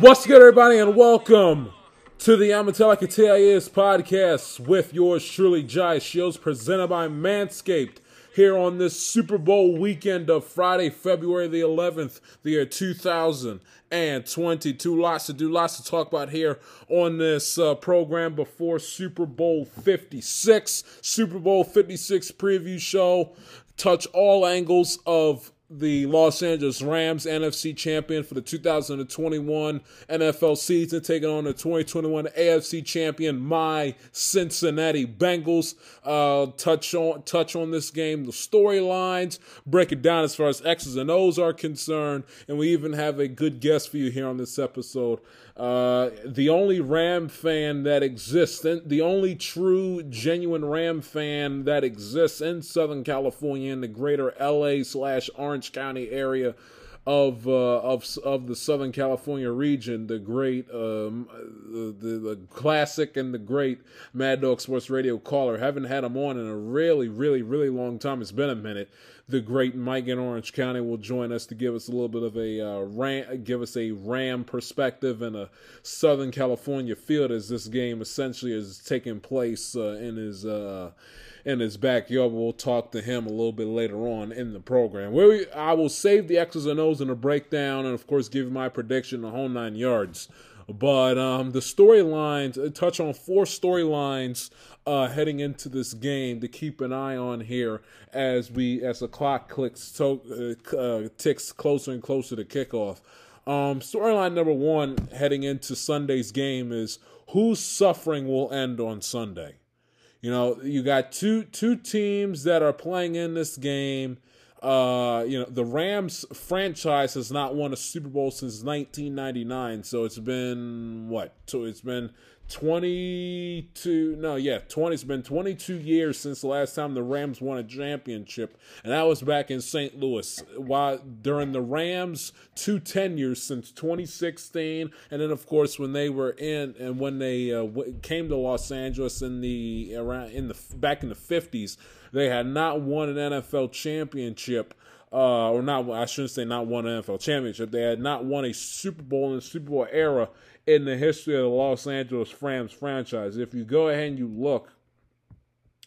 What's good, everybody, and welcome to the Amateur TIS podcast with yours truly, Jai Shields, presented by Manscaped. Here on this Super Bowl weekend of Friday, February the 11th, the year 2022. Lots to do, lots to talk about here on this uh, program before Super Bowl 56. Super Bowl 56 preview show. Touch all angles of the Los Angeles Rams, NFC champion for the 2021 NFL season, taking on the 2021 AFC champion, my Cincinnati Bengals. Uh, touch on touch on this game, the storylines, break it down as far as X's and O's are concerned, and we even have a good guest for you here on this episode. Uh, the only Ram fan that exists, the only true, genuine Ram fan that exists in Southern California, in the greater LA slash Orange County area of uh, of of the Southern California region, the great, um, the, the the classic and the great Mad Dog Sports Radio caller. Haven't had him on in a really, really, really long time. It's been a minute the great Mike in Orange County will join us to give us a little bit of a uh, ram, give us a Ram perspective and a Southern California field as this game essentially is taking place uh, in his uh, in his backyard. We'll talk to him a little bit later on in the program. Where we, I will save the X's and O's in a breakdown, and of course give my prediction the whole nine yards. But um, the storylines uh, touch on four storylines uh, heading into this game to keep an eye on here as we as the clock clicks to, uh, uh, ticks closer and closer to kickoff. Um, storyline number one heading into Sunday's game is whose suffering will end on Sunday. You know, you got two two teams that are playing in this game. Uh, you know, the Rams franchise has not won a Super Bowl since 1999, so it's been what? So it's been 22 no yeah 20 it's been 22 years since the last time the rams won a championship and that was back in st louis while during the rams two tenures since 2016 and then of course when they were in and when they uh, came to los angeles in the around in the back in the 50s they had not won an nfl championship uh, or not, I shouldn't say not won an NFL championship. They had not won a Super Bowl in the Super Bowl era in the history of the Los Angeles Rams franchise. If you go ahead and you look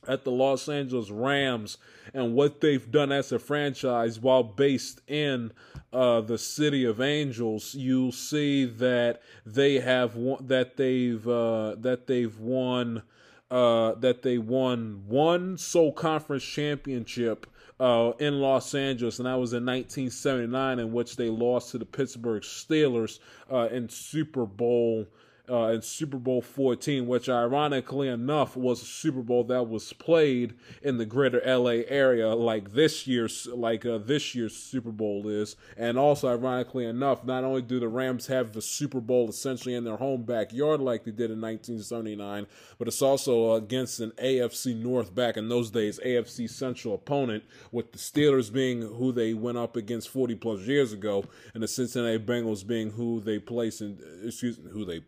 at the Los Angeles Rams and what they've done as a franchise while based in uh, the city of Angels, you'll see that they have won, that they've uh, that they've won uh, that they won one sole conference championship uh, in Los Angeles, and that was in 1979, in which they lost to the Pittsburgh Steelers uh, in Super Bowl uh, in Super Bowl 14, which ironically enough was a Super Bowl that was played in the greater LA area, like this year's like uh, this year's Super Bowl is. And also, ironically enough, not only do the Rams have the Super Bowl essentially in their home backyard like they did in 1979, but it's also against an AFC North back in those days AFC Central opponent, with the Steelers being who they went up against 40 plus years ago, and the Cincinnati Bengals being who they place in excuse me, who they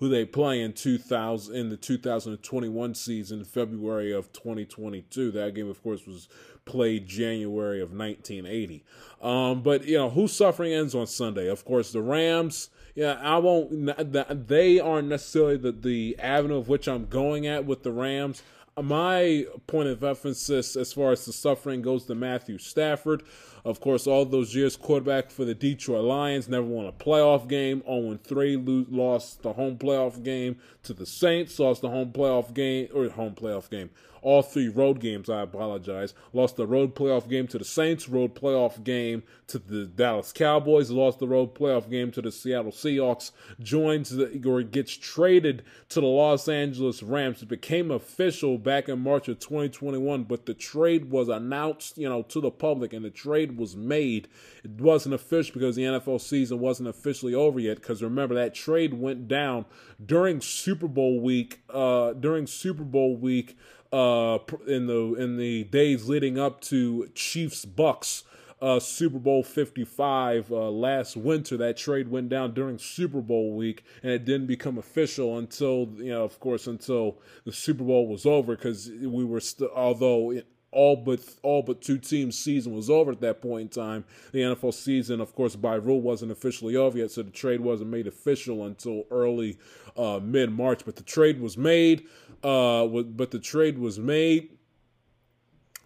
who they play in 2000 in the 2021 season, February of 2022. That game, of course, was played January of 1980. Um, but you know, who's suffering ends on Sunday. Of course, the Rams. Yeah, I won't. They aren't necessarily the the avenue of which I'm going at with the Rams my point of emphasis as far as the suffering goes to Matthew Stafford. Of course, all those years quarterback for the Detroit Lions, never won a playoff game. 0 3, lost the home playoff game to the Saints, lost the home playoff game, or home playoff game, all three road games, I apologize. Lost the road playoff game to the Saints, road playoff game to the Dallas Cowboys, lost the road playoff game to the Seattle Seahawks, joins the, or gets traded to the Los Angeles Rams. It became official back in March of 2021, but the trade was announced, you know, to the public and the trade was made. It wasn't official because the NFL season wasn't officially over yet. Because remember, that trade went down during Super Bowl week, uh, during Super Bowl week uh, in the in the days leading up to Chiefs Bucks. uh, Super Bowl 55 uh, last winter. That trade went down during Super Bowl week, and it didn't become official until, you know, of course, until the Super Bowl was over because we were still, although all but all but two teams' season was over at that point in time. The NFL season, of course, by rule wasn't officially over yet, so the trade wasn't made official until early uh, mid March. But the trade was made. Uh, but the trade was made.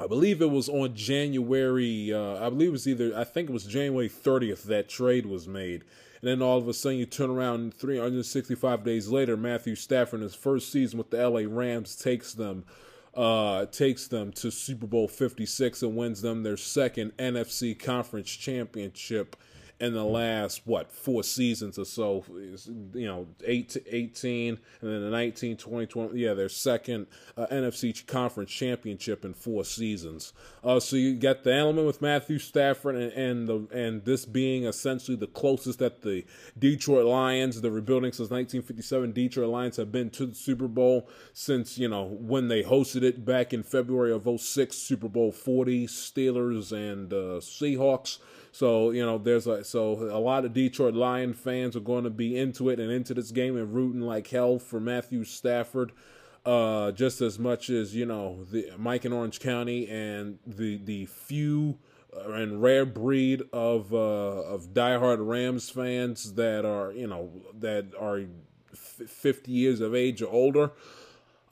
I believe it was on January. Uh, I believe it was either. I think it was January 30th that trade was made. And then all of a sudden, you turn around 365 days later. Matthew Stafford, in his first season with the LA Rams, takes them uh, takes them to Super Bowl 56 and wins them their second NFC Conference Championship in the last what four seasons or so you know 8 to 18 and then the 19 20 20 yeah their second uh, NFC conference championship in four seasons. Uh, so you got the element with Matthew Stafford and, and the and this being essentially the closest that the Detroit Lions the rebuilding since 1957 Detroit Lions have been to the Super Bowl since you know when they hosted it back in February of 06 Super Bowl 40 Steelers and uh, Seahawks so you know, there's a so a lot of Detroit Lion fans are going to be into it and into this game and rooting like hell for Matthew Stafford, uh, just as much as you know the Mike in Orange County and the the few and rare breed of uh, of diehard Rams fans that are you know that are 50 years of age or older.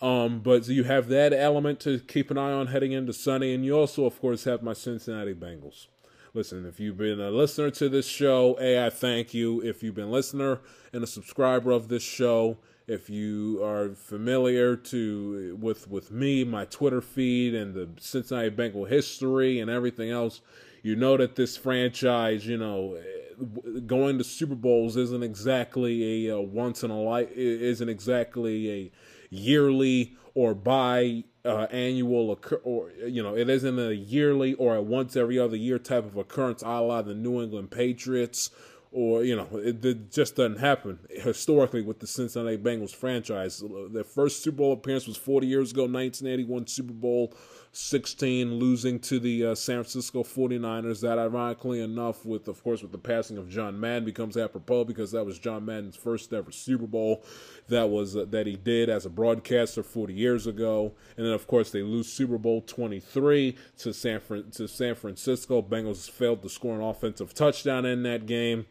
Um, but you have that element to keep an eye on heading into Sunday, and you also, of course, have my Cincinnati Bengals. Listen, if you've been a listener to this show, A, I thank you. If you've been a listener and a subscriber of this show, if you are familiar to with with me, my Twitter feed, and the Cincinnati Bengal history and everything else, you know that this franchise, you know, eh, going to Super Bowls isn't exactly a, a once in a life, isn't exactly a yearly or bi uh, annual occur- or you know it isn't a yearly or a once every other year type of occurrence a la the New England Patriots or you know it, it, just doesn't happen historically with the Cincinnati Bengals franchise. Their first Super Bowl appearance was 40 years ago, 1981 Super Bowl 16, losing to the uh, San Francisco 49ers. That ironically enough, with of course with the passing of John Madden, becomes apropos because that was John Madden's first ever Super Bowl that was uh, that he did as a broadcaster 40 years ago. And then of course they lose Super Bowl 23 to San Fran- to San Francisco. Bengals failed to score an offensive touchdown in that game.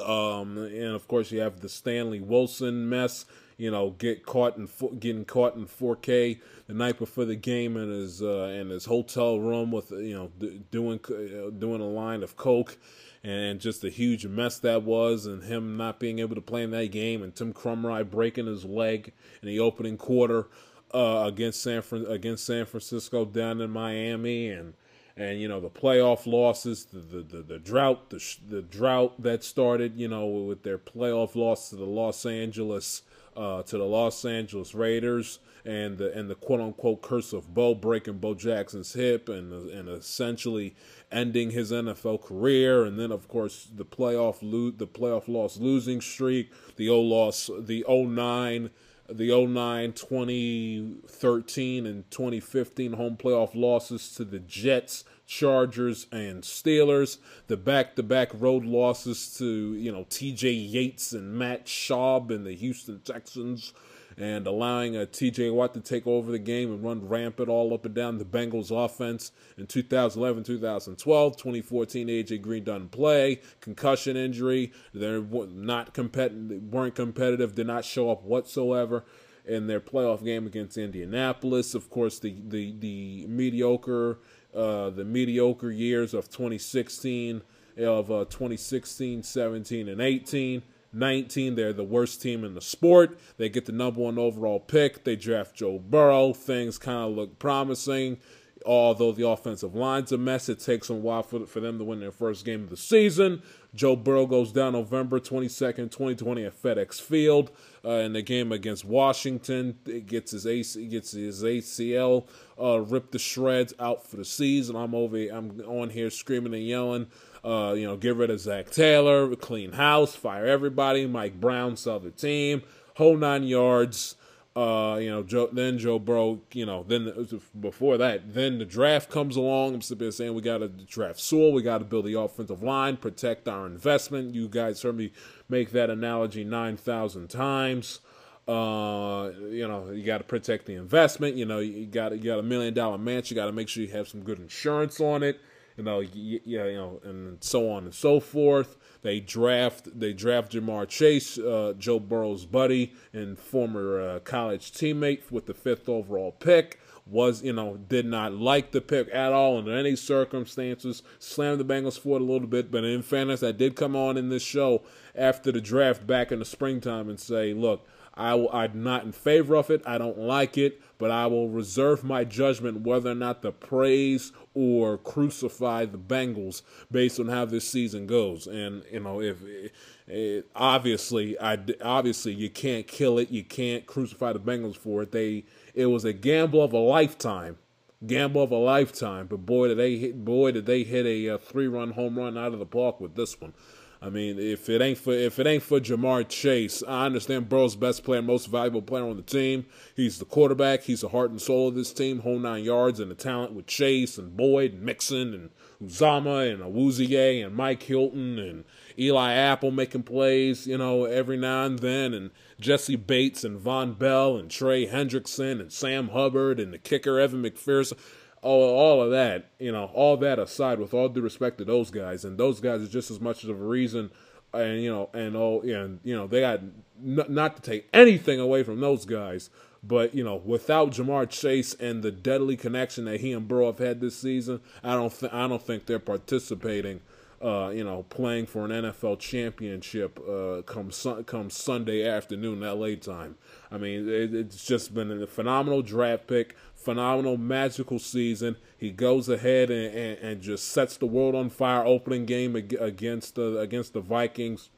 Um, and of course, you have the Stanley Wilson mess. You know, get caught in getting caught in 4K the night before the game in his uh, in his hotel room with you know doing uh, doing a line of coke, and just a huge mess that was, and him not being able to play in that game, and Tim Krumrie breaking his leg in the opening quarter uh, against San against San Francisco down in Miami, and and you know the playoff losses, the the, the, the drought, the the drought that started, you know, with their playoff loss to the Los Angeles uh, to the Los Angeles Raiders, and the and the quote unquote curse of Bo breaking Bo Jackson's hip and and essentially ending his NFL career, and then of course the playoff lo- the playoff loss losing streak, the O loss, the 09 the 09, 2013, and 2015 home playoff losses to the Jets, Chargers, and Steelers. The back-to-back road losses to you know T.J. Yates and Matt Schaub and the Houston Texans and allowing a TJ Watt to take over the game and run rampant all up and down the Bengals offense in 2011, 2012, 2014 AJ Green doesn't play, concussion injury, they're not competitive, weren't competitive, did not show up whatsoever in their playoff game against Indianapolis. Of course, the the the mediocre uh, the mediocre years of 2016 of uh, 2016, 17, and 18. 19. They're the worst team in the sport. They get the number one overall pick. They draft Joe Burrow. Things kind of look promising. Although the offensive line's a mess, it takes a while for, for them to win their first game of the season. Joe Burrow goes down November 22nd, 2020 at FedEx Field uh, in the game against Washington. It gets his AC, gets his ACL uh, ripped to shreds out for the season. I'm over I'm on here screaming and yelling uh, you know, get rid of Zac Taylor, clean house, fire everybody. Mike Brown sell the team, whole nine yards. Uh, you know, Joe, then Joe Burrow, you know, then before that, then the draft comes along. I'm there saying we got to draft Sewell, we got to build the offensive line, protect our investment. You guys heard me make that analogy 9,000 times. Uh, you know, you got to protect the investment. You know, you got you got a million dollar mansion. You got to make sure you have some good insurance on it. You know, yeah, you know, and so on and so forth. They draft they draft Ja'Marr Chase, uh, Joe Burrow's buddy and former uh, college teammate, with the fifth overall pick. Was you know did not like the pick at all under any circumstances. Slammed the Bengals for it a little bit, but in fairness, I did come on in this show after the draft back in the springtime and say, look. I, I'm not in favor of it. I don't like it, but I will reserve my judgment whether or not to praise or crucify the Bengals based on how this season goes. And you know, if it, it, obviously, I obviously you can't kill it, you can't crucify the Bengals for it. They it was a gamble of a lifetime gamble of a lifetime. But boy, did they hit, boy did they hit a, uh, a three run home run out of the park with this one. I mean, if it ain't for if it ain't for Ja'Marr Chase, I understand Burrow's best player, most valuable player on the team. He's the quarterback. He's the heart and soul of this team. Whole nine yards and the talent with Chase and Boyd and Mixon and Uzomah and Awuzie and Mike Hilton and Eli Apple making plays, you know, every now and then, and Jessie Bates and Vonn Bell and Trey Hendrickson and Sam Hubbard and the kicker Evan McPherson all, all of that, you know, all that aside, with all due respect to those guys, and those guys are just as much of a reason, and you know, and oh, and you know, they got n- not to take anything away from those guys, but you know, without Ja'Marr Chase and the deadly connection that he and Burrow have had this season, I don't, th- I don't think they're participating. Uh, you know, playing for an NFL championship uh, come su- come Sunday afternoon, LA time. I mean, it, it's just been a phenomenal draft pick phenomenal, magical season. He goes ahead and, and, and just sets the world on fire. Opening game against the against the Vikings,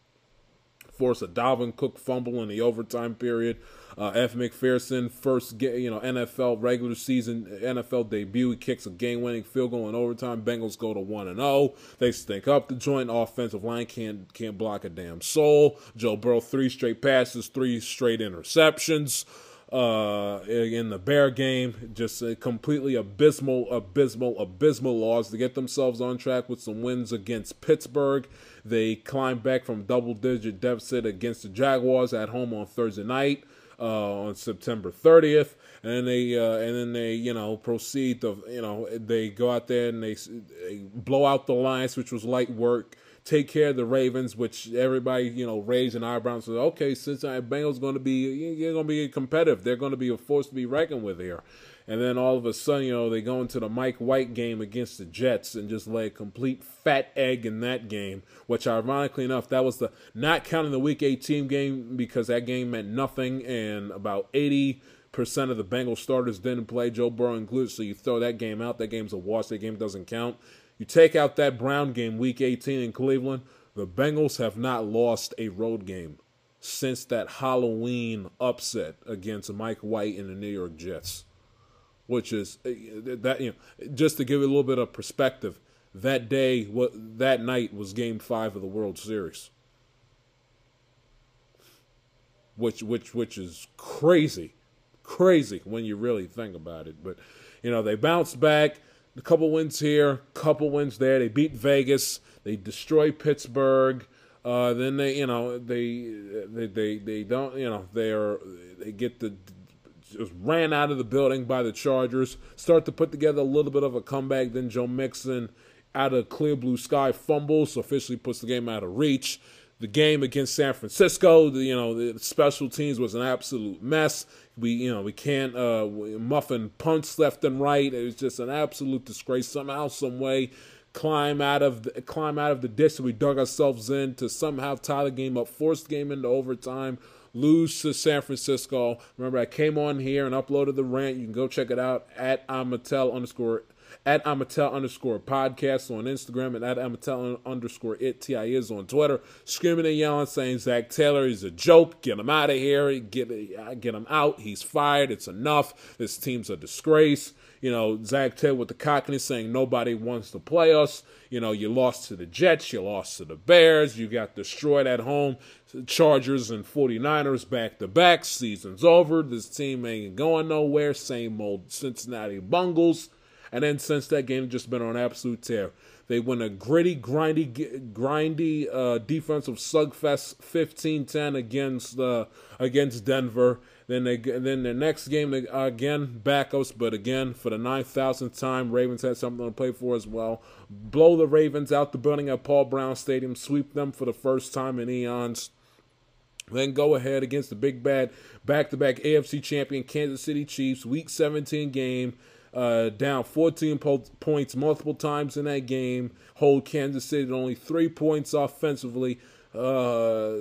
force a Dalvin Cook fumble in the overtime period. Uh, F. McPherson first get, you know NFL regular season NFL debut. He kicks a game-winning field goal in overtime. Bengals go to one and zero. Oh. They stink up the joint. Offensive line can't can't block a damn soul. Joe Burrow three straight passes, three straight interceptions uh, in the Bear game. Just completely abysmal, abysmal, abysmal loss to get themselves on track with some wins against Pittsburgh. They climbed back from double digit deficit against the Jaguars at home on Thursday night. Uh, on September 30th, and then they uh, and then they you know proceed to you know they go out there and they, they blow out the Lions, which was light work take care of the Ravens, which everybody you know raised an eyebrow and said, okay, Cincinnati Bengals going to be you're going to be competitive. They're going to be a force to be reckoned with here. And then all of a sudden, you know, they go into the Mike White game against the Jets and just lay a complete fat egg in that game, which ironically enough, that was the not counting the week 18 game because that game meant nothing and about 80 percent of the Bengals starters didn't play, Joe Burrow and included. So you throw that game out. That game's a wash. That game doesn't count. You take out that Brown game, week 18 in Cleveland, the Bengals have not lost a road game since that Halloween upset against Mike White and the New York Jets. Which is eh, that you know, just to give it a little bit of perspective, that day, what that night was Game Five of the World Series, which which which is crazy, crazy when you really think about it. But you know they bounced back a couple wins here, couple wins there. They beat Vegas. They destroy Pittsburgh. Uh, then they, you know, they, they, they, they don't, you know, they are, they get the just ran out of the building by the Chargers. Start to put together a little bit of a comeback. Then Joe Mixon, out of clear blue sky, fumbles, officially puts the game out of reach the game against San Francisco, the, you know, the special teams was an absolute mess. We, you know, we can't uh, muffin punts left and right. It was just an absolute disgrace. Somehow, some way, climb out of the, climb out of the ditch that we dug ourselves in to somehow tie the game up, force the game into overtime, lose to San Francisco. Remember, I came on here and uploaded the rant. You can go check it out at Amatel underscore at Amatel underscore podcast on Instagram and at Amatel underscore it T I is on Twitter, screaming and yelling, saying Zac Taylor is a joke. Get him out of here. Get uh, get him out. He's fired. It's enough. This team's a disgrace. You know, Zac Taylor with the cockney saying nobody wants to play us. You know, you lost to the Jets, you lost to the Bears, you got destroyed at home. Chargers and 49ers back to back. Season's over. This team ain't going nowhere. Same old Cincinnati Bungles. And then since that game, just been on absolute tear. They win a gritty, grindy, grindy uh, defensive slugfest, 15-10 against uh, against Denver. Then they then the next game again backups, but again for the nine thousandth time, Ravens had something to play for as well. Blow the Ravens out the building at Paul Brown Stadium, sweep them for the first time in eons. Then go ahead against the big bad back-to-back AFC champion Kansas City Chiefs, Week 17 game uh, down 14 po- points multiple times in that game. Hold Kansas City to only three points offensively, uh,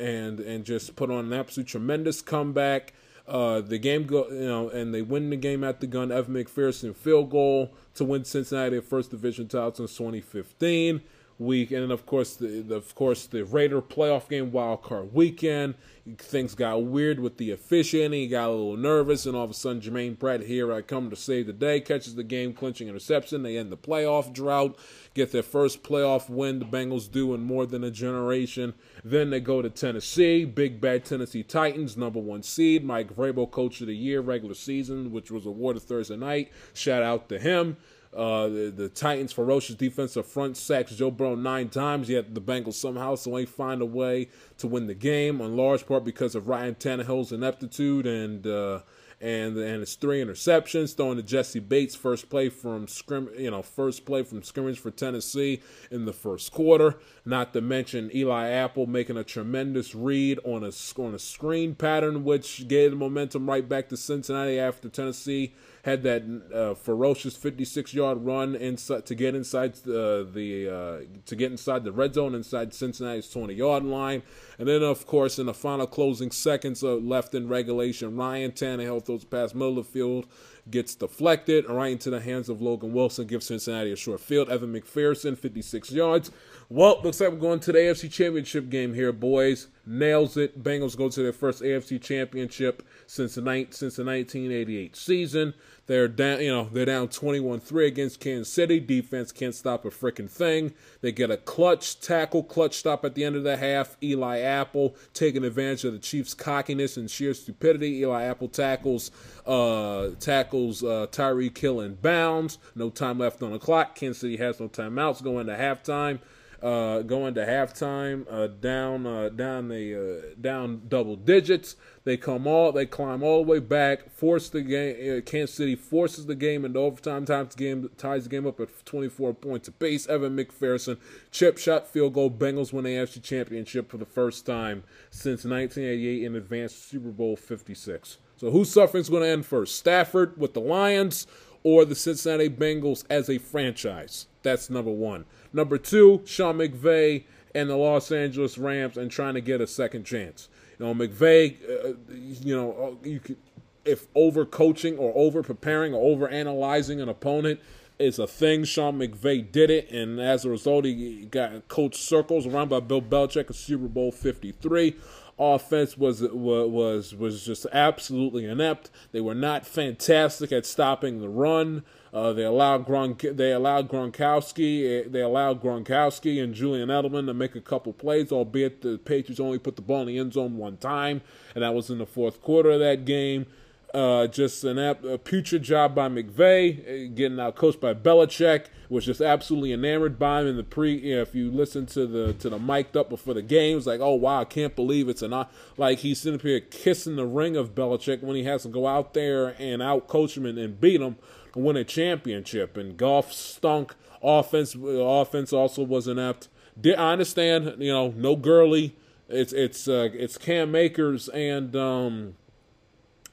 and and just put on an absolute tremendous comeback. Uh, the game go, you know, and they win the game at the gun. Evan McPherson field goal to win Cincinnati first division title since 2015 week, and then of course the, the, of course the Raider playoff game wild card weekend. Things got weird with the officiating. He got a little nervous, and all of a sudden Germaine Pratt here I come to save the day catches the game clinching interception. They end the playoff drought, get their first playoff win. The Bengals do in more than a generation. Then they go to Tennessee, big bad Tennessee Titans, number one seed. Mike Vrabel, coach of the year, regular season, which was awarded Thursday night. Shout out to him. Uh, the, the, Titans' ferocious defensive front sacks Joe Burrow nine times, yet the Bengals somehow so they find a way to win the game, in large part because of Ryan Tannehill's ineptitude and uh, and and it's three interceptions, throwing to Jessie Bates first play from scrim, you know, first play from scrimmage for Tennessee in the first quarter. Not to mention Eli Apple making a tremendous read on a on a screen pattern, which gave the momentum right back to Cincinnati after Tennessee had that uh, ferocious 56 yard run inside to get inside the, the uh, to get inside the red zone inside Cincinnati's 20 yard line, and then of course in the final closing seconds left in regulation, Ryan Tannehill throws past middle of the field, gets deflected right into the hands of Logan Wilson, gives Cincinnati a short field. Evan McPherson 56 yards. Well, looks like we're going to the AFC Championship game here, boys. Nails it. Bengals go to their first AFC Championship since the, ni- since the 1988 season. They're down, you know, they're down 21-3 against Kansas City. Defense can't stop a freaking thing. They get a clutch tackle, clutch stop at the end of the half. Eli Apple taking advantage of the Chiefs' cockiness and sheer stupidity. Eli Apple tackles uh, tackles uh, Tyreek Hill in bounds. No time left on the clock. Kansas City has no timeouts going to halftime uh, going to halftime uh, down uh, down the uh, down double digits. They come all they climb all the way back, force the game. Uh, Kansas City forces the game into overtime. The game ties the game up at 24 points apiece. Evan McPherson chip shot field goal. Bengals win the AFC Championship for the first time since 1988 in advance Super Bowl 56. So whose suffering's going to end first? Stafford with the Lions or the Cincinnati Bengals as a franchise? That's number one. Number two, Sean McVay and the Los Angeles Rams and trying to get a second chance. You know, McVay, uh, you know, uh, you could, if over coaching or over preparing or over analyzing an opponent is a thing, Sean McVay did it, and as a result, he got coach circles around by Bill Belichick in Super Bowl 53 offense was was was just absolutely inept. They were not fantastic at stopping the run. Uh, they allowed Gronk, they allowed Gronkowski, eh, they allowed Gronkowski and Julian Edelman to make a couple plays, albeit the Patriots only put the ball in the end zone one time, and that was in the fourth quarter of that game. Uh, just an ap- a putrid job by McVay, eh, getting out coached by Belichick. Was just absolutely enamored by him in the pre. You know, if you listen to the to the mic'd up before the game, it's like, oh wow, I can't believe it's an like he's sitting up here kissing the ring of Belichick when he has to go out there and out coach him and, and beat him and win a championship. And Goff stunk. Offense, offense also was inept. I understand, you know, no Gurley. It's it's uh, it's Cam Akers and um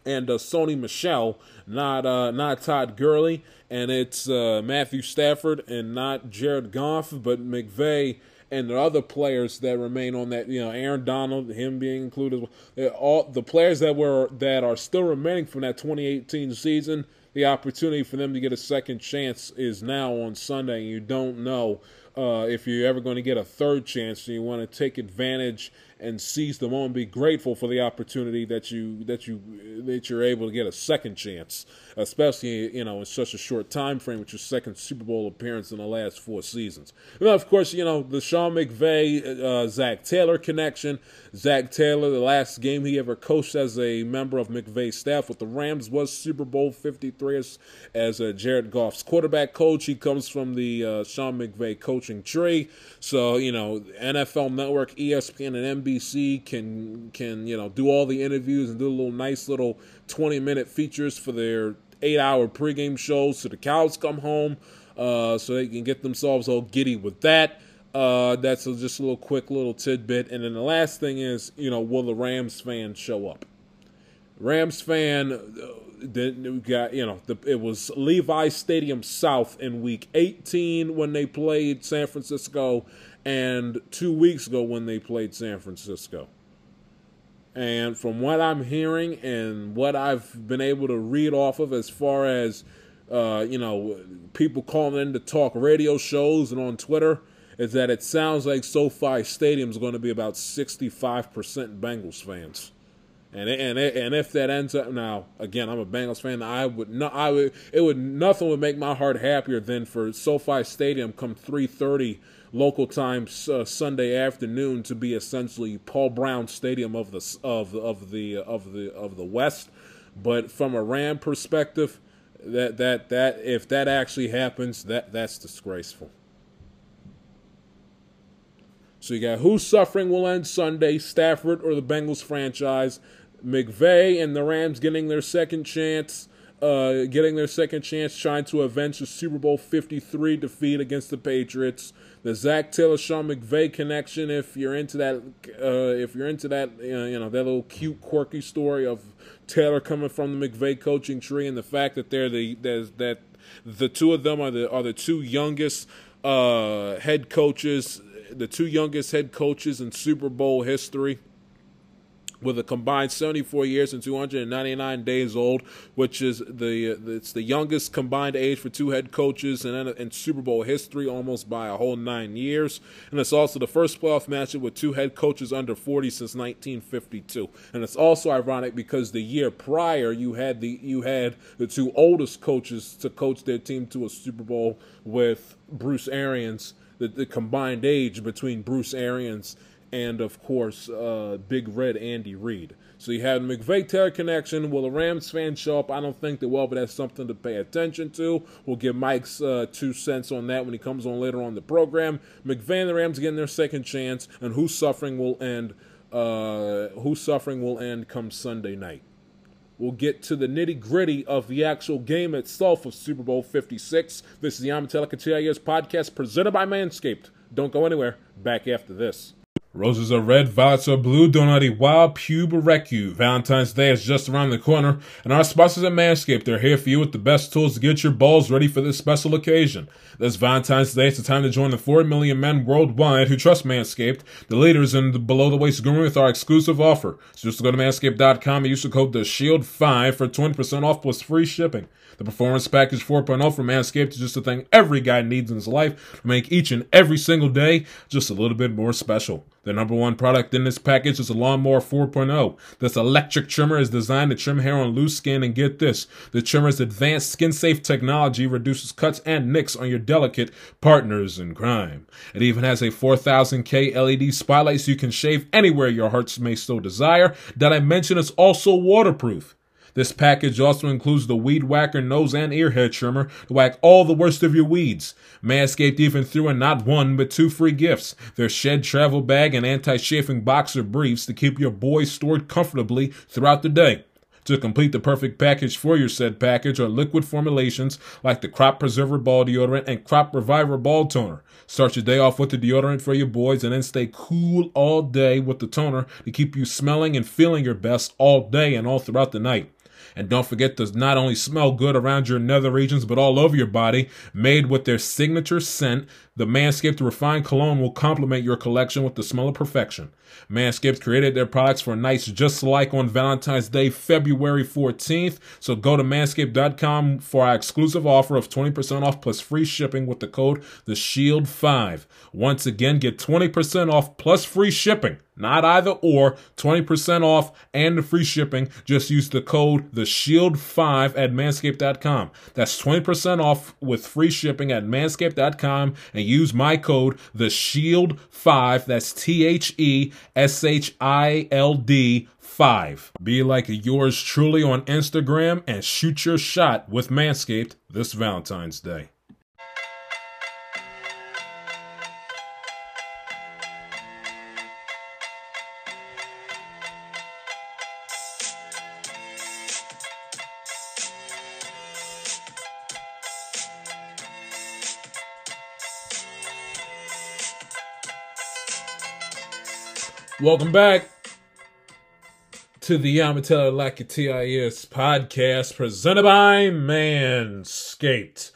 and uh, Sony Michel, not uh, not Todd Gurley, and it's uh, Matthew Stafford and not Jared Goff, but McVay and the other players that remain on that. You know, Aaron Donald, him being included, all the players that were that are still remaining from that 2018 season the opportunity for them to get a second chance is now on Sunday. And you don't know uh, if you're ever going to get a third chance, and you want to take advantage and seize the moment, be grateful for the opportunity that you that you that you're able to get a second chance, especially you know in such a short time frame with your second Super Bowl appearance in the last four seasons. And of course, you know the Sean McVay, uh, Zac Taylor connection. Zac Taylor, the last game he ever coached as a member of McVay's staff with the Rams was Super Bowl 53 as, as uh, Jared Goff's quarterback coach. He comes from the uh, Sean McVay coaching tree, so you know NFL Network, ESPN, and NBC can can you know do all the interviews and do a little nice little 20 minute features for their eight hour pregame shows so the cows come home uh, so they can get themselves all giddy with that. Uh, that's a, just a little quick little tidbit. And then the last thing is, you know, will the Rams fan show up? Rams fan, uh, got you know, the, it was Levi Stadium South in Week 18 when they played San Francisco, and two weeks ago when they played San Francisco. And from what I'm hearing and what I've been able to read off of, as far as uh, you know, people calling in to talk radio shows and on Twitter is that it sounds like SoFi Stadium is going to be about 65% Bengals fans. And and and if that ends up now, again, I'm a Bengals fan. I would not. I would. It would nothing would make my heart happier than for SoFi Stadium come 3:30 local time uh, Sunday afternoon to be essentially Paul Brown Stadium of the of of the of the of the West. But from a Ram perspective, that that that if that actually happens, that that's disgraceful. So you got who's suffering will end Sunday, Stafford or the Bengals franchise. McVay and the Rams getting their second chance, uh, getting their second chance, trying to avenge the Super Bowl 53 defeat against the Patriots. The Zac Taylor Sean McVay connection, if you're into that, uh, if you're into that, you know, you know, that little cute, quirky story of Taylor coming from the McVay coaching tree, and the fact that they're the that the two of them are the are the two youngest uh, head coaches the two youngest head coaches in Super Bowl history with a combined 74 years and 299 days old, which is the uh, it's the youngest combined age for two head coaches in, in Super Bowl history, almost by a whole nine years. And it's also the first playoff matchup with two head coaches under 40 since 1952. And it's also ironic because the year prior you had the you had the two oldest coaches to coach their team to a Super Bowl with Bruce Arians the, the combined age between Bruce Arians and, of course, uh, Big Red Andy Reid. So you had McVay Taylor connection. Will the Rams fan show up? I don't think they will, but that's something to pay attention to. We'll give Mike's uh, two cents on that when he comes on later on the program. McVay and the Rams getting their second chance, and who's suffering will end. Uh, who's suffering will end come Sunday night. We'll get to the nitty gritty of the actual game itself of Super Bowl 56. This is the Amatelica TIS podcast presented by Manscaped. Don't go anywhere. Back after this. Roses are red, violets are blue. Do not eat wild, pube, or wreck you. Valentine's Day is just around the corner, and our sponsors at Manscaped are here for you with the best tools to get your balls ready for this special occasion. This Valentine's Day, it's the time to join the 4 million men worldwide who trust Manscaped, the leaders in the below the waist grooming with our exclusive offer. So just go to manscaped.com and use the code the SHIELD5 for 20% off plus free shipping. The Performance Package 4.0 from Manscaped is just the thing every guy needs in his life to make each and every single day just a little bit more special. The number one product in this package is a Lawnmower 4.0. This electric trimmer is designed to trim hair on loose skin, and get this the trimmer's advanced skin safe technology reduces cuts and nicks on your delicate partners in crime. It even has a 4000K LED spotlight so you can shave anywhere your hearts may so desire. That I mention it's also waterproof. This package also includes the Weed Whacker nose and ear hair trimmer to whack all the worst of your weeds. Manscaped even threw in not one, but two free gifts. Their shed travel bag and anti-chafing boxer briefs to keep your boys stored comfortably throughout the day. To complete the perfect package for your said package are liquid formulations like the Crop Preserver Ball Deodorant and Crop Reviver Ball Toner. Start your day off with the deodorant for your boys and then stay cool all day with the toner to keep you smelling and feeling your best all day and all throughout the night. And don't forget to not only smell good around your nether regions, but all over your body, made with their signature scent, The Manscaped Refined Cologne will complement your collection with the smell of perfection. Manscaped created their products for nights just like on Valentine's Day, February 14th. So go to manscaped.com for our exclusive offer of 20% off plus free shipping with the code The Shield 5 Once again, get 20% off plus free shipping. Not either or, 20% off and the free shipping. Just use the code The Shield 5 at manscaped.com. That's 20% off with free shipping at manscaped.com and use my code The Shield 5. That's T H E S H I L D 5. Be like yours truly on Instagram and shoot your shot with Manscaped this Valentine's Day. Welcome back to the Yamateller Like a TIS podcast presented by Manscaped.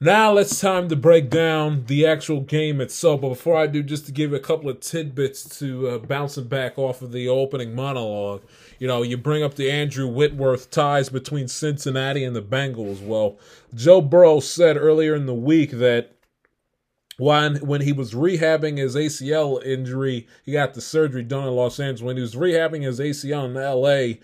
Now it's time to break down the actual game itself. But before I do, just to give a couple of tidbits to uh, bouncing back off of the opening monologue. You know, you bring up the Andrew Whitworth ties between Cincinnati and the Bengals. Well, Joe Burrow said earlier in the week that when when he was rehabbing his ACL injury, he got the surgery done in Los Angeles. When he was rehabbing his ACL in LA,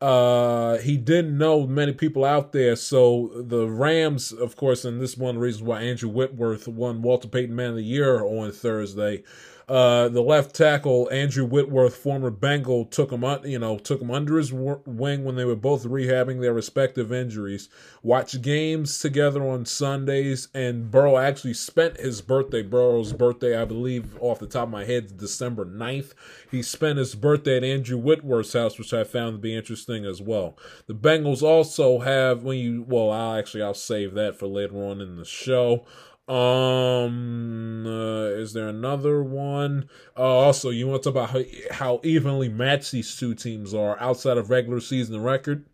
uh, he didn't know many people out there. So the Rams, of course, and this is one of the reasons why Andrew Whitworth won Walter Payton Man of the Year on Thursday. Uh, the left tackle Andrew Whitworth, former Bengal, took him un- you know took him under his wing when they were both rehabbing their respective injuries. Watched games together on Sundays, and Burrow actually spent his birthday, Burrow's birthday, I believe, off the top of my head, December 9th. He spent his birthday at Andrew Whitworth's house, which I found to be interesting as well. The Bengals also have when you well, I'll actually I'll save that for later on in the show. Um, uh, is there another one? Uh, also, you want to talk about how, how evenly matched these two teams are outside of regular season record?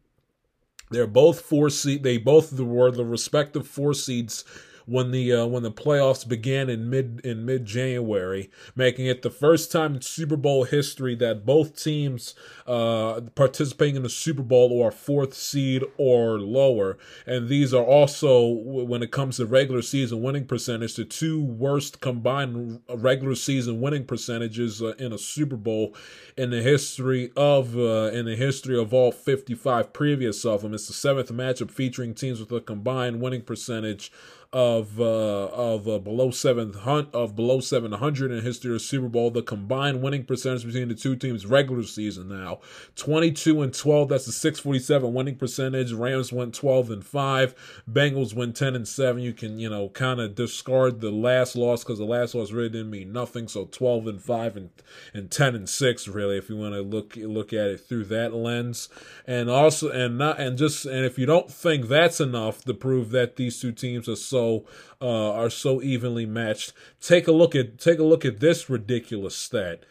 They're both four seed. They both were the respective four seeds when the uh, when the playoffs began in mid in mid January, making it the first time in Super Bowl history that both teams uh, participating in the Super Bowl are fourth seed or lower. And these are also, when it comes to regular season winning percentage, the two worst combined regular season winning percentages uh, in a Super Bowl in the history of uh, in the history of all 55 previous of them. It's the seventh matchup featuring teams with a combined winning percentage of uh, of uh, below seven of below seven hundred in history of Super Bowl. The combined winning percentage between the two teams regular season now twenty two and twelve. That's a six forty seven winning percentage. Rams went twelve and five. Bengals went ten and seven. You can you know kind of discard the last loss because the last loss really didn't mean nothing. So twelve and five and and ten and six really if you want to look look at it through that lens. And also and not and just and if you don't think that's enough to prove that these two teams are so uh, are so evenly matched. Take a look at take a look at this ridiculous stat.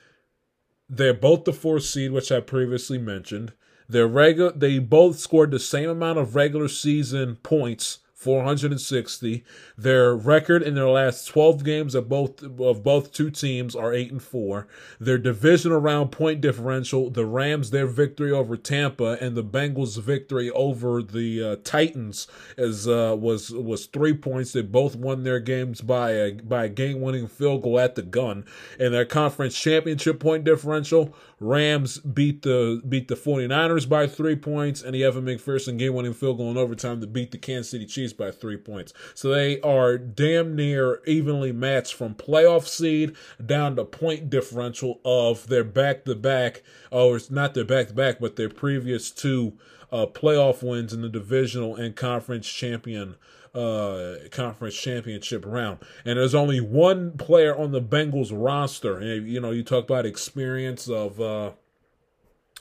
They're both the fourth seed, which I previously mentioned. They're regular. They both scored the same amount of regular season points 460. Their record in their last 12 games of both of both two teams are 8 and 4. Their division around point differential, the Rams their victory over Tampa and the Bengals victory over the uh, Titans is uh, was was 3 points. They both won their games by a by a game-winning field goal at the gun. And their conference championship point differential, Rams beat the beat the 49ers by 3 points and the Evan McPherson game-winning field goal in overtime to beat the Kansas City Chiefs by three points. So they are damn near evenly matched from playoff seed down to point differential of their back to back, or it's not their back to back, but their previous two uh, playoff wins in the divisional and conference champion uh, conference championship round. And there's only one player on the Bengals roster. And, you know, you talk about experience of uh,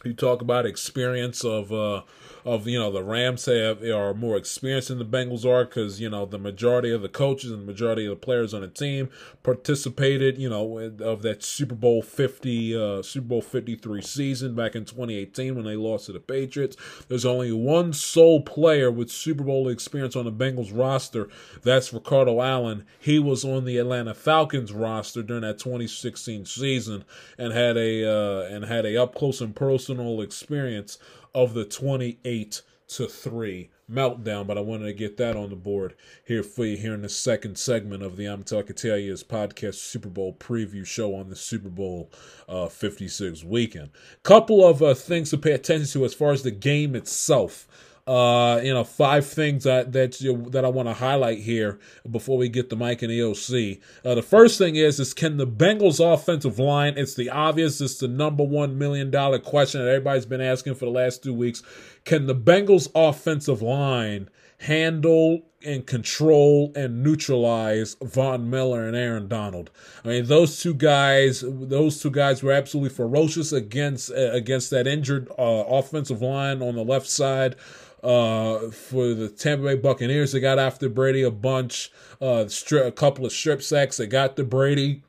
You talk about experience of uh, of you know the Rams have are more experienced than the Bengals are because you know the majority of the coaches and the majority of the players on the team participated you know of that Super Bowl fifty uh, Super Bowl fifty three season back in twenty eighteen when they lost to the Patriots. There's only one sole player with Super Bowl experience on the Bengals roster. That's Ricardo Allen. He was on the Atlanta Falcons roster during that 2016 season and had a uh, and had a up close and personal experience of the 28 to 3 meltdown, but I wanted to get that on the board here for you here in the second segment of the I'm Talking Italians podcast Super Bowl preview show on the Super Bowl uh, 56 weekend. Couple of uh, things to pay attention to as far as the game itself. Uh, you know, five things that that you, that I want to highlight here before we get the mic and EOC. Uh, the first thing is is can the Bengals offensive line? It's the obvious. It's the number one million dollar question that everybody's been asking for the last two weeks. Can the Bengals offensive line handle and control and neutralize Von Miller and Aaron Donald. I mean, those two guys, those two guys were absolutely ferocious against uh, against that injured uh, offensive line on the left side uh, for the Tampa Bay Buccaneers. They got after Brady a bunch, uh, stri- a couple of strip sacks. They got to Brady.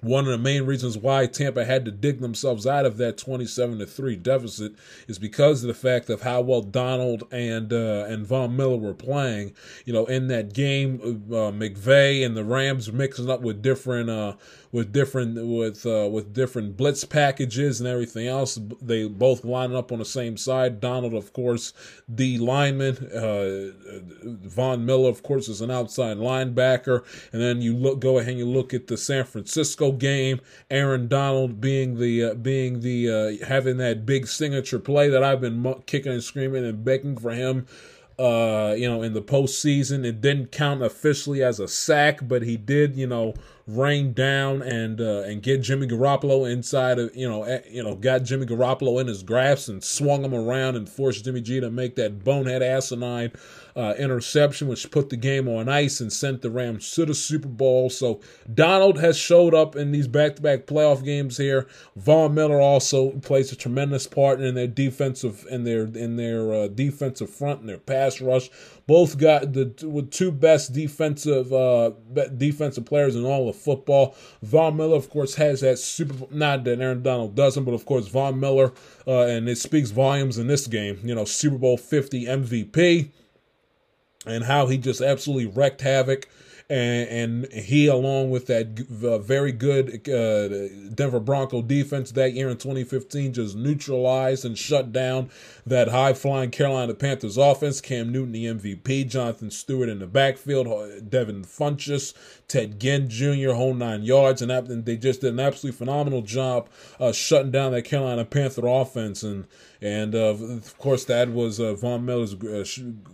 One of the main reasons why Tampa had to dig themselves out of that 27 to 3 deficit is because of the fact of how well Donald and uh, and Von Miller were playing. You know, in that game, uh, McVay and the Rams mixing up with different uh, with different with uh, with different blitz packages and everything else. They both lining up on the same side. Donald, of course, the lineman. Uh, Von Miller, of course, is an outside linebacker. And then you look, go ahead and you look at the San Francisco game. Aaron Donald being the uh, being the uh, having that big signature play that I've been kicking and screaming and begging for him uh, you know, in the postseason. It didn't count officially as a sack, but he did, you know, rain down and uh, and get Jimmy Garoppolo inside of you know eh, you know got Jimmy Garoppolo in his grasp and swung him around and forced Jimmy G to make that bonehead asinine uh, interception, which put the game on ice and sent the Rams to the Super Bowl. So Donald has showed up in these back-to-back playoff games here. Von Miller also plays a tremendous part in their defensive in their in their uh, defensive front and their pass rush. Both got the with two best defensive uh, defensive players in all of football. Von Miller, of course, has that super. Not that Aaron Donald doesn't, but of course, Von Miller, uh, and it speaks volumes in this game. You know, Super Bowl Fifty MVP, and how he just absolutely wrecked havoc and, and he, along with that uh, very good uh, Denver Bronco defense that year in 2015, just neutralized and shut down that high flying Carolina Panthers offense. Cam Newton, the MVP, Jonathan Stewart in the backfield, Devin Funchess, Ted Ginn Jr., whole nine yards, and, and they just did an absolutely phenomenal job uh, shutting down that Carolina Panther offense. And and uh, of course, that was uh, Von Miller's uh,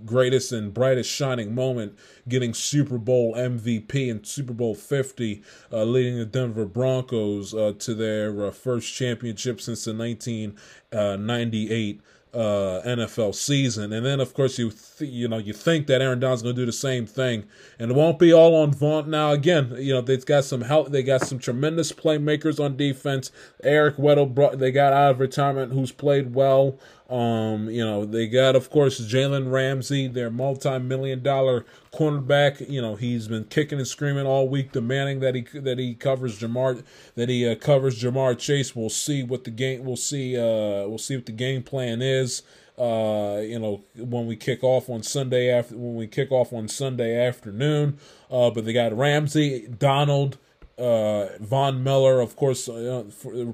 greatest and brightest shining moment, getting Super Bowl MVP and Super Bowl 50, uh, leading the Denver Broncos uh, to their uh, first championship since the 1998 uh, NFL season. And then, of course, you th- you know you think that Aaron Donald's going to do the same thing, and it won't be all on Von. Now, again, you know they've got some help. They got some tremendous playmakers on defense. Eric Weddle brought they got out of retirement, who's played well. Um, you know, they got, of course, Jalen Ramsey, their multi-million dollar cornerback. You know, he's been kicking and screaming all week, demanding that he that he covers Ja'Marr that he uh, covers Ja'Marr Chase. We'll see what the game. We'll see. Uh, we'll see what the game plan is. Uh, you know, when we kick off on Sunday after when we kick off on Sunday afternoon. Uh, but they got Ramsey, Donald, uh, Von Miller, of course, uh,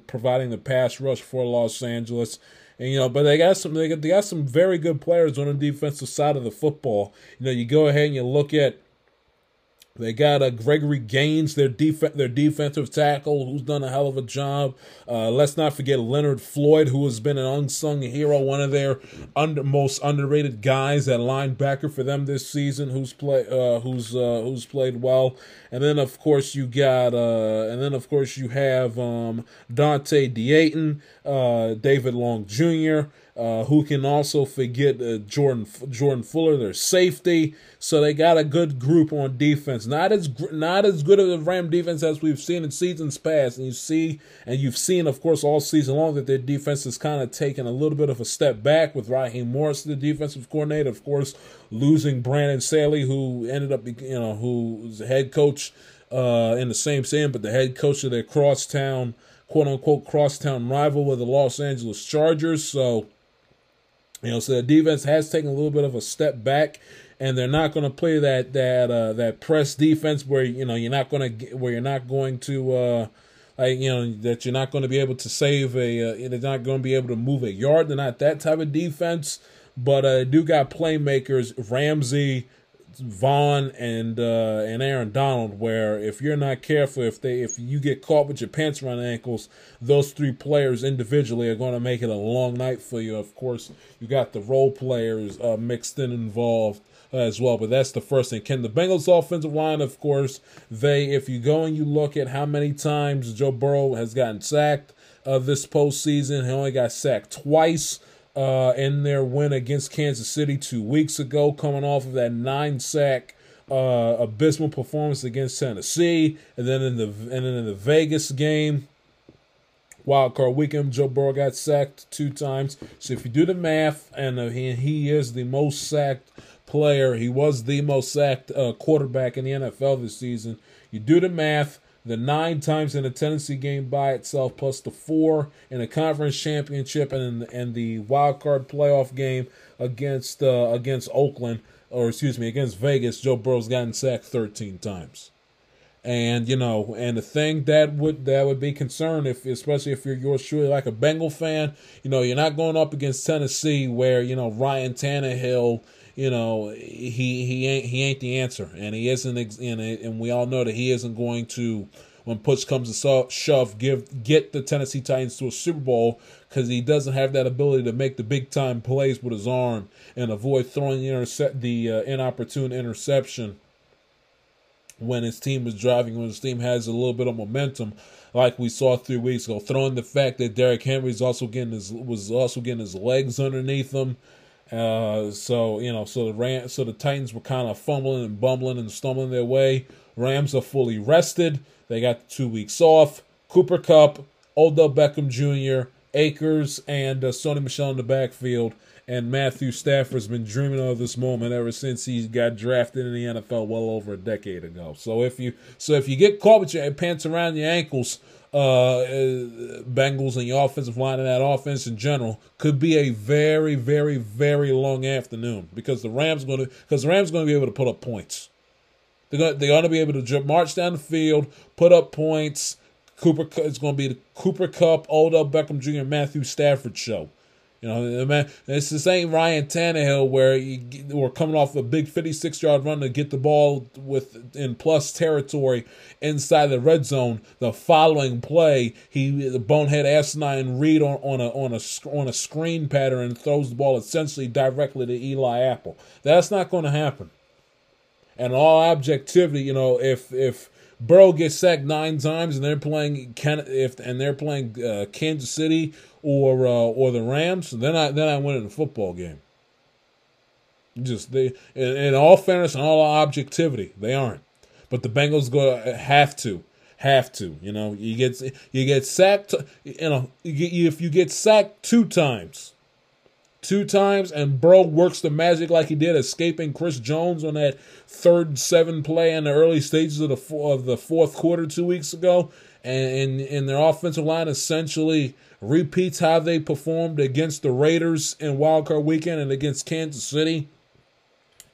providing the pass rush for Los Angeles. And you know, but they got some they got, they got some very good players on the defensive side of the football. You know, you go ahead and you look at they got uh, Gregory Gaines, their def- their defensive tackle, who's done a hell of a job. Uh, let's not forget Leonard Floyd, who has been an unsung hero, one of their under, most underrated guys at linebacker for them this season, who's play uh, who's uh, who's played well. And then of course you got uh, and then of course you have um, Dont'e Deayon, uh, David Long Jr. Uh, who can also forget uh, Jordan Jordan Fuller, their safety. So they got a good group on defense. Not as not as good of a Ram defense as we've seen in seasons past. And you see, and you've seen, of course, all season long that their defense has kind of taken a little bit of a step back with Raheem Morris, the defensive coordinator. Of course, losing Brandon Staley, who ended up, you know, who was head coach uh, in the same same, but the head coach of their crosstown, quote unquote, crosstown rival with the Los Angeles Chargers. So you know, so the defense has taken a little bit of a step back, and they're not going to play that that uh, that press defense where you know you're not going to where you're not going to uh, like you know that you're not going to be able to save a uh, they're not going to be able to move a yard. They're not that type of defense, but uh, do got playmakers Ramsey, Von and uh, and Aaron Donald, where if you're not careful, if they if you get caught with your pants around ankles, those three players individually are going to make it a long night for you. Of course, you got the role players uh, mixed in involved uh, as well, but that's the first thing. Can the Bengals offensive line, of course, they if you go and you look at how many times Joe Burrow has gotten sacked uh, this postseason, he only got sacked twice uh, in their win against Kansas City two weeks ago, coming off of that nine sack uh, abysmal performance against Tennessee, and then in the and then in the Vegas game, wild card weekend, Joe Burrow got sacked two times. So if you do the math, and uh, he he is the most sacked player, he was the most sacked uh, quarterback in the NFL this season. You do the math the nine times in a Tennessee game by itself, plus the four in a conference championship and and the wild card playoff game against uh, against Oakland, or excuse me, against Vegas. Joe Burrow's gotten sacked thirteen times, and you know, and the thing that would that would be concerned if, especially if you're yours truly like a Bengal fan, you know, you're not going up against Tennessee where you know Ryan Tannehill you know, he he ain't he ain't the answer, and he isn't. And and we all know that he isn't going to, when push comes to shove, give get the Tennessee Titans to a Super Bowl because he doesn't have that ability to make the big time plays with his arm and avoid throwing the intercept the uh, inopportune interception when his team is driving, when his team has a little bit of momentum, like we saw three weeks ago. Throwing the fact that Derrick Henry also getting his was also getting his legs underneath him uh, so you know, so the Ram, so the Titans were kind of fumbling and bumbling and stumbling their way. Rams are fully rested. They got two weeks off. Cooper Kupp, Odell Beckham Jr., Akers, and uh, Sony Michel in the backfield. And Matthew Stafford's been dreaming of this moment ever since he got drafted in the NFL well over a decade ago. So if you so if you get caught with your pants around your ankles uh, Bengals and your offensive line and that offense in general could be a very, very, very long afternoon because the Rams going to because the Rams going to be able to put up points. They're going they're going to be able to march down the field, put up points. Cooper it's going to be the Cooper Kupp, Odell Beckham Jr., Matthew Stafford show. You know, man, it's the same Ryan Tannehill where you, we're coming off a big 56 yard run to get the ball with in plus territory inside the red zone. The following play, he the bonehead asinine read on, on a on a on a screen pattern and throws the ball essentially directly to Eli Apple. That's not going to happen. And all objectivity, you know, if if Burrow gets sacked nine times and they're playing if and they're playing uh, Kansas City or uh, or the Rams, then I then I win in the football game. Just they in, in, all fairness and all objectivity, they aren't. But the Bengals go have to have to. You know, you get you get sacked. You know, if you get sacked two times, two times, and Bro works the magic like he did, escaping Chris Jones on that third seven play in the early stages of the of the fourth quarter two weeks ago, and and, and their offensive line essentially repeats how they performed against the Raiders in Wildcard Weekend and against Kansas City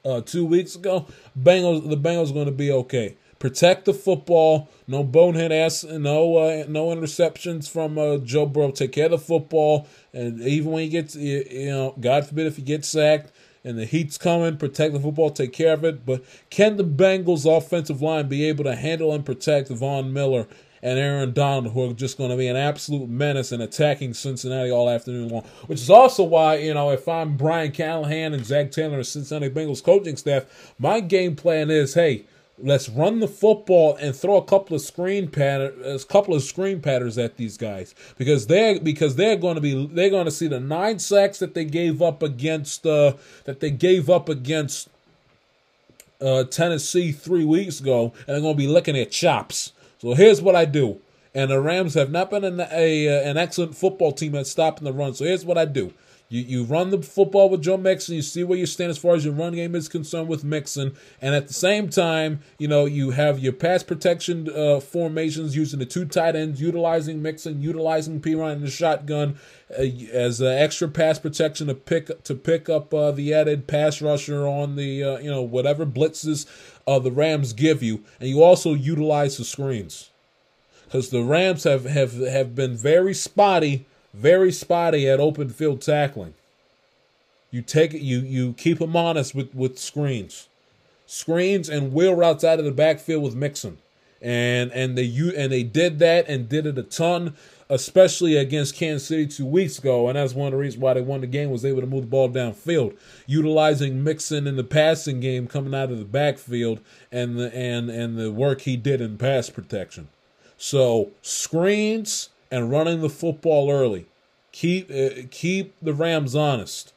uh, two weeks ago. Bengals, the Bengals going to be okay. Protect the football. No bonehead ass. No uh, no interceptions from uh, Joe Burrow. Take care of the football. And even when he gets, you, you know, God forbid if he gets sacked and the heat's coming, protect the football. Take care of it. But can the Bengals offensive line be able to handle and protect Von Miller and Aaron Donald, who are just going to be an absolute menace and attacking Cincinnati all afternoon long. Which is also why, you know, if I'm Brian Callahan and Zac Taylor and Cincinnati Bengals coaching staff, my game plan is, hey, Let's run the football and throw a couple of screen pattern, a couple of screen patterns at these guys because they're because they're going to be they're going to see the nine sacks that they gave up against uh, that they gave up against uh, Tennessee three weeks ago, and they're going to be licking at chops. So here's what I do, and the Rams have not been an, a, uh, an excellent football team at stopping the run. So here's what I do: you you run the football with Joe Mixon. You see where you stand as far as your run game is concerned with Mixon, and at the same time, you know you have your pass protection uh, formations using the two tight ends, utilizing Mixon, utilizing Perine in the shotgun uh, as uh, extra pass protection to pick to pick up uh, the added pass rusher on the uh, you know whatever blitzes uh, the Rams give you, and you also utilize the screens. Because the Rams have have have been very spotty very spotty at open field tackling. You take it, you you keep them honest with with screens, screens and wheel routes out of the backfield with Mixon, and and they you and they did that and did it a ton, especially against Kansas City two weeks ago, and that's one of the reasons why they won the game was able to move the ball downfield, utilizing Mixon in the passing game coming out of the backfield and the and and the work he did in pass protection. So screens and running the football early. Keep uh, keep the Rams honest.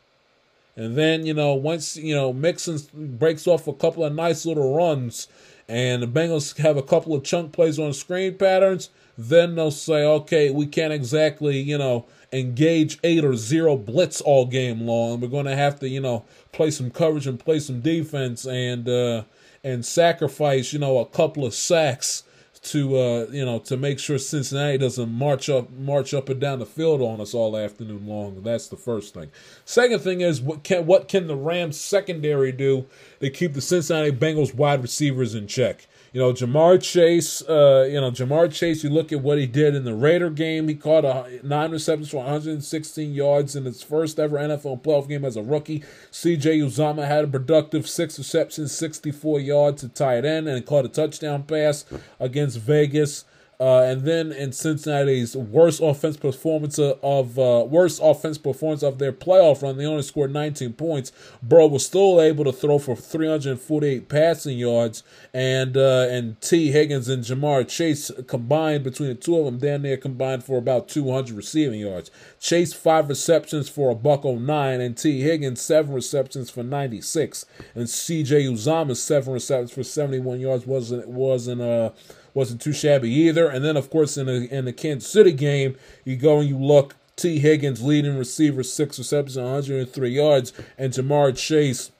And then, you know, once, you know, Mixon breaks off a couple of nice little runs and the Bengals have a couple of chunk plays on screen patterns, then they'll say, okay, we can't exactly, you know, engage eight or zero blitz all game long. We're going to have to, you know, play some coverage and play some defense and, uh, and sacrifice, you know, a couple of sacks to uh, you know to make sure Cincinnati doesn't march up march up and down the field on us all afternoon long. That's the first thing. Second thing is what can what can the Rams secondary do to keep the Cincinnati Bengals wide receivers in check? You know, Ja'Marr Chase, uh, you know, Ja'Marr Chase, you look at what he did in the Raider game. He caught a, nine receptions for 116 yards in his first ever NFL playoff game as a rookie. CJ Uzomah had a productive six receptions, 64 yards to tight end, and caught a touchdown pass against Vegas. Uh, and then in Cincinnati's worst offense performance of uh, worst offense performance of their playoff run, they only scored 19 points. Burrow was still able to throw for 348 passing yards, and uh, and Tee Higgins and Ja'Marr Chase combined between the two of them, down there combined for about 200 receiving yards. Chase five receptions for a buck 09, and Tee Higgins seven receptions for 96, and C.J. Uzomah seven receptions for 71 yards wasn't wasn't uh wasn't too shabby either. And then, of course, in the in the Kansas City game, you go and you look. Tee Higgins leading receiver, six receptions, 103 yards, and Ja'Marr Chase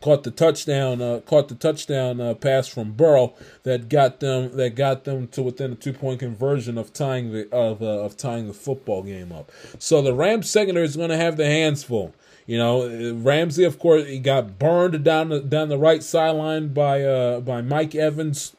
caught the touchdown, uh, caught the touchdown uh, pass from Burrow that got them that got them to within a two point conversion of tying the of uh, of tying the football game up. So the Rams secondary is going to have their hands full. You know, Ramsey, of course, he got burned down the down the right sideline by uh by Mike Evans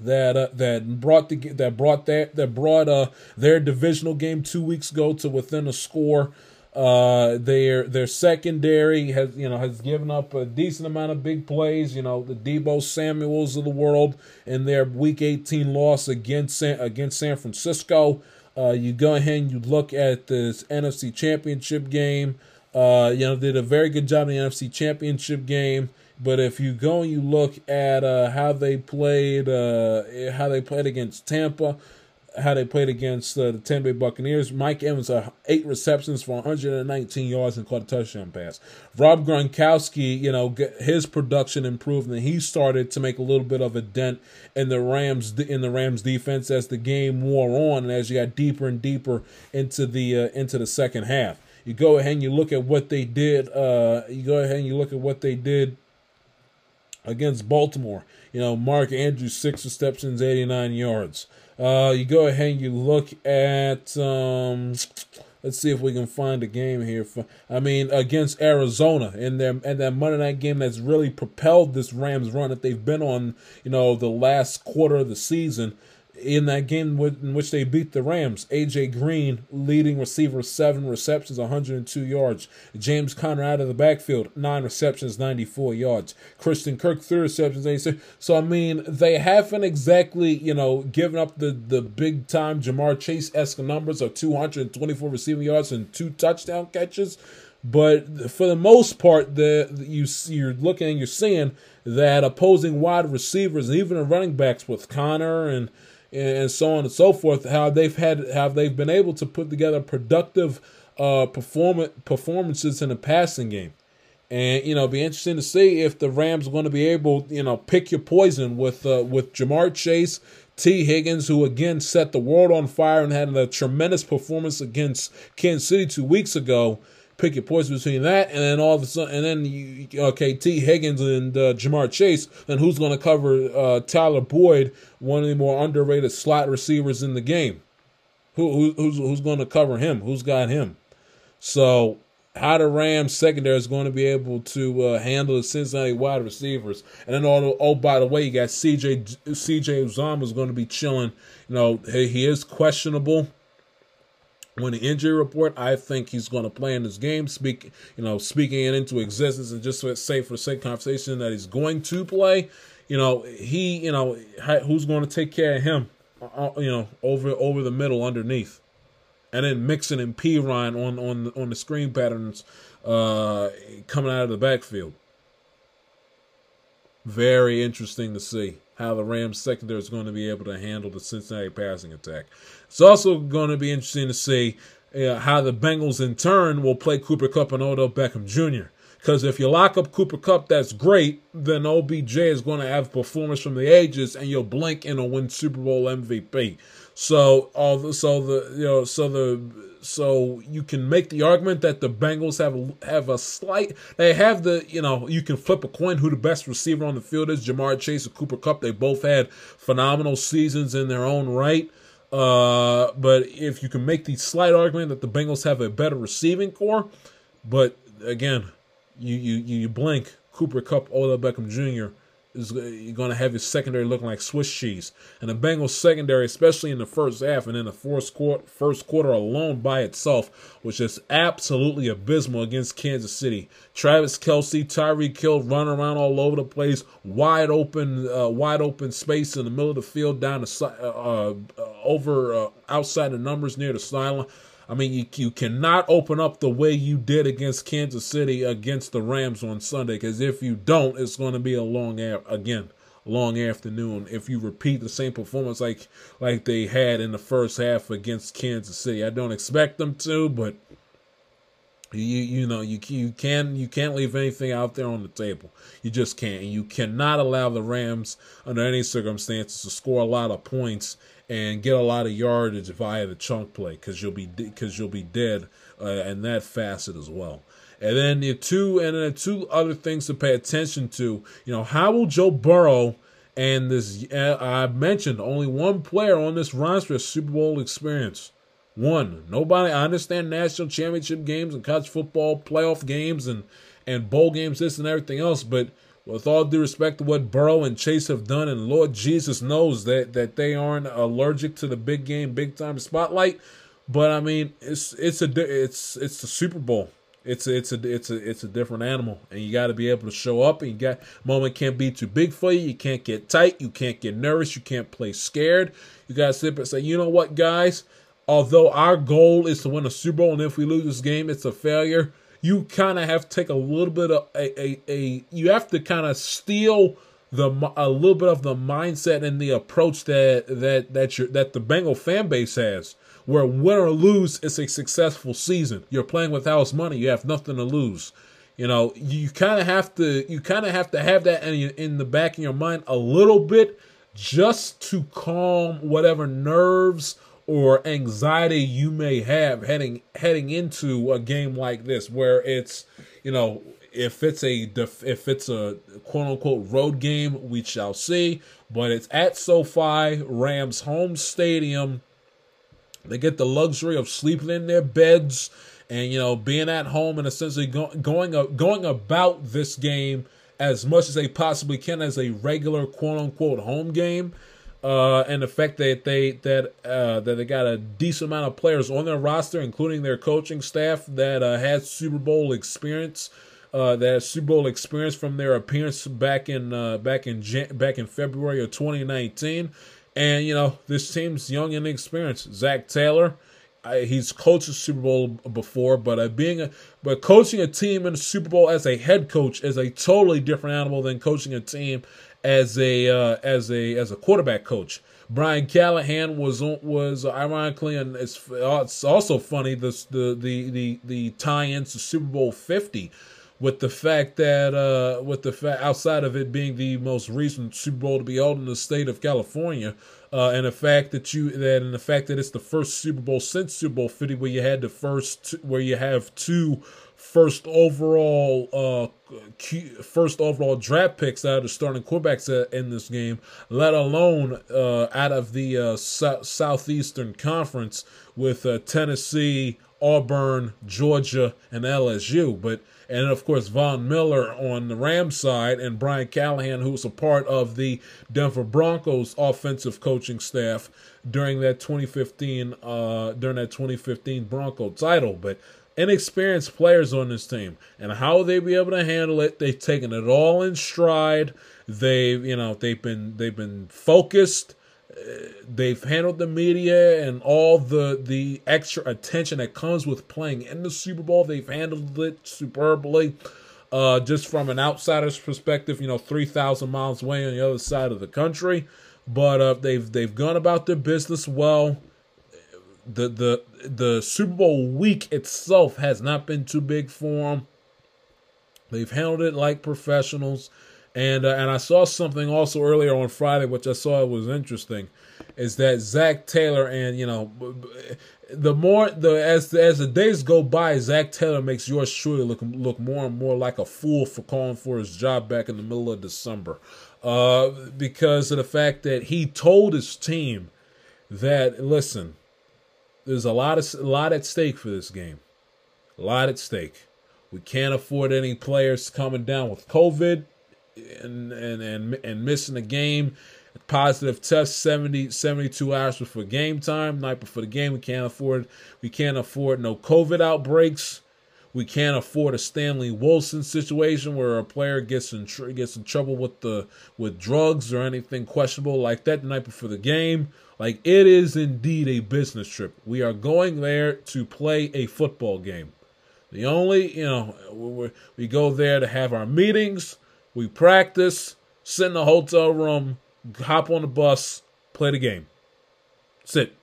that uh, that brought the that brought that that brought uh their divisional game two weeks ago to within a score. Uh, their their secondary has you know has given up a decent amount of big plays. You know the Deebo Samuels of the world in their Week 18 loss against San, against San Francisco. Uh, you go ahead and you look at this NFC Championship game. Uh, you know did a very good job in the NFC Championship game. But if you go and you look at uh, how they played, uh, how they played against Tampa, how they played against uh, the Tampa Bay Buccaneers, Mike Evans had eight receptions for 119 yards and caught a touchdown pass. Rob Gronkowski, you know, his production improved and he started to make a little bit of a dent in the Rams in the Rams defense as the game wore on and as you got deeper and deeper into the uh, into the second half. You go ahead and you look at what they did. Uh, you go ahead and you look at what they did against Baltimore. You know, Mark Andrews, six receptions, 89 yards. Uh, you go ahead and you look at, um, let's see if we can find a game here. For, I mean, against Arizona in their and that Monday night game that's really propelled this Rams run that they've been on, you know, the last quarter of the season in that game in which they beat the Rams. AJ Green, leading receiver, seven receptions, 102 yards. James Conner out of the backfield, nine receptions, 94 yards. Christian Kirk, three receptions, 86. So I mean, they haven't exactly, you know, given up the the big time Ja'Marr Chase esque numbers of 224 receiving yards and two touchdown catches. But for the most part, the you you're looking and you're seeing that opposing wide receivers and even the running backs with Conner and and so on and so forth, how they've had how they've been able to put together productive uh, perform- performances in the passing game. And you know, be interesting to see if the Rams are going to be able, you know, pick your poison with uh, with Ja'Marr Chase, Tee Higgins, who again set the world on fire and had a tremendous performance against Kansas City two weeks ago. Pick your poison between that and then all of a sudden, and then you, okay, Tee Higgins and uh, Ja'Marr Chase, and who's going to cover uh, Tyler Boyd, one of the more underrated slot receivers in the game? Who, who who's who's going to cover him? Who's got him? So how the Rams secondary is going to be able to uh, handle the Cincinnati wide receivers. And then, oh, oh by the way, you got CJ CJ Uzomah is going to be chilling. You know, he, he is questionable. When the injury report, I think he's going to play in this game. Speak, you know, speaking it into existence, and just say for sake conversation that he's going to play. You know, he, you know, who's going to take care of him? Uh, you know, over over the middle underneath and then Mixon and Perine on on on the screen patterns uh, coming out of the backfield. Very interesting to see how the Rams secondary is going to be able to handle the Cincinnati passing attack. It's also going to be interesting to see uh, how the Bengals in turn will play Cooper Kupp and Odell Beckham Jr. Because if you lock up Cooper Kupp, that's great. Then OBJ is going to have performance from the ages, and you'll blink and will win Super Bowl MVP. So all the, so the you know so the so you can make the argument that the Bengals have have a slight they have the you know you can flip a coin who the best receiver on the field is Ja'Marr Chase or Cooper Kupp. they both had phenomenal seasons in their own right uh, but if you can make the slight argument that the Bengals have a better receiving core but again you you you blink Cooper Kupp, Odell Beckham Jr is you're going to have his secondary looking like Swiss cheese. And the Bengals secondary, especially in the first half and in the first quarter, first quarter alone by itself, was just absolutely abysmal against Kansas City. Travis Kelce, Tyreek Hill running around all over the place, wide open, uh, wide open space in the middle of the field, down the uh, uh, over uh, outside the numbers near the sideline. I mean, you, you cannot open up the way you did against Kansas City against the Rams on Sunday because if you don't, it's going to be a long again long afternoon if you repeat the same performance like like they had in the first half against Kansas City. I don't expect them to, but you you know you you can you can't leave anything out there on the table. You just can't. And you cannot allow the Rams under any circumstances to score a lot of points and get a lot of yardage via the chunk play because you'll be because you'll be dead uh, in that facet as well. And then the two and then two other things to pay attention to. You know, how will Joe Burrow and this uh, I mentioned only one player on this roster has Super Bowl experience. One. Nobody. I understand national championship games and college football playoff games and and bowl games, this and everything else, but with all due respect to what Burrow and Chase have done, and Lord Jesus knows that that they aren't allergic to the big game, big time spotlight. But I mean, it's it's a it's it's the Super Bowl. It's a, it's a it's a it's a different animal, and you got to be able to show up. And you got moment can't be too big for you. You can't get tight. You can't get nervous. You can't play scared. You got to sit and say, you know what, guys. Although our goal is to win a Super Bowl, and if we lose this game, it's a failure you kind of have to take a little bit of a, a, a you have to kind of steal the a little bit of the mindset and the approach that that that your that the Bengal fan base has. Where win or lose, it's a successful season. You're playing with house money. You have nothing to lose. You know, you kind of have to you kind of have to have that in in the back of your mind a little bit, just to calm whatever nerves or anxiety you may have heading heading into a game like this where it's you know if it's a if it's a quote unquote road game we shall see. But it's at SoFi Rams home stadium. They get the luxury of sleeping in their beds and you know being at home and essentially go, going going about this game as much as they possibly can as a regular quote unquote home game uh, and the fact that they that uh, that they got a decent amount of players on their roster, including their coaching staff that uh, had Super Bowl experience, uh, that Super Bowl experience from their appearance back in uh, back in Jan- back in February of 2019, and you know this team's young and inexperienced. Zac Taylor I, he's coached a Super Bowl before, but uh, being a but coaching a team in the Super Bowl as a head coach is a totally different animal than coaching a team as a uh, as a as a quarterback coach. Brian Callahan was was ironically and it's, it's also funny the the the the, tie-ins to Super Bowl Fifty with the fact that uh, with the fact outside of it being the most recent Super Bowl to be held in the state of California, uh, and the fact that you that and the fact that it's the first Super Bowl since Super Bowl Fifty where you had the first where you have two first overall uh first overall draft picks out of the starting quarterbacks in this game, let alone uh, out of the uh, so- southeastern conference with uh, Tennessee, Auburn, Georgia, and LSU. But and of course Von Miller on the Rams side, and Brian Callahan, who was a part of the Denver Broncos offensive coaching staff during that 2015 uh, during that 2015 Bronco title. But inexperienced players on this team, and how they be able to handle it, they've taken it all in stride. They've you know they've been they've been focused they've handled the media and all the the extra attention that comes with playing in the Super Bowl. They've handled it superbly. Uh, just from an outsider's perspective, you know, three thousand miles away on the other side of the country, but uh, they've they've gone about their business well. The the the Super Bowl week itself has not been too big for them. They've handled it like professionals. And uh, and I saw something also earlier on Friday, which I saw was interesting, is that Zac Taylor and you know, the more the as as the days go by, Zac Taylor makes yours truly look look more and more like a fool for calling for his job back in the middle of December, uh, because of the fact that he told his team that listen, there's a lot of a lot at stake for this game, a lot at stake. We can't afford any players coming down with COVID and and and, and missing a game. Positive test 70, 72 hours before game time. Night before the game, we can't afford we can't afford no COVID outbreaks. We can't afford a Stanley Wilson situation where a player gets in tr- gets in trouble with the with drugs or anything questionable like that the night before the game. Like it is indeed a business trip. We are going there to play a football game. The only you know we, we go there to have our meetings we practice, sit in the hotel room, hop on the bus, play the game. Sit.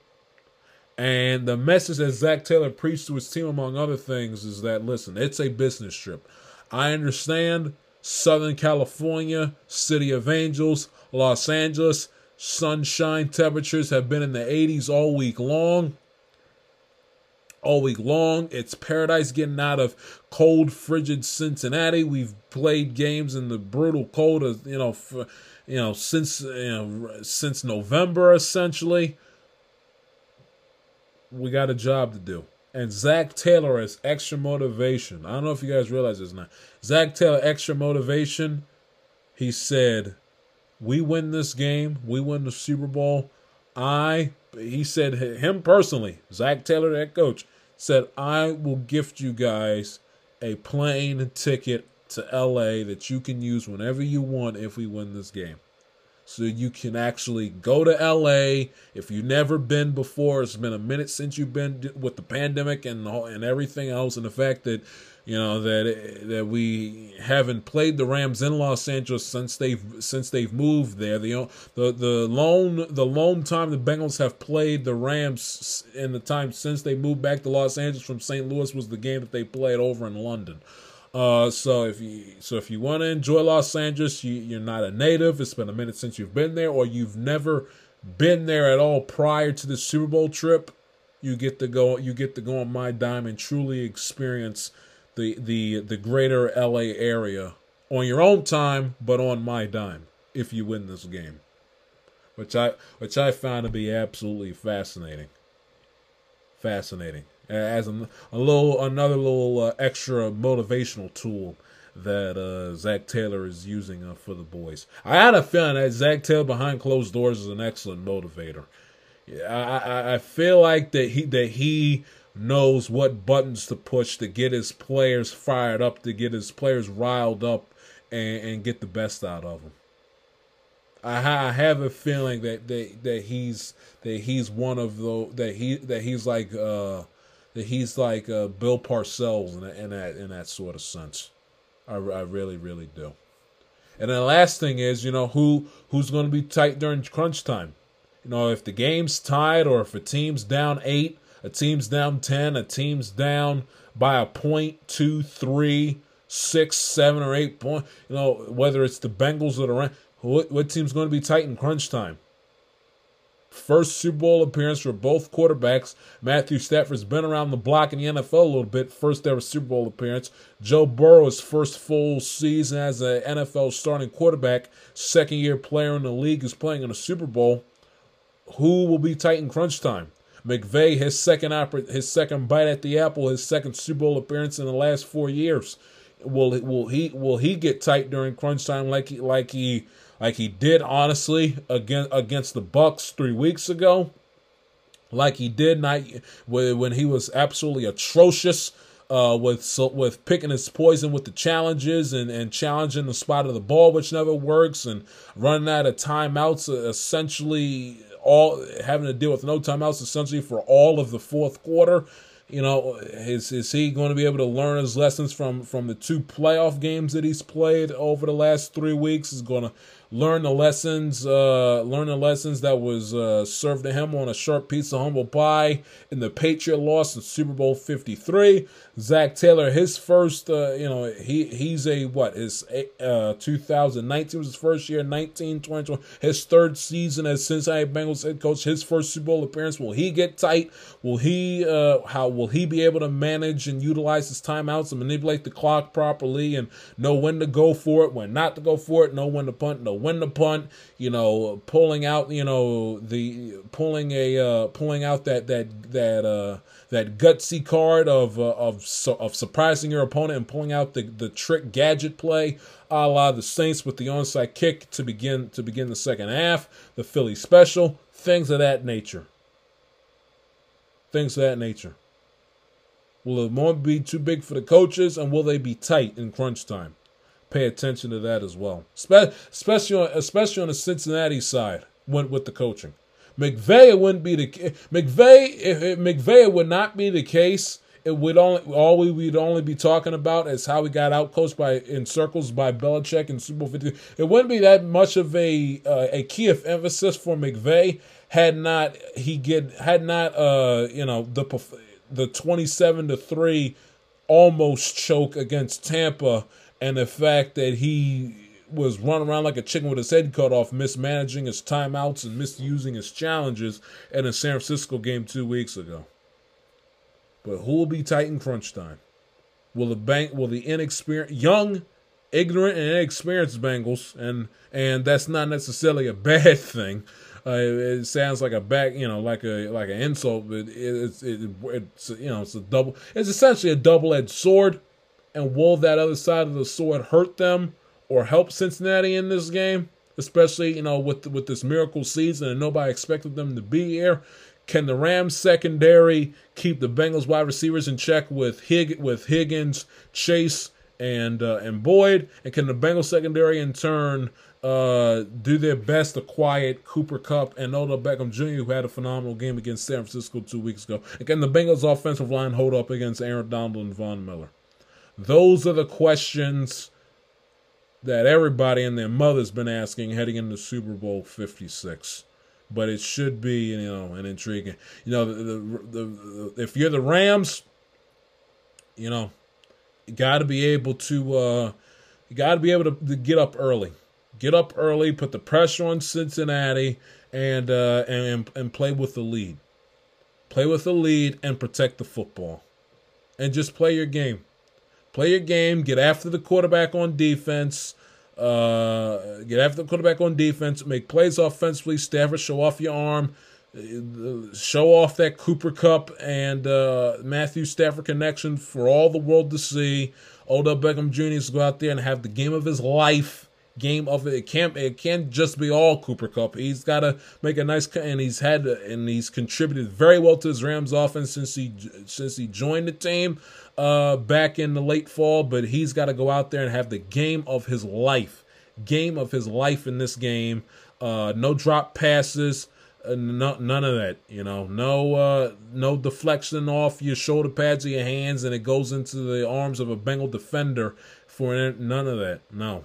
And the message that Zac Taylor preached to his team, among other things, is that listen, it's a business trip. I understand Southern California, City of Angels, Los Angeles, sunshine temperatures have been in the 80s all week long all week long. It's paradise getting out of cold, frigid Cincinnati. We've played games in the brutal cold, of, you know, you know, since you know, since November essentially. We got a job to do. And Zac Taylor has extra motivation. I don't know if you guys realize this now. Zac Taylor extra motivation. He said, "We win this game. We win the Super Bowl. I." He said him personally, Zach Taylor, that coach said, I will gift you guys a plane ticket to LA that you can use whenever you want if we win this game. So you can actually go to LA if you've never been before. It's been a minute since you've been with the pandemic and and everything else, and the fact that you know that eh, that we haven't played the Rams in Los Angeles since they've since they've moved there. The the the lone the lone time the Bengals have played the Rams in the time since they moved back to Los Angeles from St. Louis was the game that they played over in London. Uh, so if you so if you want to enjoy Los Angeles, you, you're not a native. It's been a minute since you've been there, or you've never been there at all prior to the Super Bowl trip. You get to go. You get to go on my dime and truly experience the the the greater LA area on your own time, but on my dime if you win this game, which I which I found to be absolutely fascinating. Fascinating as a, a little another little uh, extra motivational tool that uh, Zac Taylor is using uh, for the boys. I had a feeling that Zac Taylor behind closed doors is an excellent motivator. I, I, feel like that he that he knows what buttons to push to get his players fired up, to get his players riled up, and, and get the best out of them. I, I have a feeling that, that that he's that he's one of the that he that he's like uh that he's like uh, Bill Parcells in that, in that in that sort of sense. I, I really really do. And the last thing is, you know, who who's going to be tight during crunch time? You know, if the game's tied or if a team's down eight, a team's down ten, a team's down by a point, two, three, six, seven, or eight point. You know, whether it's the Bengals or the Rams, what, what team's going to be tight in crunch time? First Super Bowl appearance for both quarterbacks. Matthew Stafford's been around the block in the NFL a little bit. First ever Super Bowl appearance. Joe Burrow's first full season as an NFL starting quarterback. Second year player in the league is playing in a Super Bowl. Who will be tight in crunch time? McVay, his second oper- his second bite at the apple, his second Super Bowl appearance in the last four years. Will will he will he get tight during crunch time like he like he like he did honestly against against the Bucks three weeks ago, like he did not when he was absolutely atrocious uh, with so, with picking his poison with the challenges and, and challenging the spot of the ball, which never works, and running out of timeouts, uh, essentially all having to deal with no timeouts essentially for all of the fourth quarter. You know, is is he going to be able to learn his lessons from from the two playoff games that he's played over the last three weeks? Is going to learn the lessons, uh, learn the lessons that was uh, served to him on a sharp piece of humble pie in the Patriot loss in Super Bowl 53. Zac Taylor, his first, uh, you know, he he's a what is uh 2019 was his first year, 19, 20, his third season as Cincinnati Bengals head coach, his first Super Bowl appearance. Will he get tight? Will he uh how will he be able to manage and utilize his timeouts and manipulate the clock properly and know when to go for it, when not to go for it, know when to punt, know when to punt, you know, pulling out, you know, the pulling a uh pulling out that that that uh that gutsy card of uh, of of surprising your opponent and pulling out the, the trick gadget play, a la the Saints with the onside kick to begin to begin the second half, the Philly special, things of that nature. Things of that nature. Will the moment be too big for the coaches, and will they be tight in crunch time? Pay attention to that as well, especially on, especially on the Cincinnati side with the coaching. McVay wouldn't be the McVay if, if McVay would not be the case. It would only all we would only be talking about is how we got out coached by in circles by Belichick in Super Bowl Fifty. It wouldn't be that much of a uh, a key of emphasis for McVay had not he get had not uh you know the the twenty seven to three almost choke against Tampa and the fact that he was running around like a chicken with his head cut off, mismanaging his timeouts and misusing his challenges in a San Francisco game two weeks ago. But who will be tight in crunch time? Will the bank? Will the inexperienced, young, ignorant, and inexperienced Bengals? And and that's not necessarily a bad thing. Uh, it, sounds like a back, you know, like a like an insult, but it, it's it, it's you know it's a double. It's essentially a double edged sword. And will that other side of the sword hurt them? Or help Cincinnati in this game, especially you know with with this miracle season and nobody expected them to be here. Can the Rams secondary keep the Bengals wide receivers in check with Hig- with Higgins, Chase, and uh, and Boyd? And can the Bengals secondary in turn uh, do their best to quiet Cooper Kupp and Odell Beckham Jr., who had a phenomenal game against San Francisco two weeks ago? And can the Bengals offensive line hold up against Aaron Donald and Von Miller? Those are the questions that everybody and their mother's been asking heading into Super Bowl 56. But it should be, you know, an intriguing. You know, the, the, the, if you're the Rams, you know, you got to be able to, uh, you got to be able to, to, get up early, get up early, put the pressure on Cincinnati, and uh, and and play with the lead, play with the lead, and protect the football, and just play your game. Play your game. Get after the quarterback on defense. Uh, get after the quarterback on defense. Make plays offensively. Stafford, show off your arm. Show off that Cooper Kupp and uh, Matthew Stafford connection for all the world to see. Odell Beckham Jr. is go out there and have the game of his life game of it. It can't it can't just be all Cooper Kupp. He's got to make a nice and he's had and he's contributed very well to his Rams offense since he since he joined the team uh, back in the late fall. But he's got to go out there and have the game of his life, game of his life in this game. Uh, no drop passes. Uh, no, none of that, you know. No, uh, no deflection off your shoulder pads or your hands, and it goes into the arms of a Bengal defender. For none of that, no.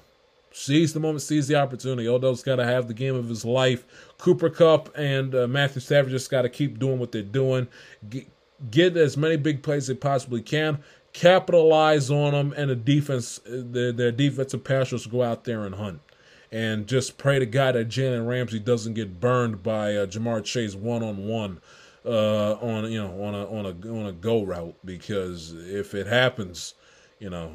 Seize the moment, seize the opportunity. Odell's got to have the game of his life. Cooper Kupp and uh, Matthew Stafford just got to keep doing what they're doing. Get, get as many big plays as they possibly can. Capitalize on them, and the defense, their, their defensive passers go out there and hunt and just pray to God that Jalen Ramsey doesn't get burned by uh, Ja'Marr Chase one on one on you know on a on a on a go route because if it happens, you know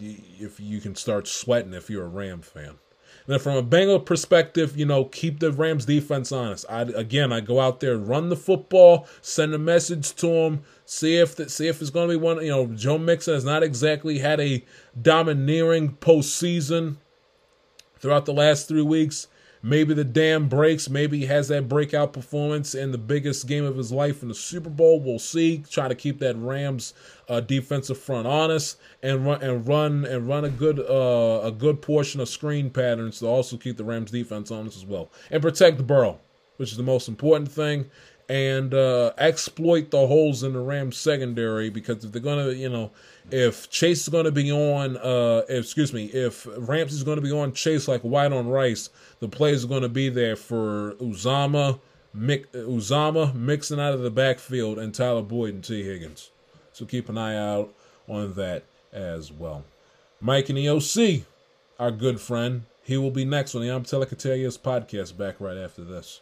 if you can start sweating if you're a Ram fan. Then from a Bengal perspective, you know, keep the Rams defense honest. I again, I go out there, run the football, send a message to them, see if the, see if it's going to be one. You know, Joe Mixon has not exactly had a domineering postseason throughout the last three weeks. Maybe the dam breaks. Maybe he has that breakout performance in the biggest game of his life in the Super Bowl. We'll see. Try to keep that Rams uh, defensive front honest and run and run and run a good uh, a good portion of screen patterns to also keep the Rams defense honest as well and protect the Burrow, which is the most important thing and uh, exploit the holes in the Rams secondary because if they're gonna, you know, if Chase is gonna be on, uh, excuse me, if Ramsey's gonna be on Chase like white on rice, the plays are gonna be there for Uzomah, Mick, Uzomah Mixon out of the backfield and Tyler Boyd and Tee Higgins. So keep an eye out on that as well. Mike and the OC, our good friend, he will be next on the I'm Telecatelius podcast. Back right after this.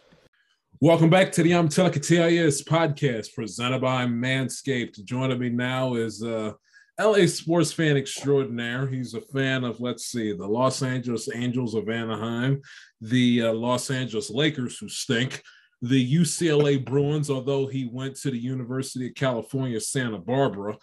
Welcome back to the I'm Telecatelius podcast presented by Manscaped. Joining me now is uh, LA sports fan extraordinaire. He's a fan of, let's see, the Los Angeles Angels of Anaheim, the uh, Los Angeles Lakers, who stink, the UCLA Bruins, although he went to the University of California, Santa Barbara,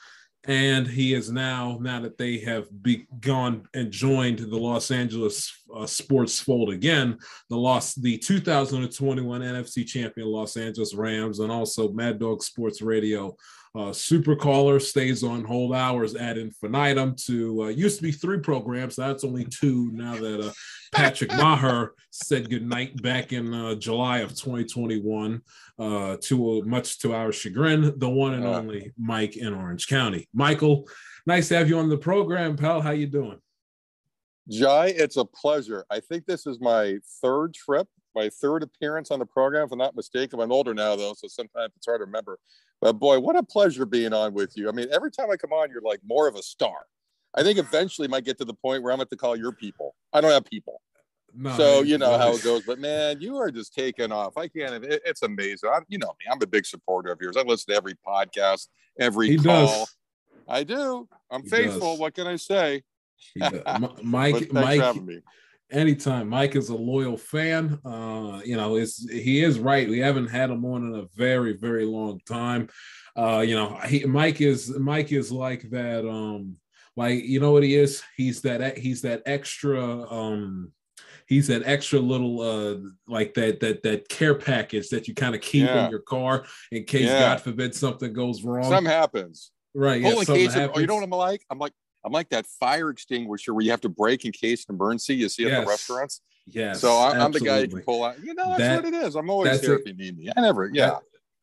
and he is now now that they have begun and joined the Los Angeles uh, sports fold again, the lost the 2021 NFC champion Los Angeles Rams, and also Mad Dog Sports Radio uh, Super Caller stays on hold hours ad infinitum to uh, used to be three programs. That's only two now that uh, Patrick Maher said goodnight back in uh, July of 2021 uh, to much to our chagrin, the one and only Mike in Orange County. Michael, nice to have you on the program, pal. How you doing? Jai, it's a pleasure. I think this is my third trip, my third appearance on the program, if I'm not mistaken. I'm older now, though, so sometimes it's hard to remember. But boy, what a pleasure being on with you. I mean, every time I come on, you're like more of a star. I think eventually might get to the point where I'm going to call your people. I don't have people. No, so you know how it goes, but man, you are just taking off. I can't. It, it's amazing. I'm, you know me. I'm a big supporter of yours. I listen to every podcast, every he call. Does. I do. I'm he faithful. Does. What can I say? Mike, Mike, anytime. Mike is a loyal fan. Uh, you know, it's he is right. We haven't had him on in a very, very long time. Uh, you know, he Mike is Mike is like that. Um, like you know what he is? He's that he's that extra um he's that extra little uh like that that that care package that you kind of keep yeah. in your car in case yeah. God forbid something goes wrong. Something happens. Right. Yeah, case of, oh, you know what I'm like? I'm like I'm like that fire extinguisher where you have to break in case of emergency. You see yes. at the restaurants. Yeah. So I'm, I'm, the guy you can pull out. You know, that's that, what it is. I'm always here if you need me. I never. Yeah.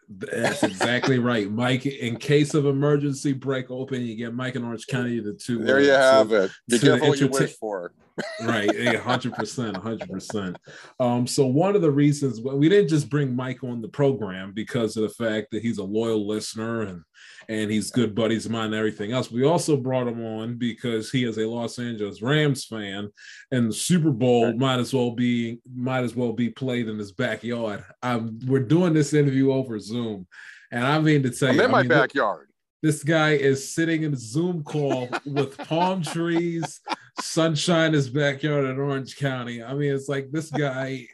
That, that's exactly right, Mike. In case of emergency, break open. You get Mike in Orange County the two. There you have it. Be careful what you wish for right hundred percent, hundred percent. Um, so one of the reasons we didn't just bring Mike on the program because of the fact that he's a loyal listener and and he's good buddies of mine and everything else. We also brought him on because he is a Los Angeles Rams fan, and the Super Bowl might as well be might as well be played in his backyard. I'm, we're doing this interview over Zoom, and I mean to tell I'm you, in my mean, backyard. This guy is sitting in a Zoom call with palm trees, sunshine in his backyard in Orange County. I mean, it's like this guy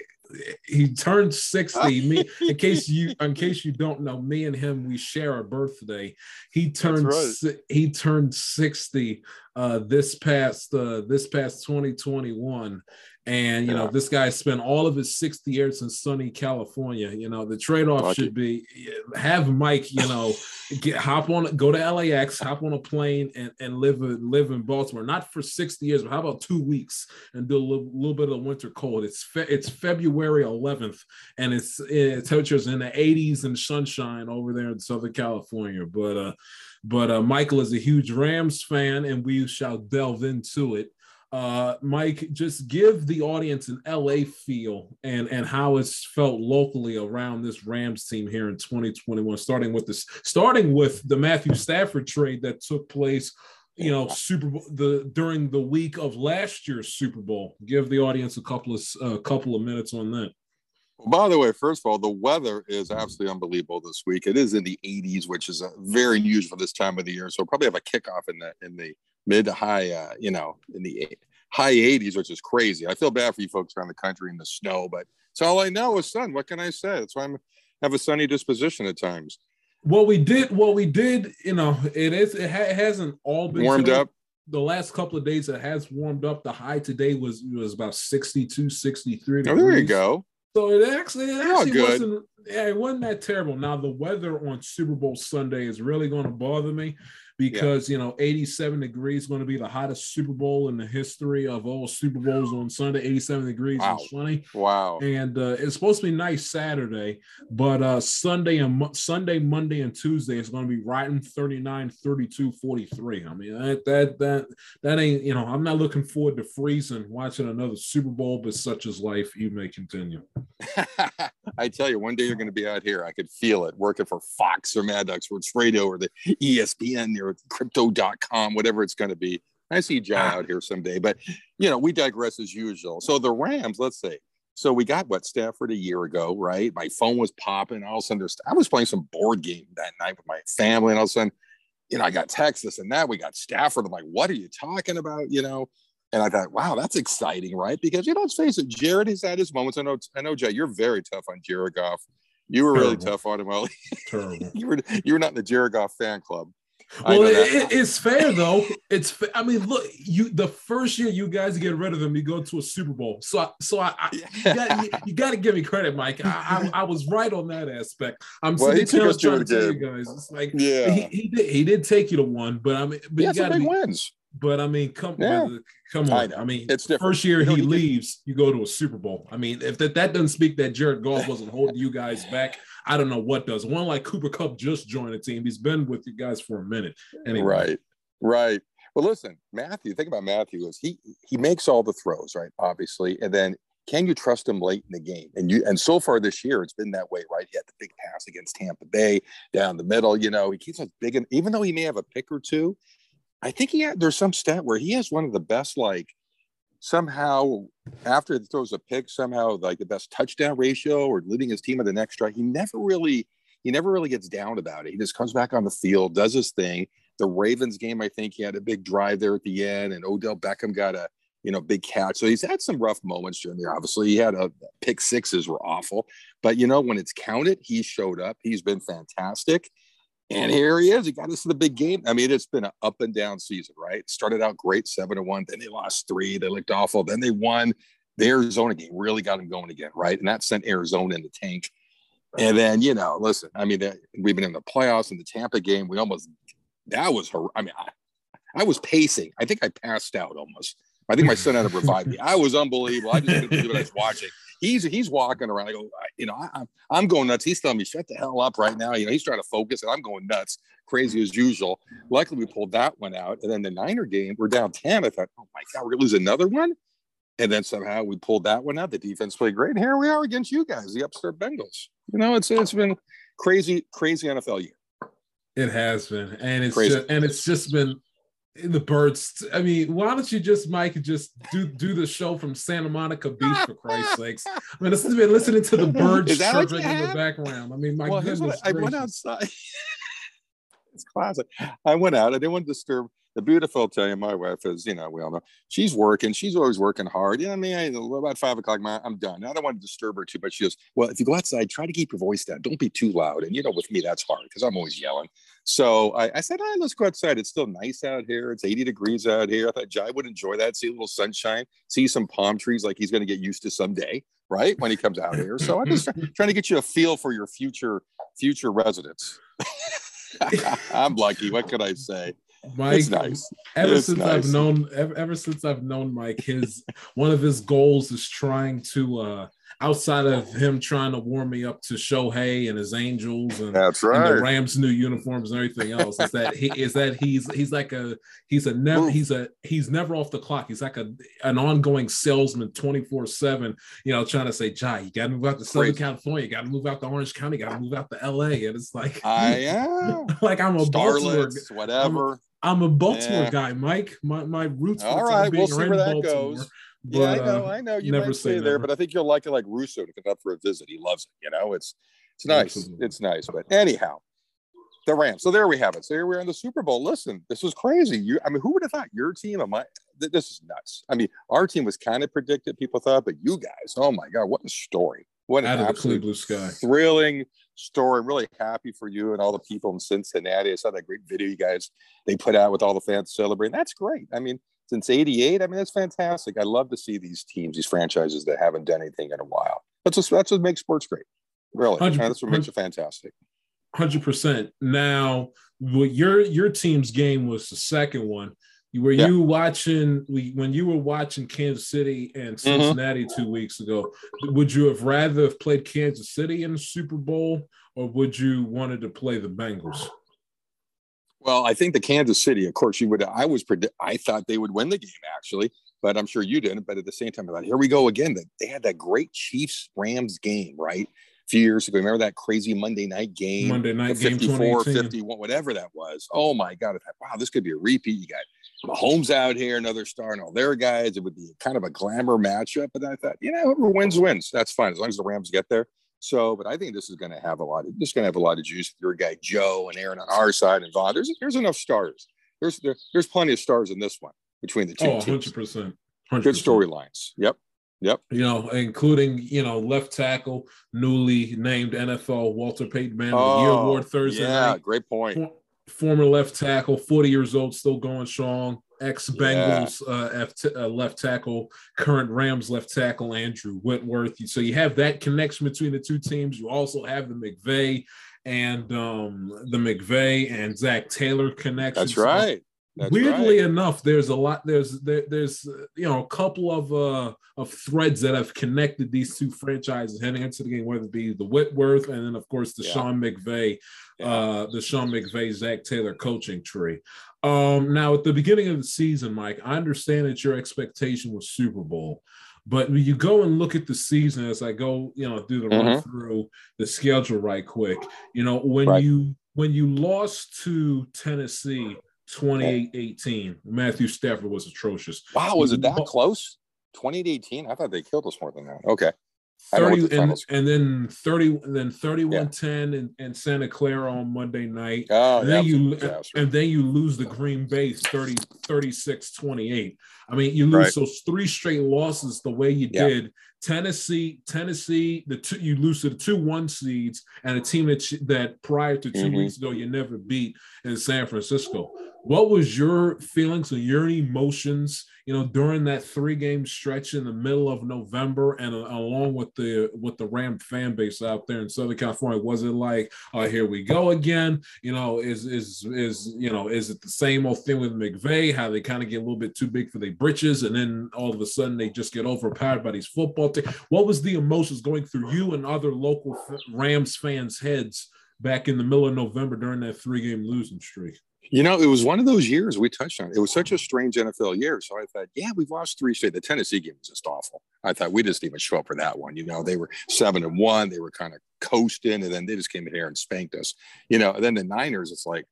he turned 60 me in case you in case you don't know me and him we share a birthday. He turned right. he turned 60 uh this past uh this past 2021 and you yeah. know this guy spent all of his 60 years in sunny california you know the trade-off should be have mike you know get hop on go to LAX, hop on a plane and, and live in live in Baltimore. Not for 60 years, but how about two weeks and do a little, little bit of winter cold. It's fe- it's February 11th and it's it, temperatures in the 80s and sunshine over there in Southern California. But uh but uh Michael is a huge Rams fan and we shall delve into it. Uh, Mike, just give the audience an LA feel and and how it's felt locally around this Rams team here in 2021. Starting with this, starting with the Matthew Stafford trade that took place, you know, Super Bowl the during the week of last year's Super Bowl. Give the audience a couple of a uh, couple of minutes on that. By the way, first of all, the weather is absolutely unbelievable this week. It is in the 80s, which is uh, very unusual for this time of the year. So we'll probably have a kickoff in the in the mid to high, uh, you know, in the high 80s, which is crazy. I feel bad for you folks around the country in the snow, but it's all I know is sun. What can I say? That's why I'm have a sunny disposition at times. What we did, what we did, you know, it is it, ha- it hasn't all been warmed up. The last couple of days it has warmed up. The high today was was about 62, 63 degrees. Oh, there you go. So it actually, it actually wasn't yeah, it wasn't that terrible. Now the weather on Super Bowl Sunday is really going to bother me because yeah. you know 87 degrees is going to be the hottest Super Bowl in the history of all Super Bowls on Sunday. 87 degrees wow. and sunny. Wow! And uh, it's supposed to be nice Saturday, but uh, Sunday and Mo- Sunday, Monday, and Tuesday it's going to be right in 39, 32, 43. I mean that that that that ain't you know I'm not looking forward to freezing watching another Super Bowl, but such is life. You may continue. I tell you, one day you're going to be out here. I could feel it working for Fox or Mad Dog Sports Radio or the ESPN or crypto.com, whatever it's going to be. I see John ah. out here someday, but you know, we digress as usual. So the Rams, let's say, so we got what Stafford a year ago, right? My phone was popping. All of a sudden, I was playing some board game that night with my family, and all of a sudden, you know, I got Texas and that. We got Stafford. I'm like, what are you talking about? You know, and I thought, wow, that's exciting, right? Because you know, let's face it, Jared has had his moments. I know, I know, Jay, you're very tough on Jared Goff. You were Terrible. really tough on him. Well, you were you were not in the Jared Goff fan club. Well, it, it's fair though. It's I mean, look, you the first year you guys get rid of him, you go to a Super Bowl. So, I, so I, I you, got, you, you, to give me credit, Mike. I, I, I, was right on that aspect. I'm well, sitting here trying to tell you guys, it's like, yeah, he, he, did he did take you to one, but I mean, but you got big be, wins. But I mean, come yeah. come on. I, I, mean, it's different. first year he leaves, you go to a Super Bowl. I mean, if that, that doesn't speak that Jared Goff wasn't holding you guys back, I don't know what does. One like Cooper Kupp just joined the team. He's been with you guys for a minute. Anyway. Right. Right. Well, listen, Matthew. Think about Matthew. Is he he makes all the throws, right? Obviously, and then can you trust him late in the game? And you and so far this year, it's been that way, right? He had the big pass against Tampa Bay down the middle. You know, he keeps us big, and even though he may have a pick or two, I think he had there's some stat where he has one of the best like somehow after he throws a pick somehow like the best touchdown ratio or leading his team at the next drive. He never really he never really gets down about it. He just comes back on the field, does his thing. The Ravens game, I think he had a big drive there at the end, and Odell Beckham got a you know big catch. So he's had some rough moments during there. Obviously, he had a pick sixes were awful, but you know when it's counted, he showed up. He's been fantastic. And here he is. He got us to the big game. I mean, it's been an up and down season, right? Started out great, seven to one. Then they lost three. They looked awful. Then they won. The Arizona game really got them going again, right? And that sent Arizona in the tank. And then, you know, listen, I mean, we've been in the playoffs in the Tampa game. We almost, that was her. I mean, I, I was pacing. I think I passed out almost. I think my son had to revive me. I was unbelievable. I just couldn't believe what I was watching he's he's walking around. I go, you know, I, am I'm going nuts. He's telling me, shut the hell up right now. You know, he's trying to focus, and I'm going nuts, crazy as usual. Luckily, we pulled that one out, and then the Niner game, we're down ten. I thought, oh my god, we're gonna lose another one. And then somehow we pulled that one out. The defense played great. And here we are against you guys, the upstart Bengals. You know, it's it's been crazy, crazy NFL year. It has been, and it's just, and it's just been the birds. I mean, why don't you just, Mike, just do do the show from Santa Monica Beach for Christ's sakes? I mean, this has been listening to the birds chirping in the background. I mean, my well, goodness. I, I went outside. it's classic. I went out. I didn't want to disturb the beautiful Italian, my wife is, you know, we all know she's working. She's always working hard. You know, what I mean, I, about five o'clock, I'm done. I don't want to disturb her too much. She goes, well, if you go outside, try to keep your voice down. Don't be too loud. And you know, with me, that's hard because I'm always yelling. So I, I said, all right, let's go outside. It's still nice out here. It's 80 degrees out here. I thought Jai would enjoy that. See a little sunshine, see some palm trees like he's going to get used to someday, right? When he comes out here. So I'm just trying to get you a feel for your future future residents. I'm lucky. What could I say? Mike, it's nice. Ever It's since nice. I've known, ever, ever since I've known Mike, his one of his goals is trying to, uh outside of him trying to warm me up to Shohei and his Angels and, That's and the. Rams' new uniforms and everything else, is that he is that he's he's like a he's a never he's a he's never off the clock. He's like a an ongoing salesman, twenty four seven. You know, trying to say, Jai, you got to move out to Southern. California, you got to move out to Orange County, you got to move out to L.A. And it's like I am. like I'm a Baltimore whatever. I'm a Baltimore Yeah. guy, Mike. My my roots. All right, being we'll see where that Baltimore, goes. But, yeah, I know, uh, I know. You never might say stay there, but I think you'll like it like Russo to come up for a visit. He loves it. You know, it's it's nice. Absolutely. It's nice. But anyhow, the Rams. So there we have it. So here we are in the Super Bowl. Listen, this was crazy. You, I mean, who would have thought your team and my this is nuts. I mean, our team was kind of predicted. People thought, but you guys, oh my god, what a story! What an out of the clear absolute blue sky. thrilling story. I'm really happy for you and all the people in Cincinnati. I saw that great video you guys they put out with all the fans celebrating. That's great. I mean, since '88, I mean, that's fantastic. I love to see these teams, these franchises that haven't done anything in a while. That's what that's what makes sports great. Really, that's what makes it fantastic. Hundred percent. Now, what your your team's game was the second one. Were Yeah. you watching when you were watching Kansas City and Mm-hmm. Cincinnati two weeks ago? Would you have rather have played Kansas City in the Super Bowl, or would you wanted to play the Bengals? Well, I think the Kansas City, of course, you would. I was predict. I thought they would win the game actually, but I'm sure you didn't. But at the same time, I thought, here we go again. That they had that great Chiefs Rams game, right? A few years ago. Remember that crazy Monday night game? Monday night game 54, 2018. 51, whatever that was. Oh my God. I thought, wow, this could be a repeat. You got Mahomes out here, another star, and all their guys. It would be kind of a glamour matchup. But I thought, you know, whoever wins, wins. That's fine as long as the Rams get there. So, but I think this is going to have a lot of this is going to have a lot of juice. Your guy Joe and Aaron on our side and Von. There's there's enough stars. There's there, there's plenty of stars in this one between the two. 100 percent. Good storylines. Yep. Yep. You know, including you know left tackle, newly named NFL Walter Payton Man the Year oh, Award Thursday Oh, yeah, night. great point. For- former left tackle, 40 years old, still going strong. Ex Bengals uh, F- uh, left tackle, current Rams left tackle, Andrew Whitworth. So you have that connection between the two teams. You also have the McVay and um, the McVay and Zac Taylor connection. That's So right. That's weirdly right. enough there's a lot there's there, there's uh, you know a couple of uh of threads that have connected these two franchises heading into the game whether it be the whitworth and then of course the Yeah. sean mcvay Yeah. uh the sean mcvay zac taylor coaching tree um now at the beginning of the season mike i understand that your expectation was super bowl but when you go and look at the season as i go you know do the run Mhm. through the schedule right quick you know when Right. you when you lost to tennessee 28-18 matthew stafford was atrocious Wow, was it that close? 2018? I thought they killed us more than that. Okay. I don't know 30 the and, and then 30 and then 31-10 in, in santa clara on monday night Oh, and then it was a you disaster. and then you lose the green bay 30 36 28 i mean you lose Right. those three straight losses the way you Yeah. did tennessee tennessee the two you lose to the two one seeds and a team that that prior to 2 Mhm. weeks ago you never beat in san francisco. What was your feelings and your emotions you know during that three game stretch in the middle of november and uh, along with the with the ram fan base out there in southern california? Was it like oh here we go again? You know is is is you know is it the same old thing with mcvay how they kind of get a little bit too big for their britches and then all of a sudden they just get overpowered by these football what was the emotions going through you and other local rams fans heads back in the middle of november during that three game losing streak You know, it was one of those years we touched on. It was such a strange NFL year. So I thought, yeah, we've lost three straight. The Tennessee game was just awful. I thought we just didn't even show up for that one. You know, they were seven and one. They were kind of coasting, and then they just came in here and spanked us. You know, and then the Niners, it's like,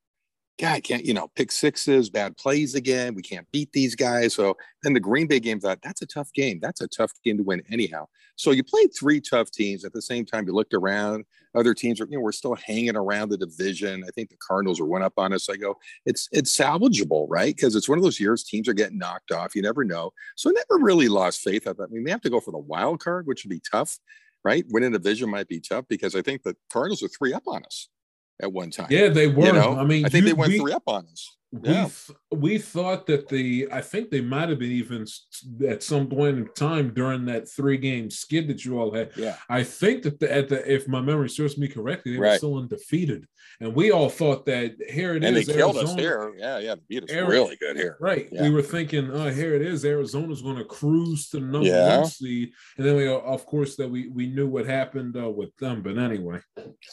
God, can't you know pick sixes, bad plays again. We can't beat these guys. So then the Green Bay game thought that's a tough game. That's a tough game to win anyhow. So you played three tough teams at the same time. You looked around. Other teams are, you know, we're still hanging around the division. I think the Cardinals are one up on us. I go, it's it's salvageable, right? Because it's one of those years teams are getting knocked off. You never know. So I never really lost faith. I thought we may have to go for the wild card, which would be tough, right? Winning a division might be tough because I think the Cardinals are three up on us at one time. yeah they were You know, i mean I think you they went beat- three up on us. We Yeah. th- we thought that the I think they might have been even at some point in time during that three game skid that you all had. Yeah. I think that the, at the if my memory serves me correctly, they were still undefeated, and we all thought that here it is. And they killed us Arizona- here. Yeah, yeah. Beat us Ari- really good here. Right. Yeah. We were thinking, oh, here it is. Arizona's going to cruise to the number Yeah. one seed, and then we, of course, that we we knew what happened uh, with them. But anyway,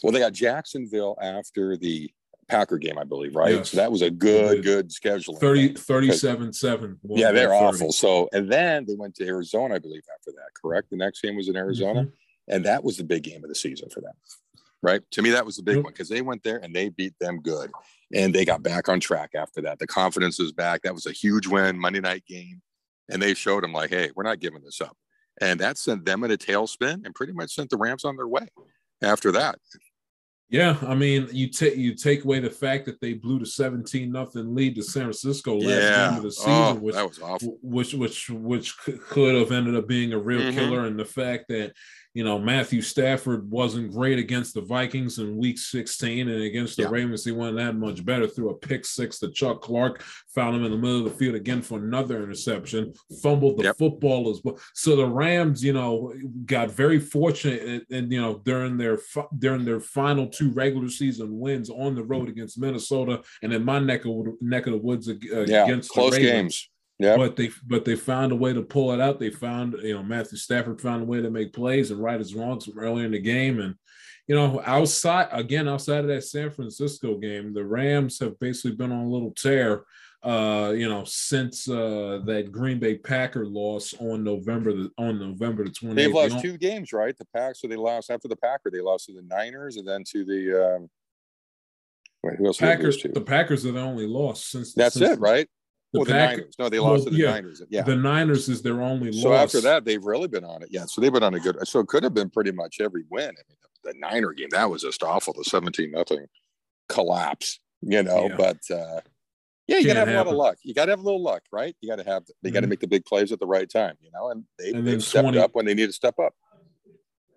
Well, they got Jacksonville after the Packer game, I believe, right? Yes. So that was a good, good scheduling. 30, 37 7. Yeah, they're awful. So, and then they went to Arizona, I believe, after that. Correct. The next game was in Arizona, Mhm. and that was the big game of the season for them. Right. To me, that was the big one because they went there and they beat them good, and they got back on track after that. The confidence was back. That was a huge win, Monday night game, and they showed them like, hey, we're not giving this up, and that sent them in a tailspin and pretty much sent the Rams on their way. After that, Yeah, I mean, you take you take away the fact that they blew the seventeen nothing lead to San Francisco last yeah, game of the season, oh, which that was awful. which which which could have ended up being a real Mhm. killer, and the fact that you know Matthew Stafford wasn't great against the Vikings in Week 16, and against the Yeah. Ravens he wasn't that much better. Threw a pick six to Chuck Clark, found him in the middle of the field again for another interception, fumbled the Yep. football as well. So the Rams, you know, got very fortunate, and, and you know during their during their final two regular season wins on the road against Minnesota and in my neck of neck of the woods ag- uh, Yeah, against close the Ravens games. Yeah, but they but they found a way to pull it out. They found you know Matthew Stafford found a way to make plays and right his wrongs earlier in the game. And you know outside again outside of that San Francisco game, the Rams have basically been on a little tear. Uh, you know, since uh that Green Bay Packer loss on November the on November the 28th. they've lost two games, right? The Pack, so they lost after the Packer. They lost to the Niners and then to the. Um, wait, who else? Packers. The Packers are the only loss since That's since it, right? The, well, the Pack- Niners. No, they well, lost to the yeah, Niners. Yeah. The Niners is their only loss. so loss. after that, they've really been on it. Yeah. So they've been on a good. So it could have been pretty much every win. I mean, the, the Niner game that was just awful. The seventeen nothing collapse. You know, Yeah. but uh, yeah, you gotta Can't have a lot of luck. You gotta have a little luck, right? You gotta have. They gotta Mhm. make the big plays at the right time. You know, and they, and they've stepped 20 up when they need to step up.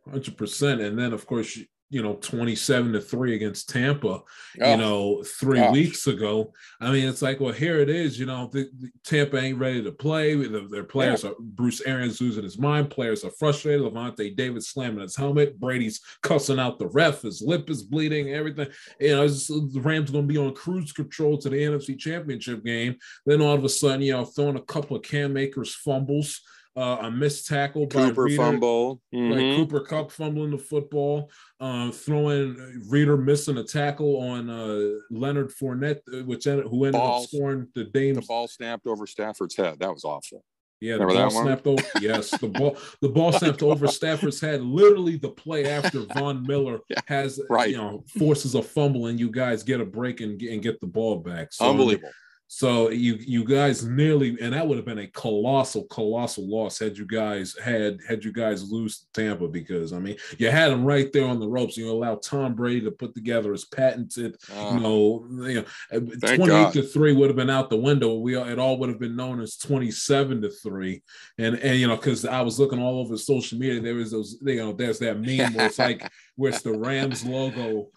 Hundred percent, and then of course you know twenty-seven to three against Tampa. Oh, You know, three gosh. weeks ago. I mean, it's like, well, here it is. You know, the, the Tampa ain't ready to play. The- their players are Bruce Arians losing his mind. Players are frustrated. Lavonte David slamming his helmet. Brady's cussing out the ref. His lip is bleeding. Everything. You know, it's, the Rams going to be on cruise control to the NFC Championship game. Then all of a sudden, you know, throwing a couple of Cam Akers fumbles. Uh, a missed tackle by Cooper Reader fumble. like Mhm. Cooper Kupp fumbling the football, uh, throwing Reader missing a tackle on uh, Leonard Fournette, uh, which ended, who ended Balls. up scoring the Dames. The ball snapped over Stafford's head. That was awful. yeah, the remember ball snapped over. Yes, the ball the ball snapped over Stafford's head. Literally, the play after Von Miller Yeah, has right. you know forces a fumble, and you guys get a break and, get- and get the ball back. So, Unbelievable. So you you guys nearly, and that would have been a colossal, colossal loss had you guys had had you guys lose Tampa because I mean you had them right there on the ropes. You allow Tom Brady to put together his patented, Uh, you know, you know, twenty eight to three would have been out the window. We it all would have been known as twenty seven to three, and and you know because I was looking all over social media, there was those you know there's that meme where it's like where it's the Rams logo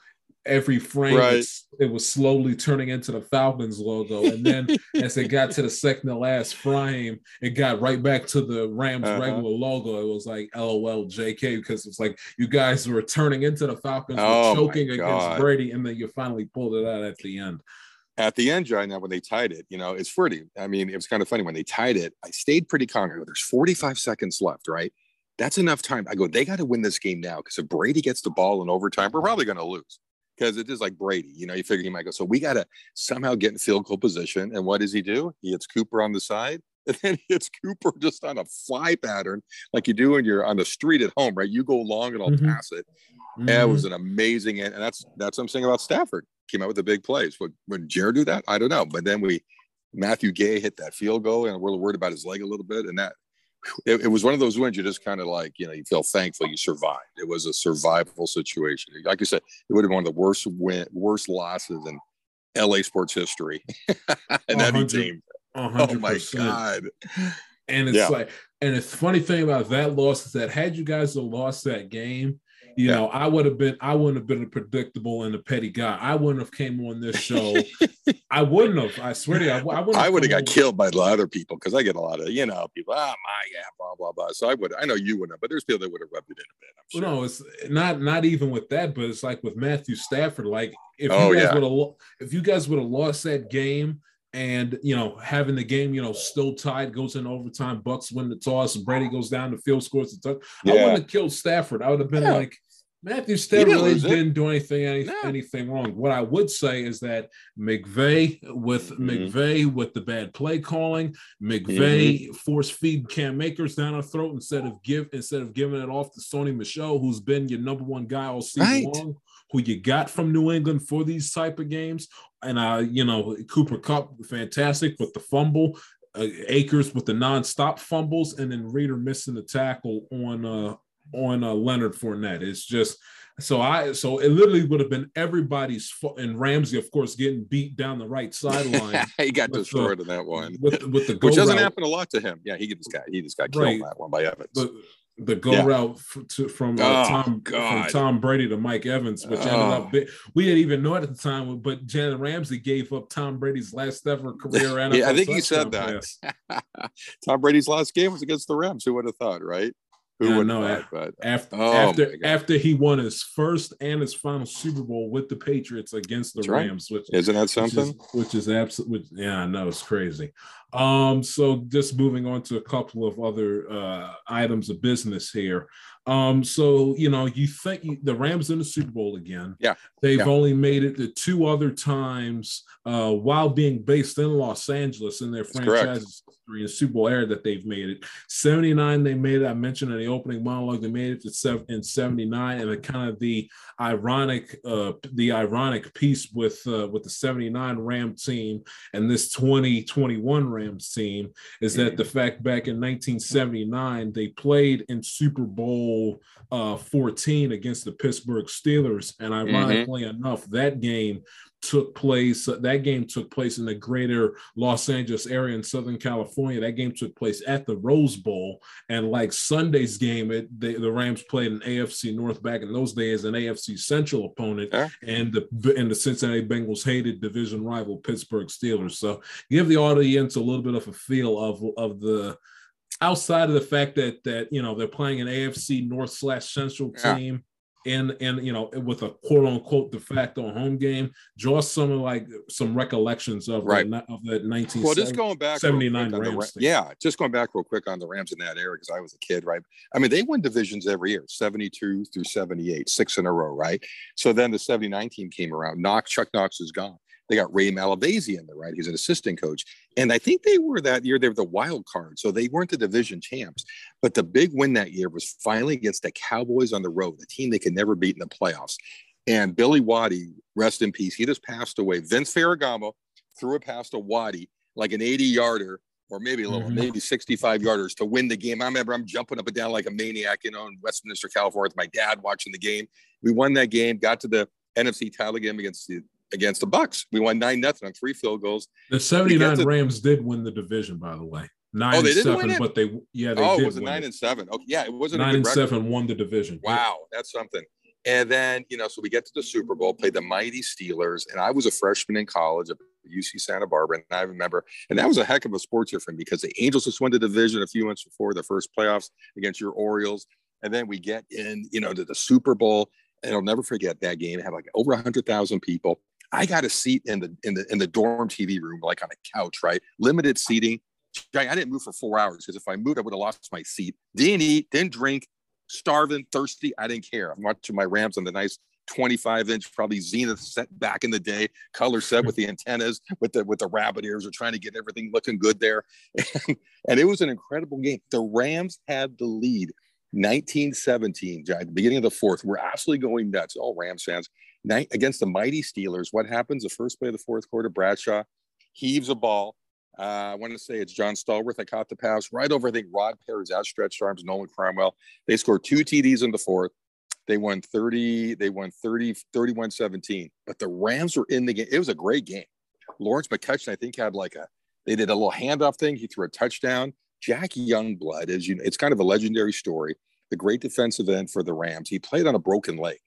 every frame Right. it was slowly turning into the Falcons logo. And then as it got to the second to last frame, it got right back to the Rams Uh-huh. regular logo. It was like LOL JK because it's like you guys were turning into the Falcons, Oh, choking against Brady, and then you finally pulled it out at the end. at the end, John, now when they tied it, you know, it's pretty. I mean, it was kind of funny when they tied it. I stayed pretty calm. I go, There's 45 seconds left, right? That's enough time. I go, they got to win this game now because if Brady gets the ball in overtime, we're probably going to lose because it is like Brady. You know, you figure he might go. So we got to somehow get in field goal position. And what does he do? He hits Cooper on the side. And then he hits Cooper just on a fly pattern, like you do when you're on the street at home, right? You go long and I'll Mhm. pass it. Mm-hmm. it was an amazing, and that's that's what I'm saying about Stafford. Came out with the big plays. Would when Jared do that? I don't know. But then we Matthew Gay hit that field goal, and we're worried about his leg a little bit. And that it, it was one of those wins you just kind of like, you know, you feel thankful you survived. It was a survival situation. Like you said, it would have been one of the worst win, worst losses in LA sports history. and that 100 team. A Oh hundred my. God. And it's Yeah. like, and the funny thing about that loss is that had you guys lost that game, You Yeah. know, I would have been, I wouldn't have been a predictable and a petty guy. I wouldn't have came on this show. I wouldn't have. I swear to you, I, I wouldn't. I would have got on- killed by a lot of other people because I get a lot of, you know, people, ah, my, yeah, blah, blah, blah. So I would, I know you wouldn't have, but there's people that would have rubbed it in a bit. I'm sure. No, it's not not even with that, but it's like with Matthew Stafford. Like if Oh, you guys yeah. would have if you guys would have lost that game and you know having the game you know still tied goes in overtime, Bucks win the toss, and Brady goes down the field scores the touch. I wouldn't have killed Stafford. I would have been Yeah. like Matthew Stafford didn't really didn't do anything any, No. anything wrong. What I would say is that McVay with Mhm. McVay with the bad play calling, McVay force feed Cam Akers down our throat instead of give instead of giving it off to Sony Michel, who's been your number one guy all season Right. long, who you got from New England for these type of games. And uh, you know, Cooper Kupp, fantastic with the fumble, uh, Akers with the nonstop fumbles, and then Reader missing the tackle on uh on uh, Leonard Fournette. It's just so I so it literally would have been everybody's fault, and Ramsey, of course, getting beat down the right sideline he got With the- destroyed in that one, with with the which doesn't route. happen a lot to him. Yeah, he just got, he just got killed Right. that one by Evans. the the go Yeah. route f- to, from uh, Oh, Tom from Tom Brady to Mike Evans, which ended Oh. up bi- we didn't even know it at the time, but Jalen Ramsey gave up Tom Brady's last ever career yeah, I think he said that. Tom Brady's last game was against the Rams. Who would have thought, right? Who would no, have thought? But after Oh, after after he won his first and his final Super Bowl with the Patriots against the That's right. Rams, which isn't that which something? is, which is absolutely yeah i know it's crazy um so just moving on to a couple of other uh items of business here um so you know you think you, the rams in the super bowl again Yeah. they've Yeah. only made it the two other times uh while being based in los angeles in their That's correct. History and super bowl era that they've made it. 79 they made it. I mentioned in the opening monologue they made it to seven in 79 and the kind of the ironic uh the ironic piece with uh with the 79 ram team and this 2021 rams team is that the fact back in 1979 they played in super bowl uh 14 against the pittsburgh steelers. And ironically enough that game took place uh, that game took place in the greater los angeles area in southern california. That game took place at the rose bowl. And like sunday's game it they, the rams played an afc north back in those days an afc central opponent. Yeah. and the and the cincinnati bengals hated division rival pittsburgh steelers. So give the audience a little bit of a feel of of the outside of the fact that that you know they're playing an afc north slash central Yeah. team in and you know with a quote unquote de facto home game draw some of like some recollections of Right. the, of that 19 Well, just going back, 79 quick on the Rams yeah, just going back real quick on the Rams in that era because I was a kid, right? I mean, they won divisions every year, seventy-two through seventy-eight, six in a row, right? So then the seventy-nine team came around. Knox, Chuck Knox is gone. They got Ray Malavasi in there, right? He's an assistant coach, and I think they were that year. They were the wild card, so they weren't the division champs. But the big win that year was finally against the Cowboys on the road, the team they could never beat in the playoffs. And Billy Waddy, rest in peace, he just passed away. Vince Ferragamo threw a pass to Waddy like an 80 yarder or maybe a little, Mhm. maybe 65 yarders to win the game. I remember I'm jumping up and down like a maniac, you know, in Westminster, California with my dad watching the game. We won that game, got to the NFC title game against the against the Bucks. We won nine nothing on three field goals. The 79 to- Rams did win the division, by the way. Nine Oh, they didn't win seven, it? but they yeah, they oh, did was it win nine it. and seven? Okay, yeah, it wasn't a Nine and record. seven won the division. Wow, that's something. And then, you know, so we get to the Super Bowl, play the mighty Steelers, and I was a freshman in college at UC Santa Barbara. And I remember, and that was a heck of a sports year for me because the Angels just won the division a few months before the first playoffs against your Orioles. And then we get in, you know, to the Super Bowl. And I'll never forget that game. It had like over a hundred thousand people. I got a seat in the in the in the dorm TV room, like on a couch, right? Limited seating. I didn't move for four hours because if I moved, I would have lost my seat. Didn't eat, didn't drink, starving, thirsty. I didn't care. I'm watching my Rams on the nice 25 inch, probably Zenith set back in the day, color set with the antennas, with the with the rabbit ears. We're trying to get everything looking good there, and, it was an incredible game. The Rams had the lead, 1917, at the beginning of the fourth. We're absolutely going nuts. All Rams fans night against the mighty Steelers. What happens? The first play of the fourth quarter, Bradshaw heaves a ball. Uh, I want to say it's John Stallworth that caught the pass right over, I think, Rod Perry's outstretched arms, Nolan Cromwell. They scored two TDs in the fourth. They won 30, they won 30, 31 17. But the Rams were in the game. It was a great game. Lawrence McCutcheon, I think, had like a, they did a little handoff thing. He threw a touchdown. Jack Youngblood, as you know, it's kind of a legendary story. the great defensive end for the Rams. He played on a broken leg.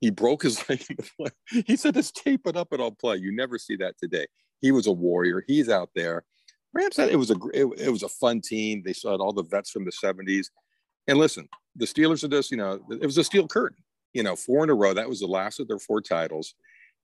He broke his leg. he said, "Just tape it up and I'll play." You never see that today. He was a warrior. He's out there. Rams said it was a it, it was a fun team. They saw all the vets from the '70s. And listen, the Steelers are just you know it was a steel curtain. You know, four in a row. That was the last of their four titles,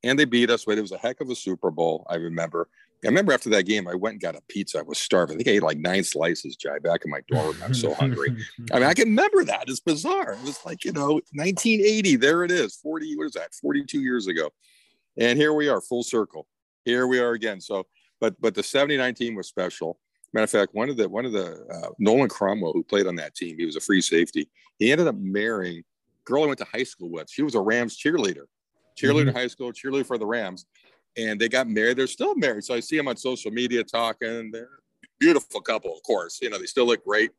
and they beat us. But it was a heck of a Super Bowl. I remember. I remember after that game, I went and got a pizza. I was starving. I think I ate like nine slices, Jai, back in my dorm. I'm so hungry. I mean, I can remember that. It's bizarre. It was like, you know, 1980. There it is. 40, what is that? 42 years ago. And here we are, full circle. Here we are again. So, but but the 79 team was special. Matter of fact, one of the one of the uh, Nolan Cromwell, who played on that team, he was a free safety. He ended up marrying a girl I went to high school with. She was a Rams cheerleader, cheerleader in Mhm. high school, cheerleader for the Rams and they got married. They're still married. So I see them on social media talking. They're a beautiful couple, of course. You know, they still look great.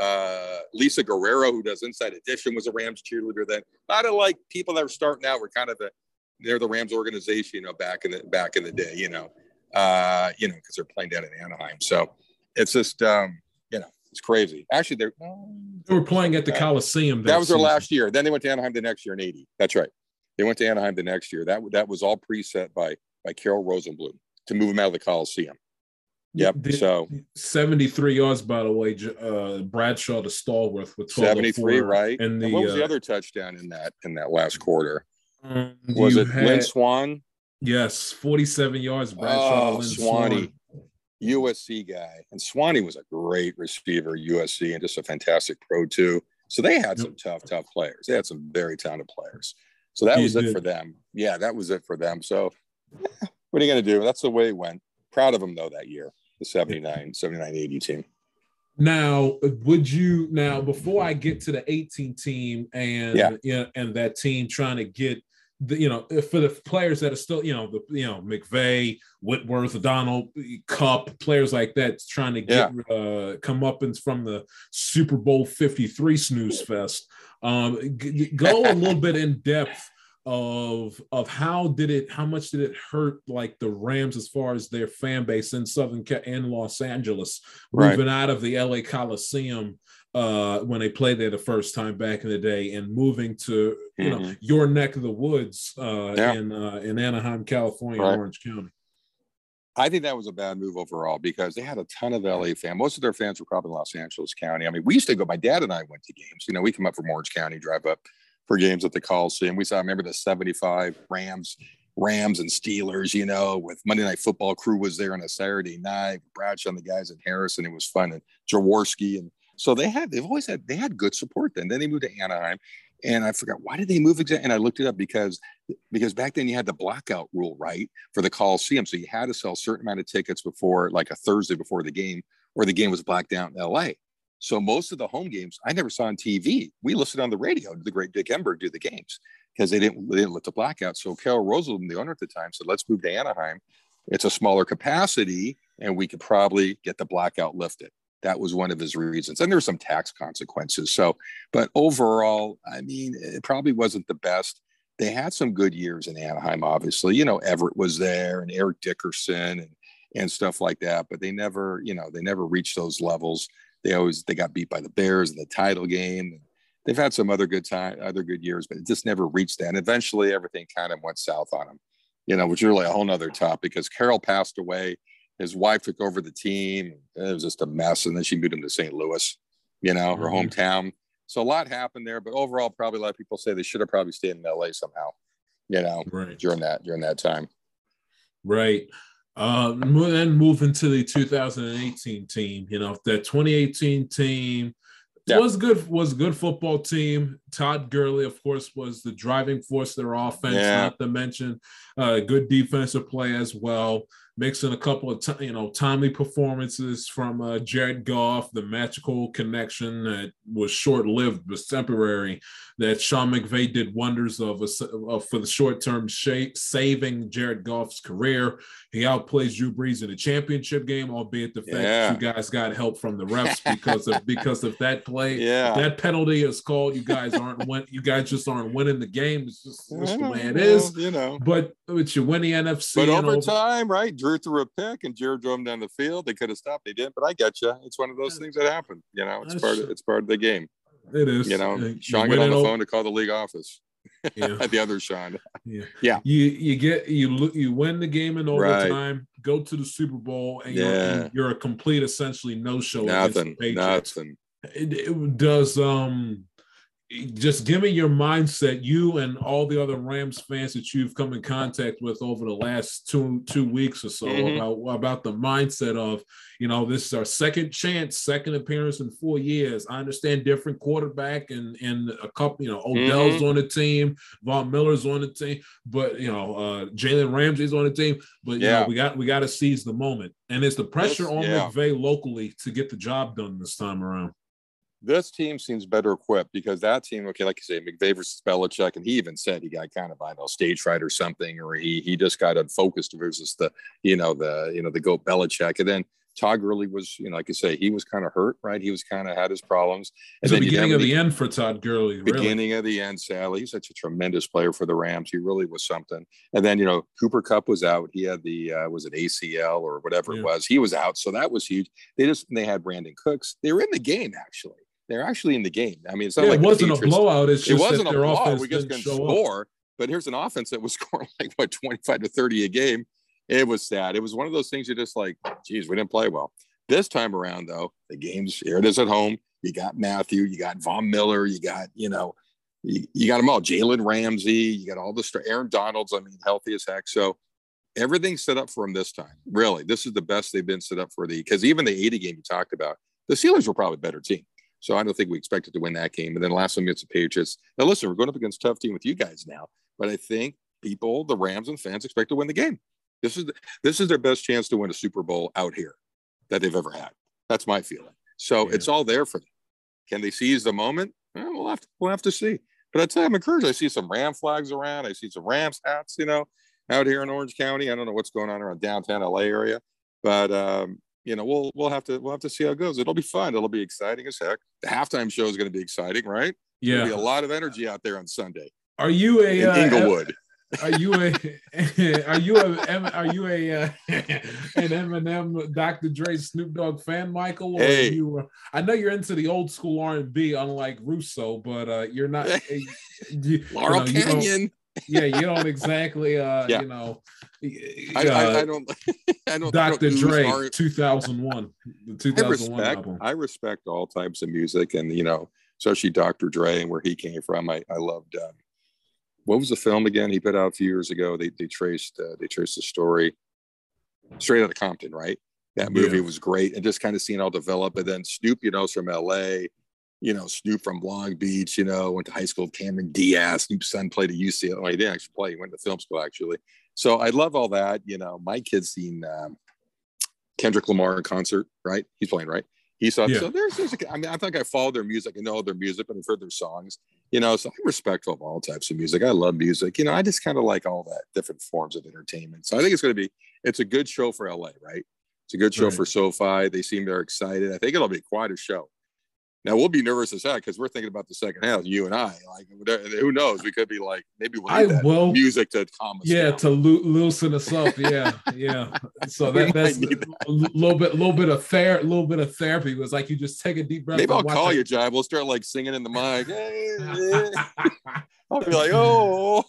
Uh, Lisa Guerrero, who does Inside Edition, was a Rams cheerleader then. A lot of like people that are starting out were kind of the they're the Rams organization, you know, back in the back in the day, you know, uh, you know, because they're playing down in Anaheim. So it's just um, you know, it's crazy. Actually, they're They were playing at the Uh, Coliseum. that was their season. last year. Then they went to Anaheim the next year in '80. That's right. They went to Anaheim the next year. That that was all preset by by Carroll Rosenbloom to move him out of the Coliseum. Yep. Did- so 73 yards, by the way. Uh, Bradshaw to Stallworth with 12 73, right? And the, And what was the uh, other touchdown in that in that last quarter? um, Was it had- Lynn Swann? Yes, 47 yards. Bradshaw. Oh, to Lynn Swanee, Swan. USC guy, and Swanee was a great receiver, USC, and just a fantastic pro too. So they had some tough, tough players. They had some very talented players. So that They was it for them. Yeah, that was it for them. So what are you going to do? That's the way it went. Proud of them though that year, the 79, 79, 80 team. Now, would you now before I get to the 18 team and Yeah. yeah, and that team trying to get the you know for the players that are still you know the you know McVay, Whitworth, Donald, Kupp, players like that trying to get uh come up and from the Super Bowl 53 snooze fest. Um, g- go a little bit in depth of of how did it how much did it hurt like the Rams as far as their fan base in Southern in Los Angeles Right. moving out of the LA Coliseum uh, when they played there the first time back in the day and moving to you know Mhm. your neck of the woods uh, Yeah. in uh, in Anaheim, California, Right. Orange County. I think that was a bad move overall because they had a ton of LA fans. Most of their fans were probably in Los Angeles County. I mean, we used to go, my dad and I went to games. You know, we come up from Orange County, drive up for games at the Coliseum. We saw, I remember the 75 Rams, Rams and Steelers, you know, with Monday Night Football crew was there on a Saturday night, Bradshaw and the guys in Harrison. It was fun. And Jaworski. And so they had, they've always had, they had good support then. Then they moved to Anaheim. And I forgot why did they move exactly? And I looked it up because because back then you had the blackout rule, right, for the Coliseum. So you had to sell a certain amount of tickets before, like a Thursday before the game, or the game was blacked out in LA. So most of the home games I never saw on TV. We listened on the radio to the great Dick Enberg do the games because they didn't they didn't let the blackout. So Carol Roosevelt, the owner at the time, said, "Let's move to Anaheim. It's a smaller capacity, and we could probably get the blackout lifted." That was one of his reasons, and there were some tax consequences. So, but overall, I mean, it probably wasn't the best they had some good years in Anaheim, obviously. You know, Everett was there and Eric Dickerson and and stuff like that, but they never, you know, they never reached those levels. They always they got beat by the Bears in the title game. They've had some other good time, other good years, but it just never reached that. And eventually everything kind of went south on them, you know, which is really a whole nother topic because Carroll passed away. His wife took over the team. It was just a mess. And then she moved him to St. Louis, you know, her Mhm. hometown. So a lot happened there, but overall, probably a lot of people say they should have probably stayed in LA somehow, you know, Right, during that during that time. right. Uh, then moving to the 2018 team, you know that 2018 team Yeah. was good. Was a good football team. Todd Gurley, of course, was the driving force of their offense. Yeah. Not to mention, uh, good defensive play as well. Mixing a couple of ti- you know timely performances from uh, Jared Goff, the magical connection that was short lived, but temporary. That Sean McVay did wonders of, for the short term shape, saving Jared Goff's career. He outplays Drew Brees in the championship game, albeit the fact Yeah. that you guys got help from the refs because of because of that play. Yeah. That penalty is called. You guys aren't win. You guys just aren't winning the game. It's just the way it is. you know. But but you win the NFC. But and over- overtime, right? Drew threw a pick and Jared drove him down the field. They could have stopped. They didn't, but I get you. It's one of those things that happen. You know, it's That's part of it's part of the game. It is. You know, you Sean got on the phone to call the league office. Yeah. the other Sean. Yeah. Yeah. You you get you you win the game in Right. overtime, go to the Super Bowl, and you're, Yeah. and you're a complete essentially no show. Nothing. Nothing. It, it does um just give me your mindset, you and all the other Rams fans that you've come in contact with over the last two two weeks or so Mhm. about about the mindset of you know this is our second chance, second appearance in four years. I understand different quarterback and and a couple, you know, Odell's on the team, Von Miller's on the team, but you know, uh Jalen Ramsey's on the team. But you Yeah. know, we got we got to seize the moment, and it's the pressure on yeah. McVay locally to get the job done this time around. This team seems better equipped because that team, okay, like you say, McVay versus Belichick, and he even said he got kind of I know stage fright or something, or he he just got unfocused versus the you know the you know the goat Belichick, and then Todd Gurley was you know like you say he was kind of hurt, right? He was kind of had his problems. And the then beginning of the end for Todd Gurley. Really. beginning of the end, Sally. He's such a tremendous player for the Rams. He really was something. And then, you know, Cooper Kupp was out. He had the uh, was it ACL or whatever Yeah. it was. He was out, so that was huge. They just they had Brandin Cooks. They were in the game actually. They're actually in the game. I mean, it's not Yeah, like it wasn't a blowout. It's It wasn't a blowout. We just didn't couldn't show up. score. But here's an offense that was scoring like what 25 to 30 a game. It was sad. It was one of those things you're just like, geez, we didn't play well. This time around, though, the game's here it is at home. You got Matthew, you got Von Miller, you got, you know, you, you got them all. Jalen Ramsey, you got all the Aaron Donald's, I mean, healthy as heck. So everything's set up for him this time. Really, this is the best they've been set up for the because even the 80 game you talked about, the Steelers were probably a better team. So I don't think we expected to win that game. And then last time against the Patriots. Now listen, we're going up against a tough team with you guys now, but I think people, the Rams and fans, expect to win the game. This is the, this is their best chance to win a Super Bowl out here that they've ever had. That's my feeling. So Yeah. it's all there for them. Can they seize the moment? Well, we'll have to, we'll have to see. But I tell you, I'm encouraged. I see some Ram flags around. I see some Rams hats, you know, out here in Orange County. I don't know what's going on around downtown LA area, but um, you know, we'll we'll have to we'll have to see how it goes. It'll be fun. It'll be exciting as heck. The halftime show is going to be exciting, right? There'll be a lot of energy out there on Sunday Are you a in uh, Inglewood. Are you a are you a are you a uh, an Eminem, Dr. Dre, Snoop Dogg fan, Michael? Or Hey. you? Uh, I know you're into the old school R and B, unlike Russo, but uh, you're not. you, Laurel you don't- Canyon. Yeah, you don't exactly. Uh, Yeah. you know, I, uh, I, I don't. I don't. I don't Dr. Dre, R- 2001, the I 2001 respect. album. I respect all types of music, and you know, especially Dr. Dre and where he came from. I I loved. Um, what was the film again? He put out a few years ago. They they traced uh, they traced the story straight out of Compton, right? That movie Yeah. was great, and just kind of seeing it all develop. And then Snoop, you know, is from L.A. You know, Snoop from Long Beach. You know, went to high school with Cameron Diaz. Snoop's son played at UCLA. Well, he didn't actually play. He went to film school actually. So I love all that. You know, my kid's seen um, Kendrick Lamar in concert, right? He's playing, right? He saw. Yeah. So there's, there's a, I mean, I think I follow their music. I know their music, but I've heard their songs. You know, so I'm respectful of all types of music. I love music. You know, I just kind of like all that different forms of entertainment. So I think it's going to be. It's a good show for LA, right? It's a good show Right. for SoFi. They seem they're excited. I think it'll be quite a show. Now we'll be nervous as heck because we're thinking about the second half. You and I, like, who knows? We could be like, maybe we'll I that will. music to calm us Yeah, down. to loo- loosen us up. Yeah, yeah. So that, that's a little bit, little bit of ther, little bit of therapy was like you just take a deep breath. Maybe I'll call it. you, Jive. We'll start like singing in the mic. I'll be like, oh,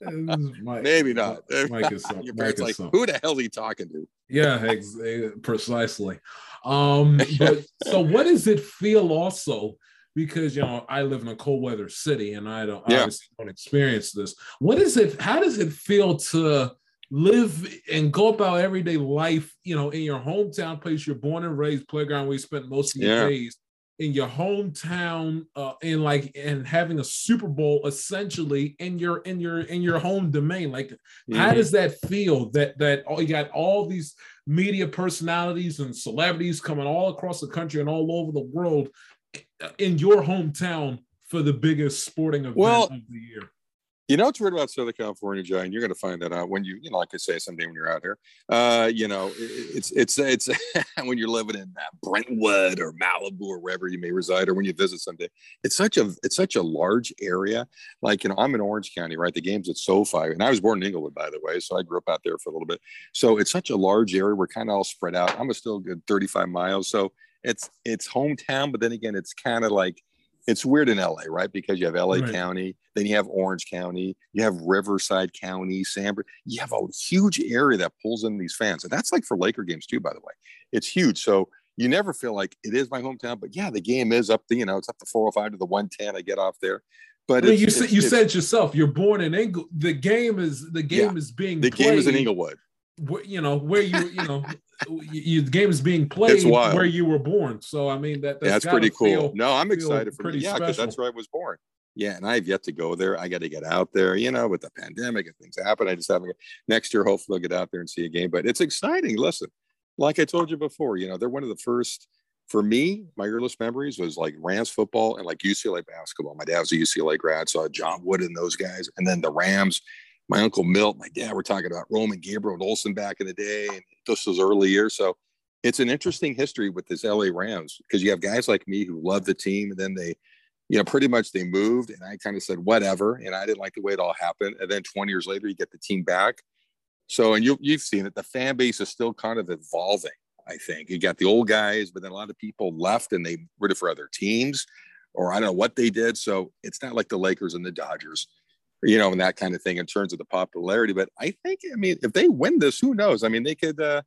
Mike- maybe not. Mike is Your Mike parents is like, who the hell is he talking to? Yeah, ex- eh, precisely. Um, but so what does it feel also? Because you know, I live in a cold weather city and I don't Yeah. obviously don't experience this. What is it? How does it feel to live and go about everyday life, you know, in your hometown place, you're born and raised, playground where you spent most of your Yeah. days, in your hometown, uh, and like and having a Super Bowl essentially in your in your in your home domain. Like how Mhm. does that feel that that all you got all these media personalities and celebrities coming all across the country and all over the world in your hometown for the biggest sporting event Well, of the year? You know what's weird about Southern California, and you're going to find that out when you, you know, like I say, someday when you're out here. Uh, you know, it- it's it's it's when you're living in uh, Brentwood or Malibu or wherever you may reside, or when you visit someday. It's such a it's such a large area. Like you know, I'm in Orange County, right? The game's at SoFi, and I was born in Inglewood, by the way, so I grew up out there for a little bit. So it's such a large area. We're kind of all spread out. I'm a still good 35 miles, so it's it's hometown, but then again, it's kind of like it's weird in LA, right? Because you have LA Right. County, then you have Orange County, you have Riverside County, San Br- You have a huge area that pulls in these fans. And that's like for Laker games too, by the way. It's huge. So you never feel like it is my hometown, but yeah, the game is up the, you know, it's up the 405 to the 110. I get off there. But I mean, it's- you it's- said you it's- said yourself. You're born in Engle. The game is the game is being the played, game is in Inglewood. wh- You know where you you know you, the game is being played where you were born. So I mean that Yeah, that's that's pretty cool. feel- no, I'm excited for pretty yeah, because that's where I was born. Yeah, and I have yet to go there. I got to get out there, you know, with the pandemic and things happen. I just haven't. Next year, hopefully, I'll get out there and see a game. But it's exciting. Listen, like I told you before, you know, they're one of the first. For me, my earliest memories was like Rams football and like UCLA basketball. My dad was a UCLA grad, so John Wood and those guys, and then the Rams. My uncle Milt, my dad, were talking about Roman Gabriel and Olsen back in the day, and just those early years. So it's an interesting history with this LA Rams because you have guys like me who love the team, and then they, you know, pretty much they moved, and I kind of said whatever, and I didn't like the way it all happened. And then 20 years later, you get the team back. So, and you you've seen it, the fan base is still kind of evolving. I think you got the old guys, but then a lot of people left and they rooted for other teams, or I don't know what they did. So it's not like the Lakers and the Dodgers, you know, and that kind of thing in terms of the popularity. But I think, I mean, if they win this, who knows? I mean, they could, uh,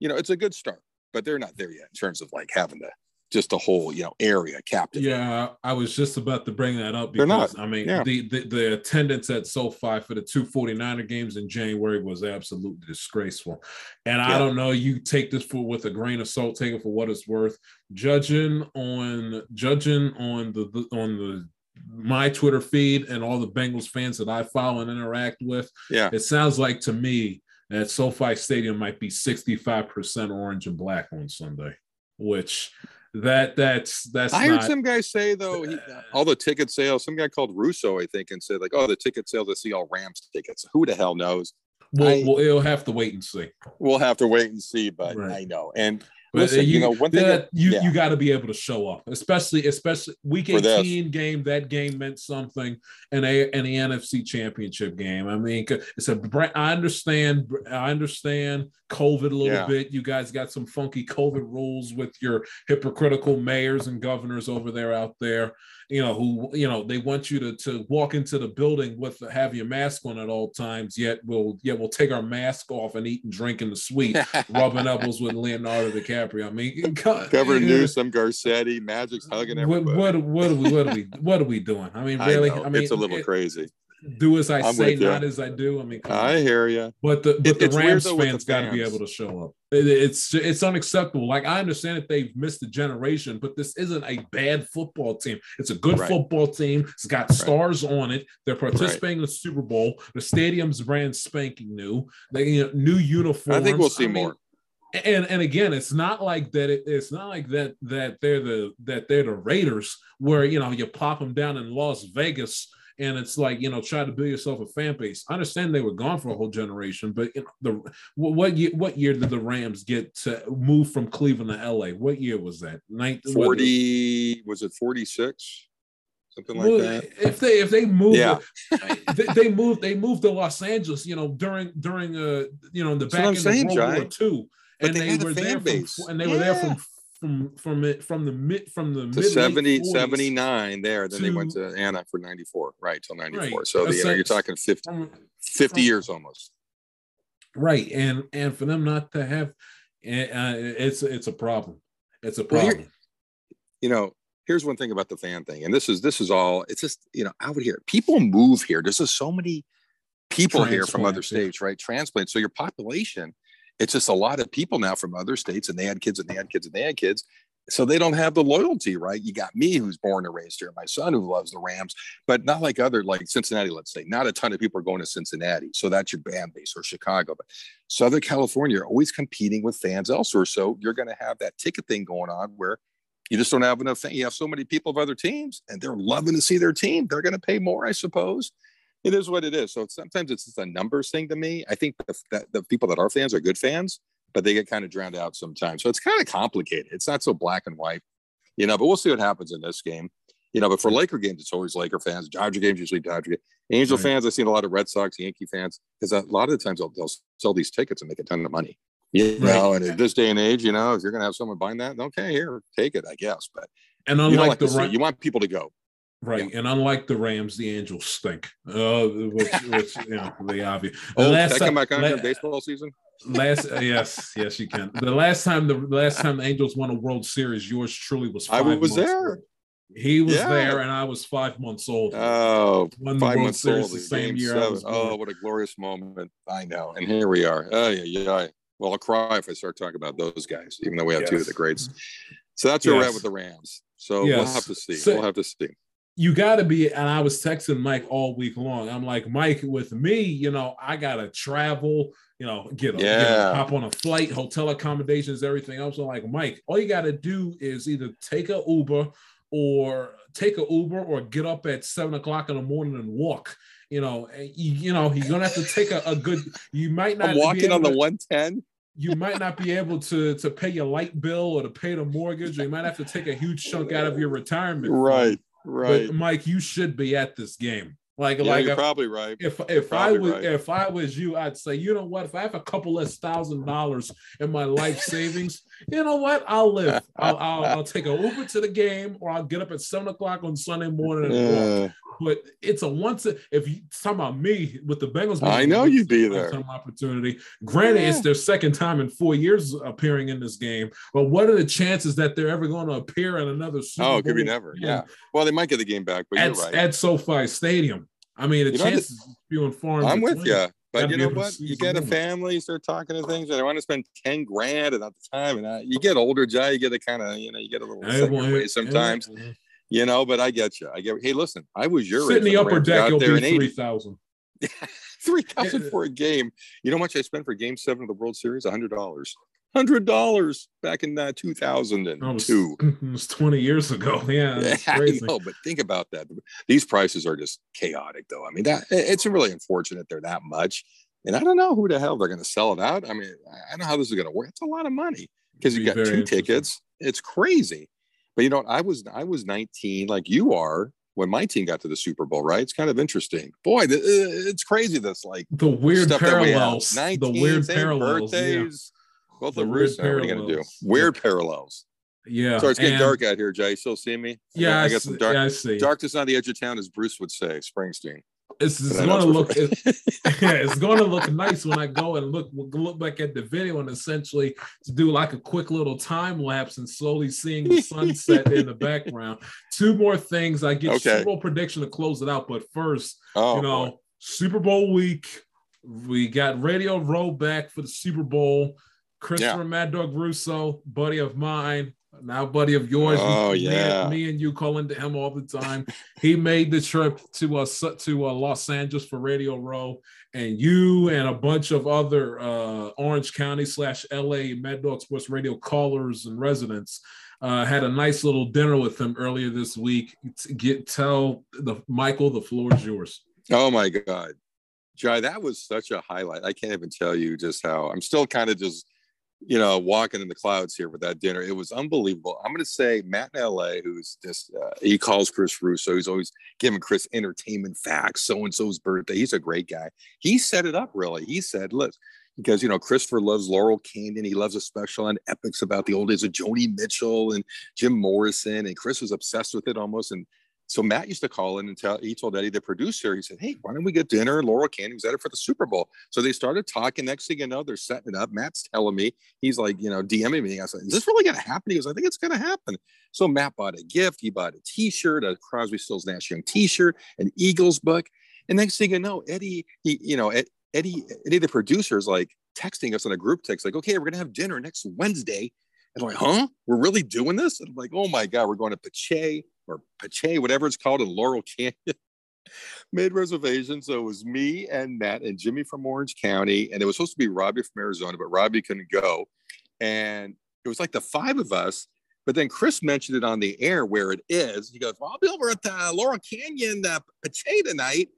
you know, it's a good start, but they're not there yet in terms of like having the just a whole, you know, area captive. Yeah, I was just about to bring that up They're because not. I mean Yeah. the, the the attendance at SoFi for the two 49er games in January was absolutely disgraceful. And I don't know, you take this for with a grain of salt, take it for what it's worth. Judging on judging on the, the on the my Twitter feed and all the Bengals fans that I follow and interact with, Yeah. it sounds like to me that SoFi Stadium might be 65% orange and black on Sunday, which that that's that's I heard not, some guy say though, he, all the ticket sales. Some guy called Russo, I think, and said like, "Oh, the ticket sales. I see all Rams tickets. Who the hell knows? Well, I- well, it'll have to wait and see. We'll have to wait and see." But Right. I know. And listen, uh, you, know, one thing. that, you yeah. you got to be able to show up, especially especially week eighteen game. That game meant something, and a and the NFC Championship game. I mean, it's a. I understand. I understand COVID a little Yeah. bit. You guys got some funky COVID rules with your hypocritical mayors and governors over there out there. You know who you know they want you to to walk into the building with have your mask on at all times. Yet we'll yet we'll take our mask off and eat and drink in the suite rubbing elbows with Leonardo DiCaprio. I mean, God, you- Newsom, Garcetti, Magic's hugging What, everybody. what, what, are we, what are we, what are we doing? I mean, really? know, I, mean, it's a little it- crazy. do as I I'm say, not as I do. I mean, I hear you. but the but It- the Rams though, with the fans got to be able to show up. It- it's it's unacceptable. Like I understand that they've missed a generation, but this isn't a bad football team. It's a good Right. football team. It's got stars on it. They're participating in the Super Bowl. The stadium's brand spanking new. They you know, new uniforms. I think we'll see mean, more. And and again it's not like that it, it's not like that that they're the that they're the raiders where you know you pop them down in las vegas and it's like you know try to build yourself a fan base i understand they were gone for a whole generation but you know, the what what year, what year did the rams get to move from cleveland to la what year was that Ninth, what- 40, was it 46? Something like well, that. if they if they moved Yeah. they, they moved they moved to Los Angeles, you know, during during uh you know in the That's back end of World War Jai. II, But and they they, had a were fan there base. from and they were there from from from it from the mid from the To mid 70, 79 there. Then they went to- to Anna for 94, right, till 94. Right. So, you know, you're talking 50, from- 50 from- years almost. right, and and for them not to have, uh, it's it's a problem. It's a Well, here- problem. you know, here's one thing about the fan thing, and this is this is all. It's just you know out here, people move here. There's just so many people here from other Transplants, yeah. states, right? Transplants. So your population, it's just a lot of people now from other states, and they had kids, and they had kids, and they had kids. So they don't have the loyalty, right? You got me, who's born and raised here, my son who loves the Rams, but not like other like Cincinnati. Let's say not a ton of people are going to Cincinnati, so that's your band base or Chicago. But Southern California are always competing with fans elsewhere, so you're going to have that ticket thing going on where you just don't have enough. You have so many people of other teams, and they're loving to see their team. They're going to pay more, I suppose. It is what it is. So sometimes it's just a numbers thing to me. I think the, that the people that are fans are good fans, but they get kind of drowned out sometimes. So it's kind of complicated. It's not so black and white, you know. But we'll see what happens in this game, you know. But for Laker games, it's always Laker fans. Dodger games usually Dodger. Games. Angel Right. fans, I've seen a lot of Red Sox, Yankee fans, because a lot of the times they'll, they'll sell these tickets and make a ton of money. You know, and at this day and age, you know, if you're going to have someone buying that, okay, here, take it, I guess. But And unlike like the see, you want people to go. Right, and unlike the Rams, the Angels stink. Uh, which, which you know, the obvious. The Oh, can last I come time- back on baseball season? Last, uh, yes, yes, you can. The last time the last time the Angels won a World Series, yours truly was. I was there. old. He was Yeah. there, and I was five months old. Oh, Won the five World months Series old. the same year I was Oh, what a glorious moment! I know, and here we are. Oh yeah, yeah. Well, I'll cry if I start talking about those guys, even though we have two of the greats. So that's where we're at with the Rams. So we'll have to see. So- we'll have to see. You got to be and i was texting mike all week long i'm like mike with me you know i gotta travel you know get a, get a- Yeah. hop on a flight hotel accommodations everything else i'm like mike all you gotta do is either take a uber or take a uber or get up at seven o'clock in the morning and walk you know you, you know you're gonna have to take a, a good you might not I'm be walking on the to- 110. you might not be able to to pay your light bill or to pay the mortgage or you might have to take a huge chunk out of your retirement. Right, right. But Mike, you should be at this game. Like, yeah, like you're if, probably right. if if I was right. if I was you, I'd say, you know what? If I have a couple less thousand dollars in my life savings, you know what? I'll live. I'll, I'll, I'll take a Uber to the game, or I'll get up at seven o'clock on Sunday morning and walk. But it's a once. A, if you talking about me with the Bengals, I know you'd be there. Some opportunity. Granted, it's their second time in four years appearing in this game. But what are the chances that they're ever going to appear in another oh, Super oh, it could be never. Yeah. Well, they might get the game back, but at, you're right. at SoFi Stadium. I mean, the You know, chances few and far. I'm with you. But you know what? You get a family, you start talking to things, and I want to spend 10 grand at the time. And I, you get older, Jay, you get a kind of, you know, you get a little Hey, set well, your sometimes, you know, but I get you. I get, hey, listen, I was your Sit in the upper deck, you'll there be three thousand. 3000 for a game. You know how much I spent for game seven of the World Series? $100. $100 back in uh, 2002. It was twenty years ago. Yeah, I crazy. know, but think about that. These prices are just chaotic, though. I mean, that it's really unfortunate they're that much. And I don't know who the hell they're going to sell it out. I mean, I don't know how this is going to work. It's a lot of money because you got two tickets. It's crazy. But you know, I was I was 19, like you are, when my team got to the Super Bowl. Right? It's kind of interesting. Boy, th- uh, it's crazy. This like The weird that we have. parallels. The 19, weird parallels. Yeah. birthdays. Both The of weird Bruce. What are you to do? parallels. Weird parallels. yeah. So it's getting and- dark out here, Jay. You still see me? I Yeah, got- I, I got see, some dark. yeah, I see. Darkness on the edge of town, as Bruce would say, Springsteen. It's, it's going to look. It, yeah, it's going to look nice when I go and look look back at the video and essentially to do like a quick little time lapse and slowly seeing the sunset in the background. Two more things. I get Okay. Super Bowl prediction to close it out, but first, Oh, you know, boy. Super Bowl week. We got Radio Row back for the Super Bowl. Christopher Mad Dog Russo, buddy of mine, now buddy of yours. Oh, Me and- yeah. me and you calling to him all the time. he made the trip to uh to uh, Los Angeles for Radio Row, and you and a bunch of other uh, Orange County slash LA Mad Dog Sports Radio callers and residents. Uh, had a nice little dinner with him earlier this week. Get tell the Michael the floor is yours. Oh my God, Jai, that was such a highlight. I can't even tell you just how I'm still kind of just, you know, walking in the clouds here with that dinner. It was unbelievable. I'm going to say Matt in LA, who's just, uh, he calls Chris Russo. He's always giving Chris entertainment facts, so and so's birthday. He's a great guy. He set it up really. He said, look, because you know Christopher loves Laurel Canyon. He loves a special on Epix about the old days of Joni Mitchell and Jim Morrison, and Chris was obsessed with it almost. And so Matt used to call in and tell he told Eddie, the producer, he said, Hey, why don't we get dinner? Laurel Canyon was at it for the Super Bowl. So they started talking. Next thing you know, they're setting it up. Matt's telling me, he's like, you know, DMing me. I said, Is this really gonna happen? He goes, I think it's gonna happen. So Matt bought a gift, he bought a t-shirt, a Crosby Stills Nash Young t-shirt, an Eagles book. And next thing you know, Eddie, he, you know, Ed- Eddie, Eddie, the producer, is like texting us on a group text, like, okay, we're gonna have dinner next Wednesday. And I'm like, huh? We're really doing this? And I'm like, oh my God, we're going to Pache or Pache, whatever it's called in Laurel Canyon. Made reservations. So it was me and Matt and Jimmy from Orange County. And it was supposed to be Robbie from Arizona, but Robbie couldn't go. And it was like the five of us. But then Chris mentioned it on the air where it is. He goes, well, I'll be over at uh, Laurel Canyon, uh, Pache tonight.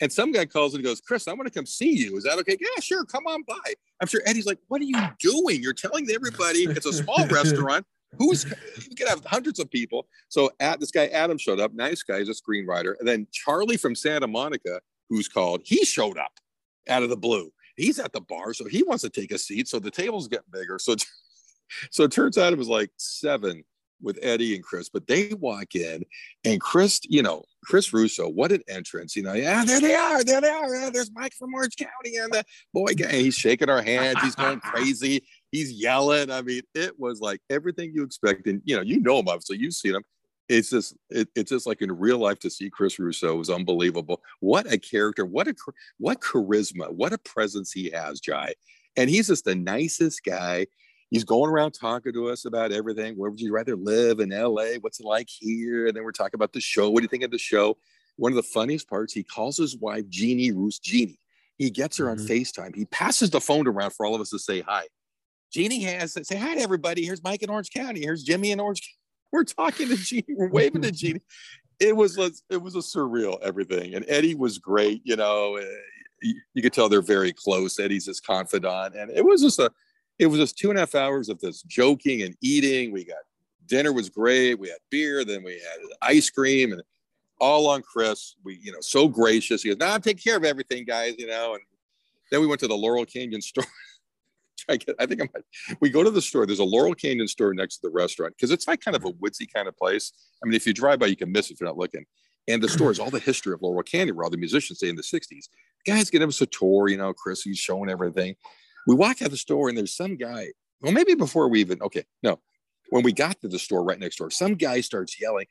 And some guy calls and goes, Chris, I want to come see you. Is that okay? Yeah, sure. Come on by. I'm sure Eddie's like, what are you doing? You're telling everybody it's a small restaurant. Who's you can have hundreds of people. So at this guy Adam showed up, nice guy, he's a screenwriter. And then Charlie from Santa Monica, who's called, he showed up out of the blue. He's at the bar, so he wants to take a seat. So the tables get bigger. So so it turns out it was like seven with Eddie and Chris, but they walk in and Chris, you know, Chris Russo, what an entrance, you know, yeah, there they are, there they are. Yeah, there's Mike from Orange County and the boy. He's shaking our hands, he's going crazy, he's yelling. I mean, it was like everything you expect. And you know, you know him obviously, you've seen him. It's just it, it's just like in real life to see Chris Russo was unbelievable. What a character, what a what charisma, what a presence he has, Jai. And he's just the nicest guy he's going around talking to us about everything. Where would you rather live in LA? What's it like here? And then we're talking about the show. What do you think of the show? One of the funniest parts, he calls his wife Jeannie Roos Jeannie. He gets her mm-hmm. on FaceTime. He passes the phone around for all of us to say hi. Jeannie has said, say hi to everybody. Here's Mike in Orange County. Here's Jimmy in Orange. We're talking to Jeannie. We're waving to Jeannie. It was it was a surreal everything. And Eddie was great. You know, uh, you, you could tell they're very close. Eddie's his confidant, and it was just a it was just two and a half hours of this joking and eating. We got dinner was great. We had beer, then we had ice cream, and all on Chris. We, you know, so gracious. He goes, "No, I'm taking care of everything, guys." You know, and then we went to the Laurel Canyon store. I think I'm. We go to the store. There's a Laurel Canyon store next to the restaurant because it's like kind of a woodsy kind of place. I mean, if you drive by, you can miss it if you're not looking. And the store is all the history of Laurel Canyon, where all the musicians stay in the '60s. guys give us a tour. You know, Chris, he's showing everything. We walk out of the store and there's some guy, well, maybe before we even, okay, no, when we got to the store right next door, some guy starts yelling,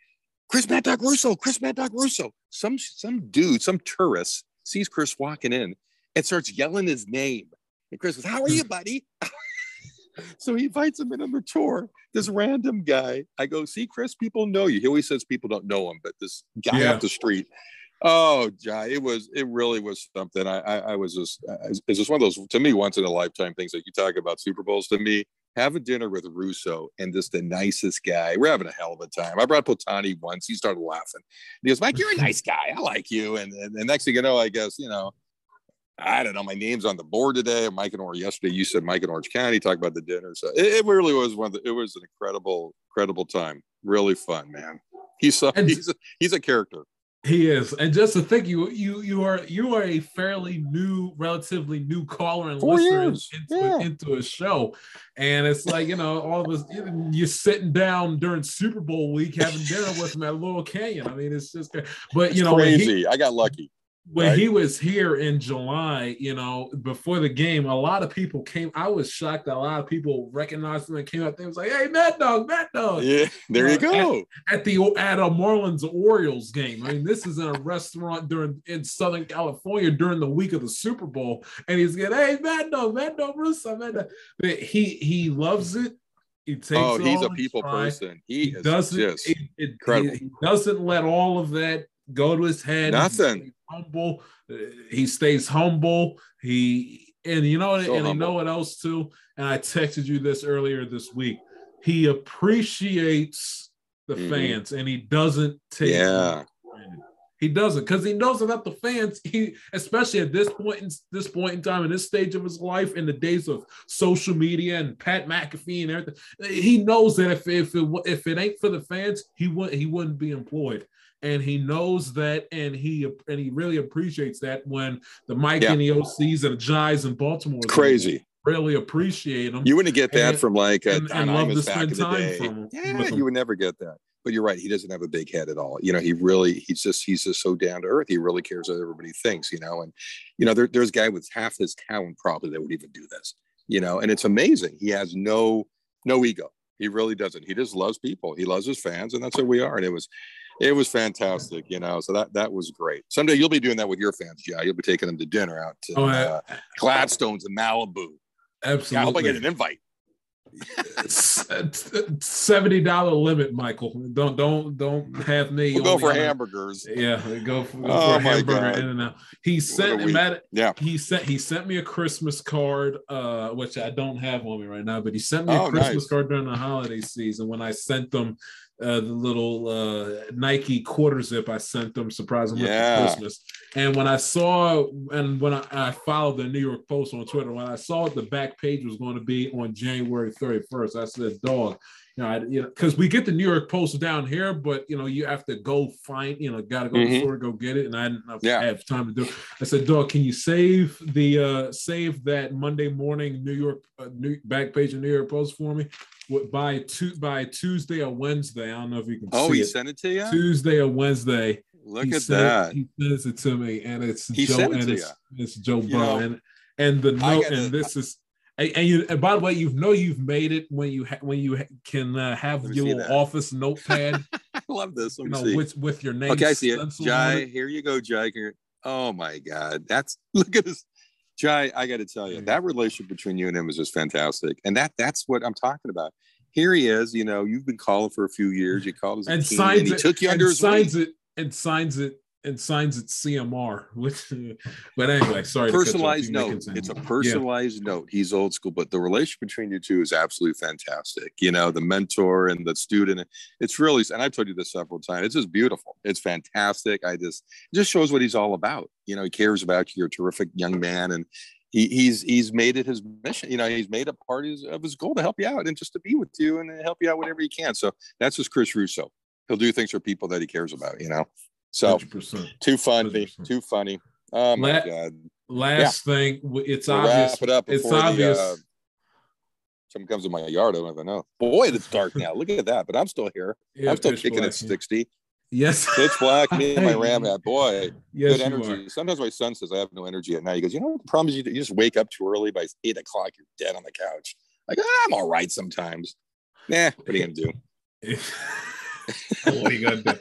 Chris Mad Dog Russo, Chris Mad Dog Russo. Some, some dude, some tourist sees Chris walking in and starts yelling his name. And Chris goes, How are hmm. you, buddy? so he invites him in on the tour. This random guy. I go, see, Chris, people know you. He always says people don't know him, but this guy yeah. off the street Oh, Jai, it was it really was something. I I, I was just uh, it's just one of those to me once in a lifetime things that you talk about Super Bowls. To me, having dinner with Russo and just the nicest guy. We're having a hell of a time. I brought Potani once. He started laughing. He goes, Mike, you're a nice guy. I like you. And, and the next thing you know, I guess, you know, I don't know. My name's on the board today. Mike and Orange yesterday. You said Mike and Orange County. Talk about the dinner. So it, it really was one. The, it was an incredible, incredible time. Really fun, man. He's so, he's a, he's a character. He is, and just to think, you you you are you are a fairly new, relatively new caller and Four listener into, yeah. into a show, and it's like you know all of us you're sitting down during Super Bowl week having dinner with him at Laurel Canyon. I mean, it's just, but you it's know, crazy. He, I got lucky when right. he was here in July, you know, before the game, a lot of people came. I was shocked that a lot of people recognized him and came up and was like, "Hey, Mad Dog, Mad Dog!" Yeah, there uh, you go. At, at, the at a Marlins Orioles game. I mean, this is in a restaurant during in Southern California during the week of the Super Bowl, and he's getting, "Hey, Mad Dog, Mad Dog, Russo, Mad Dog." But he he loves it. He takes oh, he's a people person. He, he doesn't. It, it, he doesn't let all of that go to his head. Nothing humble. He stays humble. He and you know so and humble. you know what else too. And I texted you this earlier this week. He appreciates the mm-hmm. fans and he doesn't take yeah. He doesn't because he knows that the fans, he especially at this point in this point in time in this stage of his life, in the days of social media and Pat McAfee and everything, he knows that if if it if it ain't for the fans, he would he wouldn't be employed and he knows that and he and he really appreciates that when the Mike yeah. and the OCs and the Giants in Baltimore crazy really appreciate him. You wouldn't get that and, from like a and, and love to spend time from, yeah, you would never get that. But you're right. He doesn't have a big head at all. You know, he really he's just he's just so down to earth. He really cares what everybody thinks. You know, and you know there, there's a guy with half his town probably that would even do this. You know, and it's amazing. He has no no ego. He really doesn't. He just loves people. He loves his fans, and that's who we are. And it was it was fantastic, you know. So that that was great. Someday you'll be doing that with your fans, yeah. You'll be taking them to dinner out to oh, uh, Gladstone's in Malibu. Absolutely. Yeah, I hope I get an invite. Seventy dollar limit, Michael. Don't don't don't have me. We'll go for hamburgers. Yeah, go for, go oh for hamburger God. in and out. He sent him at yeah. He sent he sent me a Christmas card, uh, which I don't have on me right now, but he sent me a oh, Christmas nice. card during the holiday season when I sent them uh, the little uh, Nike quarter zip I sent them, surprise them yeah. with Christmas. And when I saw, and when I, I, followed the New York Post on Twitter, when I saw the back page was going to be on January 31st, I said, dog, you know, I, you know, because we get the New York Post down here, but you know, you have to go find, you know, got to go mm-hmm. to the store go get it, and I didn't yeah. have time to do. it. I said, "Dog, can you save the uh save that Monday morning New York uh, New back page of New York Post for me?" By tu- by Tuesday or Wednesday. I don't know if you can Oh, see he it. sent it to you. Tuesday or Wednesday. Look he at sent- that. He sends it to me, and it's He Joe sent it and to it's, it's Joe You Burrow, know, and and the note, gotta- and this is. And, and you, and by the way, you know you've made it when you ha- when you ha- can uh, have your little that. office notepad, I love this. Let you know, see. with with your name. Okay, I see it. Jai, here you go, Jai. Here- Oh my God, that's look at this, Jai. I got to tell you, that relationship between you and him is just fantastic, and that that's what I'm talking about. Here he is. You know, you've been calling for a few years. You called as and teen, signs and he it, took you and his signs wing. it and signs it and signs it CMR. Which, but anyway, sorry. to cut you off. personalized note. It's a Yeah. personalized note. He's old school, but the relationship between you two is absolutely fantastic. You know, the mentor and the student. It's really, and I've told you this several times. It's just beautiful. It's fantastic. I just it just shows what he's all about. You know, he cares about you. You're a terrific young man, and he, he's he's made it his mission. You know, he's made it part of his, of his goal to help you out and just to be with you and help you out whenever he can. So that's just Chris Russo. He'll do things for people that he cares about. You know, so 100%. too funny, 100%. too funny. Oh my Let- god. Last thing, it's We'll obvious. wrap it up it's before the, obvious. uh, Someone comes in my yard. I don't even know. Boy, it's dark now. Look at that. But I'm still here. Yeah, I'm still kicking black, at yeah. 60. Yes. Pitch black. Me and my ram hat. Boy, yes, good you energy. Sometimes my son says I have no energy at night. He goes, you know what the problem is? You, you just wake up too early. By eight o'clock, you're dead on the couch. Like "Ah, I'm all right sometimes. Nah, what are you gonna do? what are you gonna do?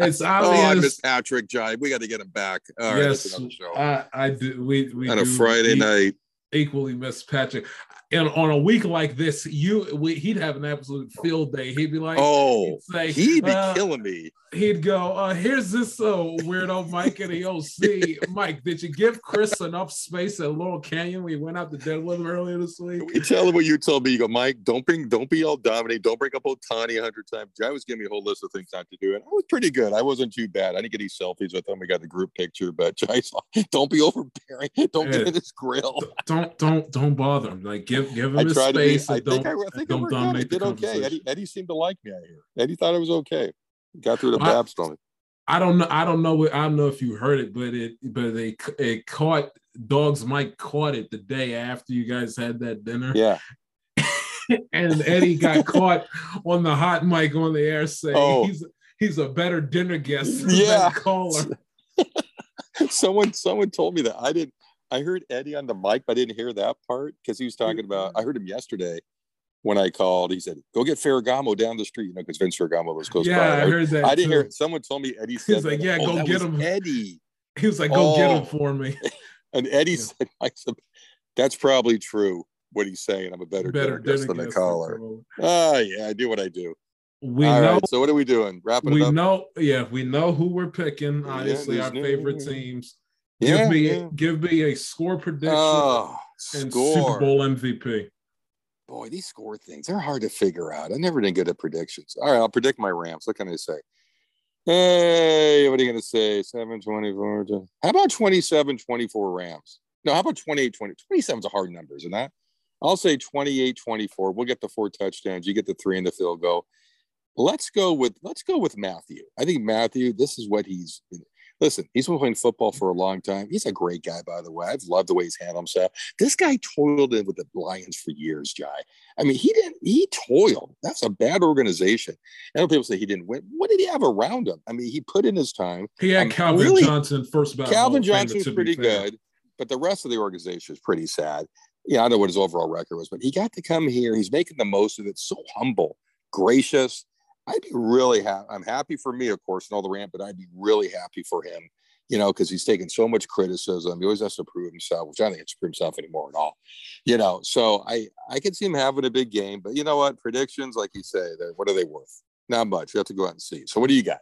It's Oh, I miss Patrick Jive. We got to get him back. All right, yes, another show. I, I do. We we on a Friday e- night. equally miss Patrick. And on a week like this, you we, he'd have an absolute field day. He'd be like, Oh, he'd say, he'd be uh, killing me. He'd go, uh, here's this uh, weirdo Mike in the OC. Mike, did you give Chris enough space at Laurel Canyon? We went out to dinner with him earlier this week. We tell him what you told me. You go, Mike, don't bring, don't be all dominant. Don't bring up Otani a hundred times. Jai was giving me a whole list of things not to do, and I was pretty good. I wasn't too bad. I didn't get any selfies with him. We got the group picture, but Jai's like, don't be overbearing. Don't Yeah. get in his grill. Don't don't don't bother him. Like give give him I his to be. I think I, I think I don't. I dominate the did okay. Eddie, Eddie seemed to like me. I hear. Eddie thought I was okay. Got through the Well, I- Babs story. I don't know. I don't know. I don't know if you heard it, but it but they it caught dogs. Mike caught it the day after you guys had that dinner, Yeah. and Eddie got caught on the hot mic on the air saying Oh. he's he's a better dinner guest than Yeah. caller. someone someone told me that I didn't I heard Eddie on the mic, but I didn't hear that part because he was talking about I heard him yesterday when I called. He said, Go get Ferragamo down the street, you know, because Vince Ferragamo was close Yeah, by. Yeah, I heard- that. I didn't too. hear someone told me Eddie said He's like. "Yeah, Oh, go get him." Eddie. He was like, "Go get Oh. him for me." And Eddie Yeah. said, I said, That's probably true. What he's saying. I'm a better, Better dinner than the caller. Oh yeah, I do what I do. We All know. right. So what are we doing? Wrapping We up. know. Yeah, we know who we're picking. Obviously, there's our no- favorite teams. Yeah, give me yeah. give me a score prediction Oh, and score. Super Bowl MVP. Boy, these score things, they're hard to figure out. I never did good at predictions. All right, I'll predict my Rams. What can I say? Hey, what are you going to say? 7 24. to- How about 27 24 Rams? No, how about 28 20? 27 is a hard number, isn't that? I'll say 28 24. We'll get the four touchdowns. You get the three in the field goal. Let's go with let's go with Matthew. I think Matthew, this is what he's listen, he's been playing football for a long time. He's a great guy, by the way. I've loved the way he's handled himself. This guy toiled in with the Lions for years, Jai. I mean, he didn't, he toiled. That's a bad organization. I know people say he didn't win. What did he have around him? I mean, he put in his time. He had Um, Calvin really- Johnson first ballot. Calvin Johnson was pretty good, but the rest of the organization is pretty sad. Yeah, I know what his overall record was, but he got to come here. He's making the most of it. So humble, gracious. I'd be really happy. I'm happy for me, of course, and all the rant, but I'd be really happy for him, you know, because he's taken so much criticism. He always has to prove himself, which I don't think it's prove himself anymore at all. You know, so I I could see him having a big game, but you know what? Predictions, like you say, what are they worth? Not much. You have to go out and see. So what do you got?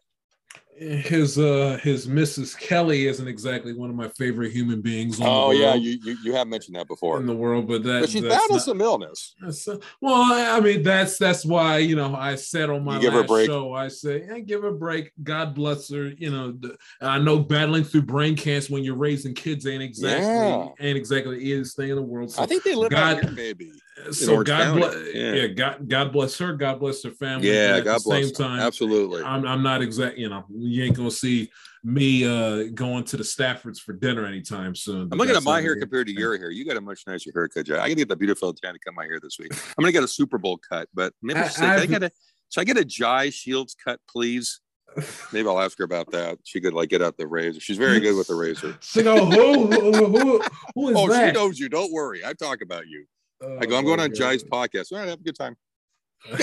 His uh his Mrs. Kelly isn't exactly one of my favorite human beings. On Oh yeah, you, you you have mentioned that before. in the world, but that But battling not- some illness. Uh, well, I mean, that's that's why you know I said on my You give her a last break. show, I say, yeah, give her a break. God bless her. You know, the, I know battling through brain cancer when you're raising kids ain't exactly Yeah. ain't exactly the easiest thing in the world. So, I think they live God- out here, baby. So God bless, Yeah. yeah. God God bless her. God bless her family. Yeah, at God the bless. same time, Absolutely. I'm I'm not exact. You know, you ain't gonna see me uh, going to the Staffords for dinner anytime soon. I'm looking at my hair compared to your hair. You got a much nicer haircut, Jay. I gotta get the beautiful Italian to cut my hair this week. I'm gonna get a Super Bowl cut, but maybe I- I, say, can I get a should I get a Jai Shields cut, please? Maybe I'll ask her about that. She could like get out the razor. She's very good with the razor. She go, who, who, who, who is Oh, she knows you. Don't worry. I talk about you. Oh, I go, I'm going on Jai's podcast. All right, have a good time.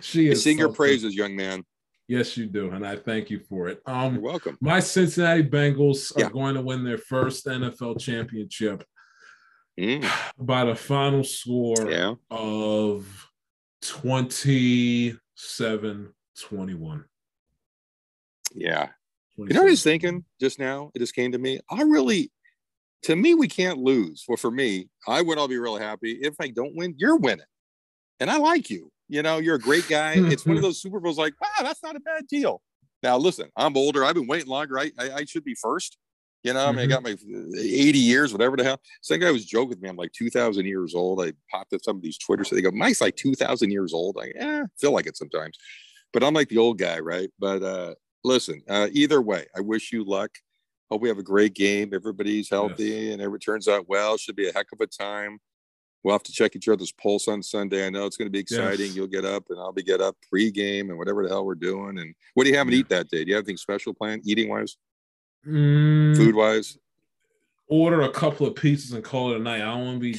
she I is sing your praises, young man. Yes, you do, and I thank you for it. You're Um, welcome. my Cincinnati Bengals are going to win their first NFL championship Mm, by the final score yeah. of 27 21. Yeah. You know what I was thinking just now? It just came to me. I really, to me, we can't lose. Well, for me, I would all be really happy. If I don't win, you're winning. And I like you. You know, you're a great guy. it's one of those Super Bowls like, wow, that's not a bad deal. Now, listen, I'm older. I've been waiting longer. I, I, I should be first. You know, I mean, I got my 80 years, whatever the hell. Some guy was joking with me. I'm like 2,000 years old. I popped up some of these Twitter. So they go, Mike's like 2,000 years old. I eh, feel like it sometimes. But I'm like the old guy, right? But uh, listen, uh, either way, I wish you luck. Hope we have a great game. Everybody's healthy and it turns out well. Should be a heck of a time. We'll have to check each other's pulse on Sunday. I know it's going to be exciting. Yes. You'll get up and I'll be get up pregame and whatever the hell we're doing. And what do you have to eat that day? Do you have anything special planned, eating wise, Mm, food wise? order a couple of pizzas and call it a night. I don't want to be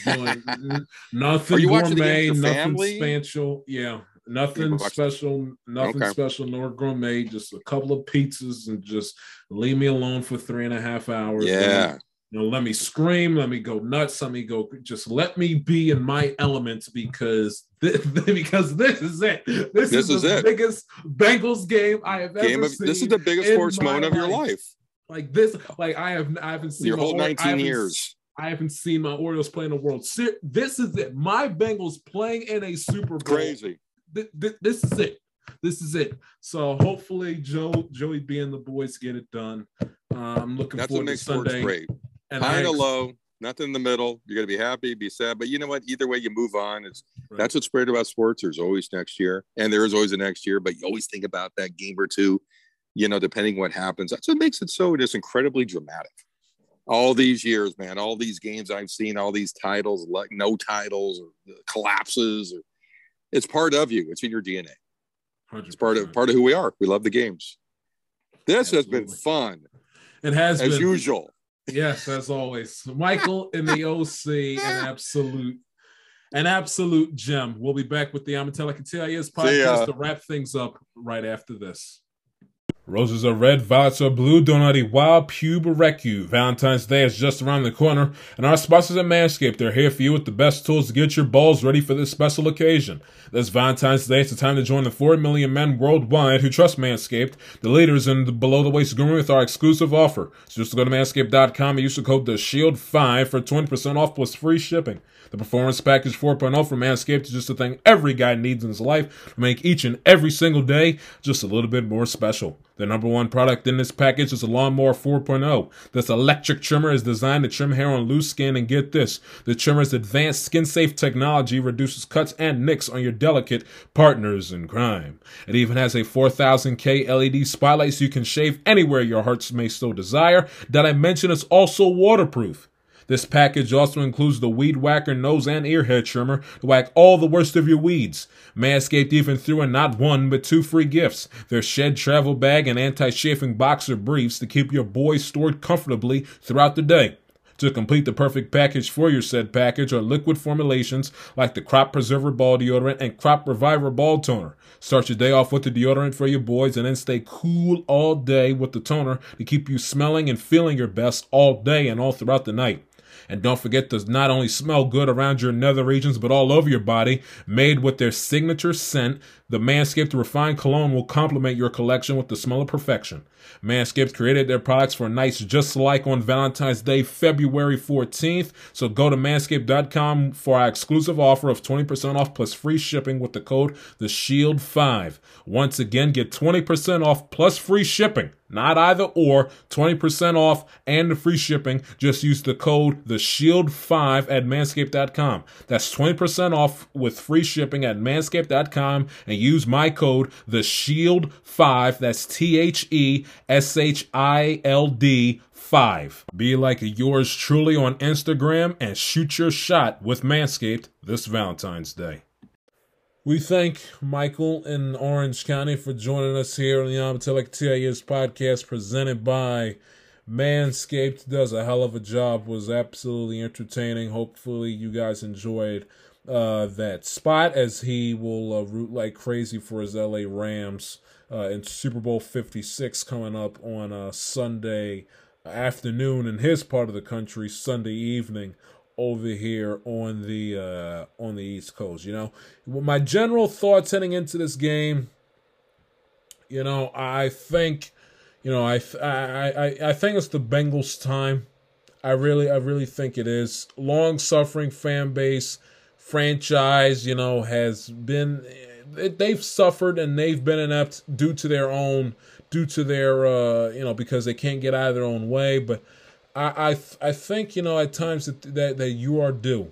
doing nothing Are you gourmet, game with your nothing family? special. Yeah, nothing special, nothing Okay. special nor gourmet. Just a couple of pizzas and just leave me alone for three and a half hours. Yeah. you know, let me scream, let me go nuts, let me go. Just let me be in my element because this, because this is it. This, This is, is the it. biggest Bengals game I have Game ever of seen. this is the biggest sports moment of your life. Like this, like I have, I haven't seen Your whole Or- I 19 haven't years. I haven't seen my Orioles play in the World Series. This is it. My Bengals playing in a Super Bowl. Crazy. Th- th- this is it. This is it. So hopefully, Joe, Joey, B, and the boys get it done. Uh, I'm looking That's what forward to makes sports Sunday. great. And High I ex- low, nothing in the middle. You're gonna be happy, be sad, but you know what? Either way, you move on. It's Right. that's what's great about sports. There's always next year, and there is always a next year. But you always think about that game or two. You know, depending what happens. That's what makes it so just incredibly dramatic. All these years, man. All these games I've seen, all these titles, like no titles or collapses. Or, it's part of you. It's in your DNA. It's part of part of who we are. We love the games. This has been fun It has as been. usual. Yes, as always. Michael in the OC, an absolute, an absolute gem. We'll be back with the Amatella Catalias podcast to wrap things up right after this. Roses are red, violets are blue, wild pube recu. Valentine's Day is just around the corner, and our sponsors at Manscaped—they're here for you with the best tools to get your balls ready for this special occasion. This Valentine's Day, it's the time to join the 4 million men worldwide who trust Manscaped, the leaders in the below the waist grooming with our exclusive offer. So just go to manscaped.com and use the code the Shield 5 for 20% off plus free shipping. The Performance Package 4.0 from Manscaped is just the thing every guy needs in his life to make each and every single day just a little bit more special. The number one product in this package is the Lawnmower 4.0. This electric trimmer is designed to trim hair on loose skin, and get this the trimmer's advanced skin safe technology reduces cuts and nicks on your delicate partners in crime. It even has a 4000K LED spotlight so you can shave anywhere your hearts may so desire. Did I mention it's also waterproof? This package also includes the Weed Whacker nose and ear hair trimmer to whack all the worst of your weeds. Manscaped even threw in not one but two free gifts their shed travel bag and anti chafing boxer briefs to keep your boys stored comfortably throughout the day. To complete the perfect package for your said package are liquid formulations like the Crop Preserver Ball Deodorant and Crop Reviver Ball Toner. Start your day off with the deodorant for your boys and then stay cool all day with the toner to keep you smelling and feeling your best all day and all throughout the night. And don't forget to not only smell good around your nether regions, but all over your body. Made with their signature scent, the Manscaped Refined Cologne will complement your collection with the smell of perfection. Manscaped created their products for nights just like on Valentine's Day, February 14th. So go to manscaped.com for our exclusive offer of 20% off plus free shipping with the code the Shield 5 Once again, get 20% off plus free shipping. not either or, 20% off and the free shipping. Just use the code the shield 5 at manscaped.com. That's 20% off with free shipping at manscaped.com and use my code the shield 5. That's T H E S H I L D 5. Be like yours truly on Instagram and shoot your shot with Manscaped this Valentine's Day. We thank Michael in Orange County for joining us here on the TIS podcast presented by Manscaped. Does a hell of a job, was absolutely entertaining. Hopefully, you guys enjoyed uh, that spot as he will uh, root like crazy for his LA Rams uh, in Super Bowl 56 coming up on uh, Sunday afternoon in his part of the country, Sunday evening over here on the uh, on the East Coast. You know, my general thoughts heading into this game. You know, I think, you know, I I I, I think it's the Bengals' time. I really I really think it is. Long suffering fan base, franchise. You know, has been they've suffered and they've been inept due to their own due to their uh you know because they can't get out of their own way but I I I think you know at times that that, that you are due,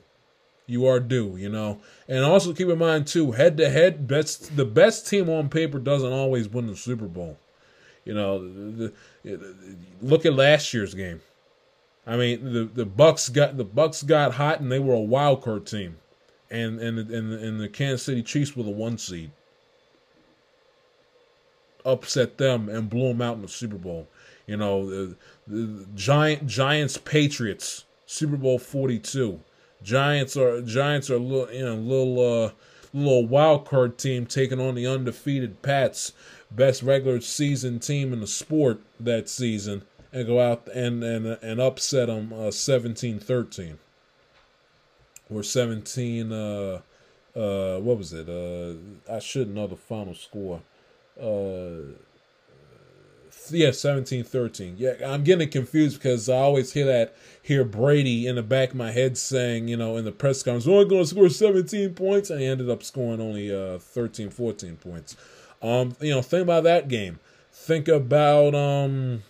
you are due. You know, and also keep in mind too, head to head, best the best team on paper doesn't always win the Super Bowl. You know, the, the, look at last year's game. I mean, the the Bucs got the Bucs got hot and they were a wild card team, and and and and the Kansas City Chiefs were the one seed. Upset them and blew them out in the Super Bowl. You know, the, the Giant Giants Patriots Super Bowl 42. Giants are Giants are a little you know little uh little wild card team taking on the undefeated Pats, best regular season team in the sport that season, and go out and and and upset them uh, 17-13 or 17 uh uh what was it uh I should know the final score uh yeah, seventeen thirteen. Yeah, I'm getting confused because I always hear that hear Brady in the back of my head saying, you know, in the press conference, "We're going to score 17 points," and he ended up scoring only uh 13, 14 points. Um, you know, think about that game. Think about um,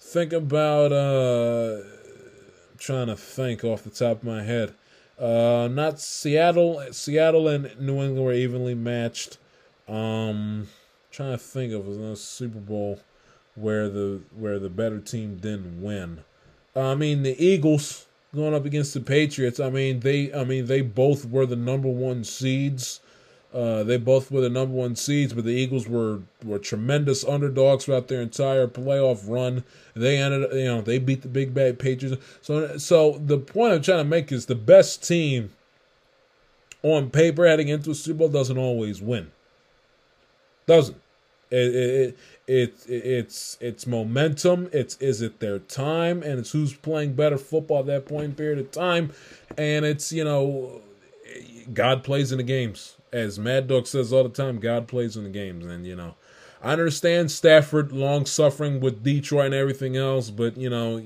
think about uh, I'm trying to think off the top of my head. Uh, not Seattle. Seattle and New England were evenly matched. Um, trying to think of a Super Bowl where the where the better team didn't win. I mean, the Eagles going up against the Patriots. I mean, they I mean they both were the number one seeds. Uh, they both were the number one seeds, but the Eagles were were tremendous underdogs throughout their entire playoff run. They ended, you know, they beat the big bad Patriots. So, so the point I'm trying to make is the best team on paper heading into a Super Bowl doesn't always win. Doesn't. It, it, it, it's it's momentum. It's is it their time, and it's who's playing better football at that point period of time, and it's you know, God plays in the games. As Mad Dog says all the time, God plays in the games, and you know, I understand Stafford long suffering with Detroit and everything else, but you know,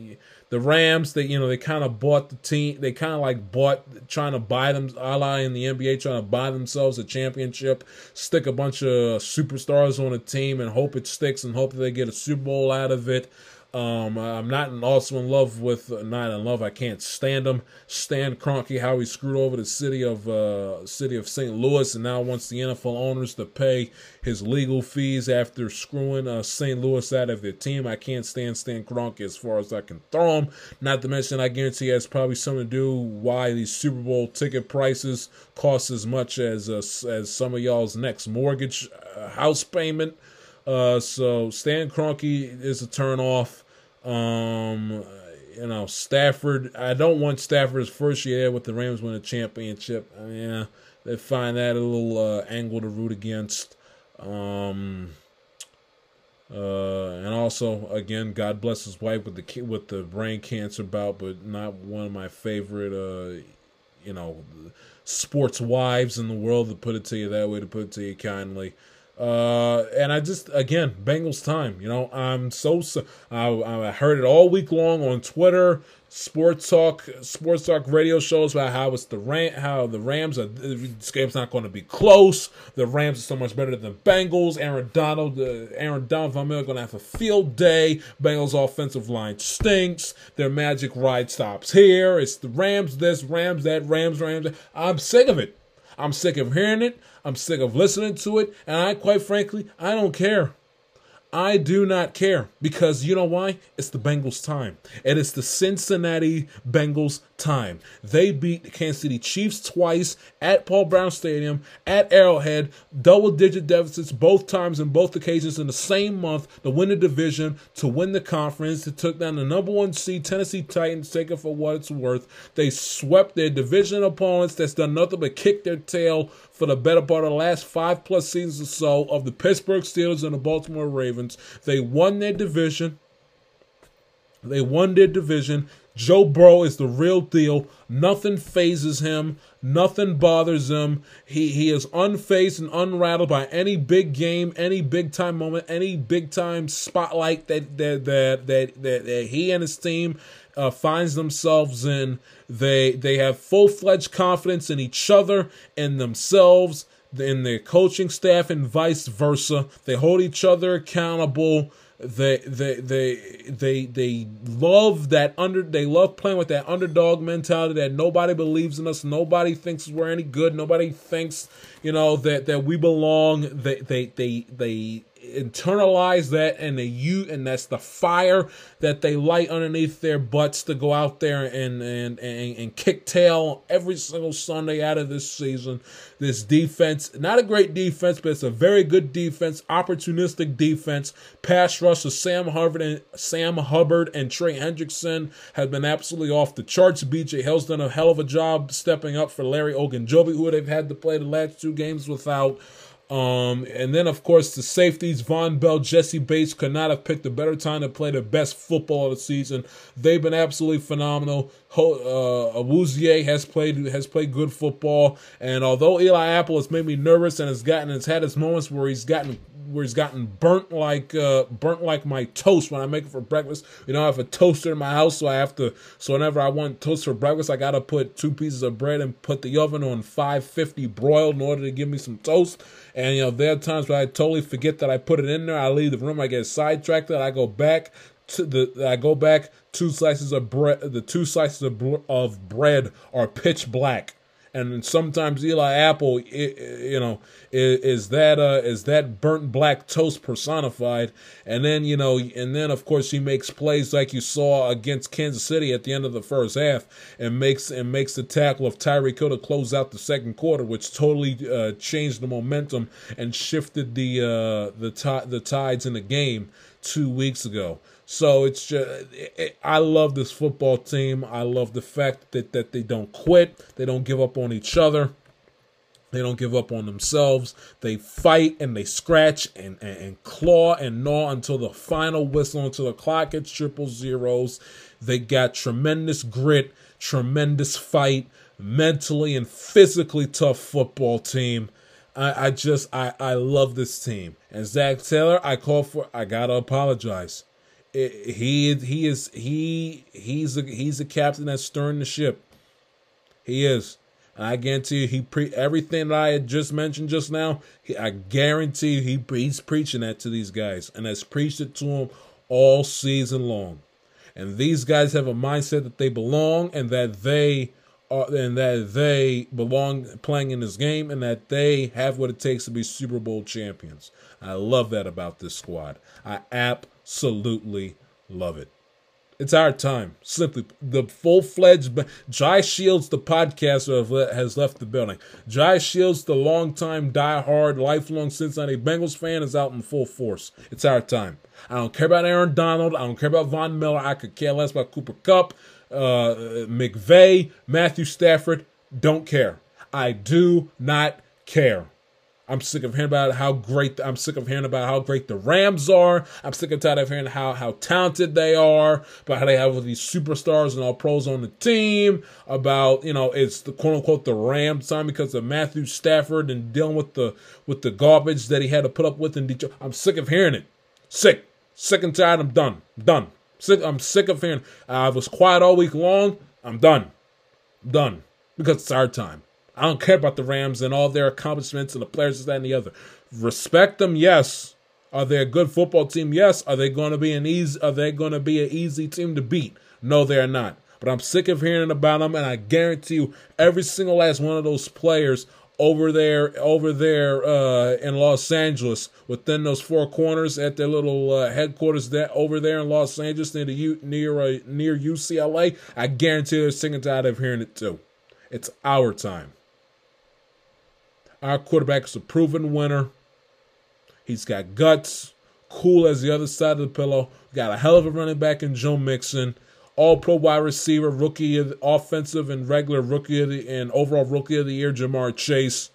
the Rams, they you know they kind of bought the team. They kind of like bought trying to buy them, a la in the NBA, trying to buy themselves a championship, stick a bunch of superstars on a team and hope it sticks and hope that they get a Super Bowl out of it. Um, I'm not also in love with uh, not in love. I can't stand him. Stan Kroenke, how he screwed over the city of uh, city of St. Louis, and now wants the NFL owners to pay his legal fees after screwing uh, St. Louis out of their team. I can't stand Stan Kroenke as far as I can throw him. Not to mention, I guarantee it has probably something to do why these Super Bowl ticket prices cost as much as uh, as some of y'all's next mortgage uh, house payment. So Stan Kroenke is a turn off. Um, you know, Stafford. I don't want Stafford's first year with the Rams win a championship. I mean, yeah, they find that a little uh, angle to root against. Um, uh, and also, again, God bless his wife with the with the brain cancer bout, but not one of my favorite, uh, you know, sports wives in the world. To put it to you that way, to put it to you kindly. Uh, and I just again Bengals time. You know, I'm so, so I, I heard it all week long on Twitter, sports talk, sports talk radio shows about how it's the Ram, how the Rams are. This game's not going to be close. The Rams are so much better than Bengals. Aaron Donald, uh, Aaron Donald, Miller going to have a field day. Bengals offensive line stinks. Their magic ride stops here. It's the Rams this, Rams that, Rams, Rams. I'm sick of it. I'm sick of hearing it. I'm sick of listening to it. And I, quite frankly, I don't care. I do not care because you know why? It's the Bengals' time. And it's the Cincinnati Bengals' time. They beat the Kansas City Chiefs twice at Paul Brown Stadium, at Arrowhead, double digit deficits both times in both occasions in the same month to win the division, to win the conference. They took down the number one seed Tennessee Titans, take it for what it's worth. They swept their division opponents that's done nothing but kick their tail for the better part of the last five plus seasons or so of the Pittsburgh Steelers and the Baltimore Ravens. They won their division. They won their division. Joe Burrow is the real deal. Nothing phases him. Nothing bothers him. He he is unfazed and unrattled by any big game, any big time moment, any big time spotlight that that that that, that, that he and his team uh, finds themselves in. They they have full fledged confidence in each other and themselves, in their coaching staff, and vice versa. They hold each other accountable. They they they they they love that under. They love playing with that underdog mentality that nobody believes in us. Nobody thinks we're any good. Nobody thinks you know that that we belong. They they they they internalize that and they you and that's the fire that they light underneath their butts to go out there and and and, and kick tail every single Sunday out of this season. This defense, not a great defense, but it's a very good defense, opportunistic defense. Pass rush of Sam Hubbard and Sam Hubbard and Trey Hendrickson have been absolutely off the charts. BJ Hill's done a hell of a job stepping up for Larry Ogunjobi, who they've had to play the last two games without. Um, and then, of course, the safeties, Vonn Bell, Jessie Bates could not have picked a better time to play the best football of the season. They've been absolutely phenomenal. Uh, Awuzie has played has played good football, and although Eli Apple has made me nervous and has gotten has had his moments where he's gotten where he's gotten burnt like uh, burnt like my toast when I make it for breakfast. You know, I have a toaster in my house, so I have to. So whenever I want toast for breakfast, I gotta put two pieces of bread and put the oven on 550 broiled in order to give me some toast. And you know, there are times where I totally forget that I put it in there. I leave the room, I get sidetracked, I go back to the. I go back two slices of bread. The two slices of, of bread are pitch black and sometimes Eli Apple, you know, is, that uh, is that burnt black toast personified, and then you know, and then of course he makes plays like you saw against Kansas City at the end of the first half, and makes and makes the tackle of Tyreek Hill to close out the second quarter, which totally uh, changed the momentum and shifted the uh, the t- the tides in the game two weeks ago. So it's just, it, I love this football team. I love the fact that, that they don't quit, they don't give up on each other. They don't give up on themselves. They fight and they scratch and, and, and, claw and gnaw until the final whistle, until the clock hits triple zeros. They got tremendous grit, tremendous fight, mentally and physically tough football team. I, I just I, I love this team. And Zac Taylor, I call for I gotta apologize he he is he he's a he's a captain that's stirring the ship. He is. I guarantee you, he pre everything that I had just mentioned just now. He, I guarantee you, he he's preaching that to these guys, and has preached it to them all season long. And these guys have a mindset that they belong, and that they are, and that they belong playing in this game, and that they have what it takes to be Super Bowl champions. I love that about this squad. I absolutely absolutely love it. It's our time. Simply, the full fledged Jai Shields, the podcaster, has left the building. Jai Shields, the longtime, die-hard, lifelong Cincinnati Bengals fan, is out in full force. It's our time. I don't care about Aaron Donald. I don't care about Von Miller. I could care less about Cooper Kupp, uh, McVay, Matthew Stafford. Don't care. I do not care. I'm sick of hearing about how great. I'm sick of hearing about how great the Rams are. I'm sick and tired of hearing how how talented they are, about how they have all these superstars and all pros on the team. About you know it's the quote unquote the Rams time because of Matthew Stafford and dealing with the with the garbage that he had to put up with in Detroit. I'm sick of hearing it. Sick, sick and tired. I'm done. I'm done. Sick. I'm sick of hearing. I was quiet all week long. I'm done. I'm done because it's our time. I don't care about the Rams and all their accomplishments and the players, that, and the other. Respect them, yes. Are they a good football team? Yes. Are they going to be an easy? Are they going to be an easy team to beat? No, they're not. But I'm sick of hearing about them, and I guarantee you, every single last one of those players over there, over there uh, in Los Angeles, within those four corners at their little uh, headquarters that over there in Los Angeles near the U, near uh, near UCLA, I guarantee they're singing tired of hearing it too. It's our time. Our quarterback is a proven winner. He's got guts, cool as the other side of the pillow. Got a hell of a running back in Joe Mixon. All pro wide receiver, rookie of offensive and regular rookie of the and overall rookie of the year, Ja'Marr Chase.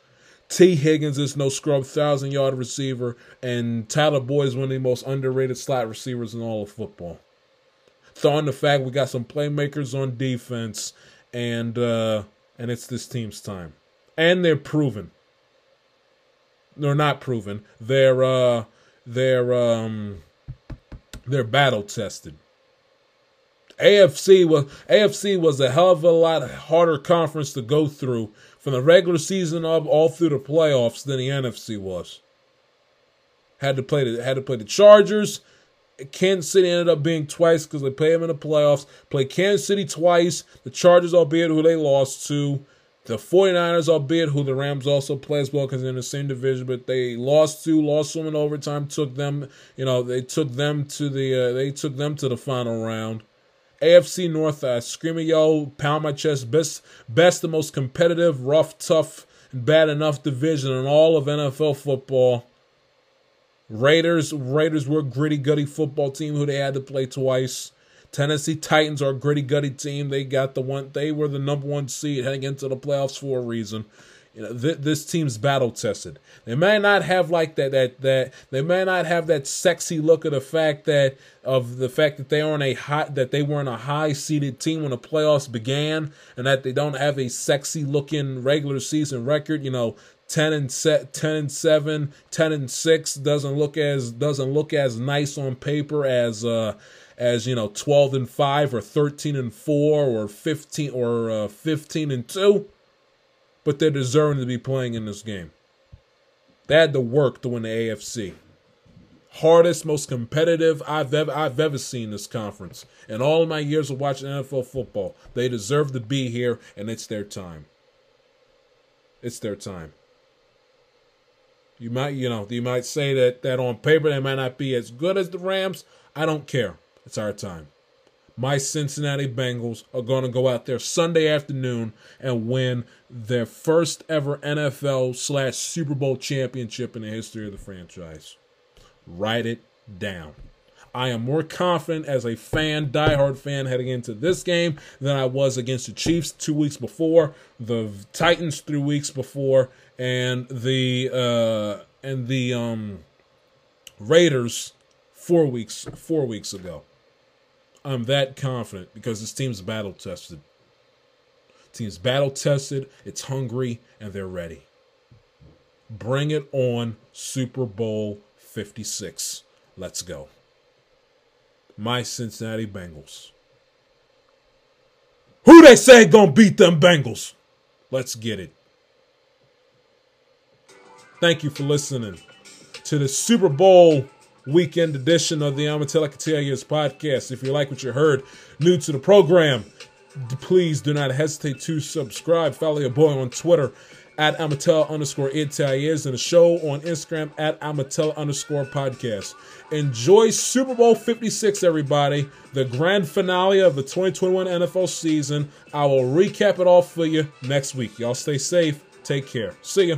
Tee Higgins is no scrub, thousand yard receiver, and Tyler Boyd is one of the most underrated slot receivers in all of football. Throw in the fact we got some playmakers on defense, and uh, and it's this team's time, and they're proven they're not proven. They're uh they're um they're battle tested. AFC was AFC was a hell of a lot harder conference to go through from the regular season up all through the playoffs than the NFC was. Had to play the had to play the Chargers. Kansas City ended up being twice because they played them in the playoffs. Played Kansas City twice. The Chargers, albeit who they lost to. The 49ers, albeit who the Rams also play as well because they're in the same division, but they lost to, lost them in overtime, took them, you know, they took them to the, uh, they took them to the final round. AFC North, uh, screaming yo, pound my chest, best, best, the most competitive, rough, tough, and bad enough division in all of NFL football. Raiders, Raiders were a gritty, gutty football team who they had to play twice. Tennessee Titans are a gritty, gutty team. They got the one. They were the number one seed heading into the playoffs for a reason. You know, th- this team's battle tested. They may not have like that. That that they may not have that sexy look of the fact that of the fact that they aren't a hot that they weren't a high seeded team when the playoffs began, and that they don't have a sexy looking regular season record. You know, 10 and set 10 and 7 10 and 6 doesn't look as doesn't look as nice on paper as uh as you know 12 and 5 or 13 and 4 or 15 or uh, 15 and 2 but they're deserving to be playing in this game. They had to work to win the AFC hardest most competitive I've ever I've ever seen this conference in all of my years of watching NFL football. They deserve to be here and it's their time. It's their time. You might you know you might say that that on paper they might not be as good as the Rams. I don't care it's our time. My Cincinnati Bengals are going to go out there Sunday afternoon and win their first ever NFL slash Super Bowl championship in the history of the franchise. Write it down. I am more confident as a fan, diehard fan, heading into this game than I was against the Chiefs two weeks before, the Titans three weeks before, and the uh, and the um, Raiders four weeks four weeks ago. I'm that confident because this team's battle tested. Team's battle tested, it's hungry, and they're ready. Bring it on, Super Bowl 56. Let's go. My Cincinnati Bengals. Who they say gonna beat them Bengals? Let's get it. Thank you for listening to the Super Bowl weekend edition of the Amatel Catalias podcast. If you like what you heard, new to the program, please do not hesitate to subscribe. Follow your boy on Twitter at Amatel underscore Italias and the show on Instagram at Amatel underscore podcast. Enjoy Super Bowl 56, everybody. The grand finale of the 2021 NFL season. I will recap it all for you next week. Y'all stay safe. Take care. See ya.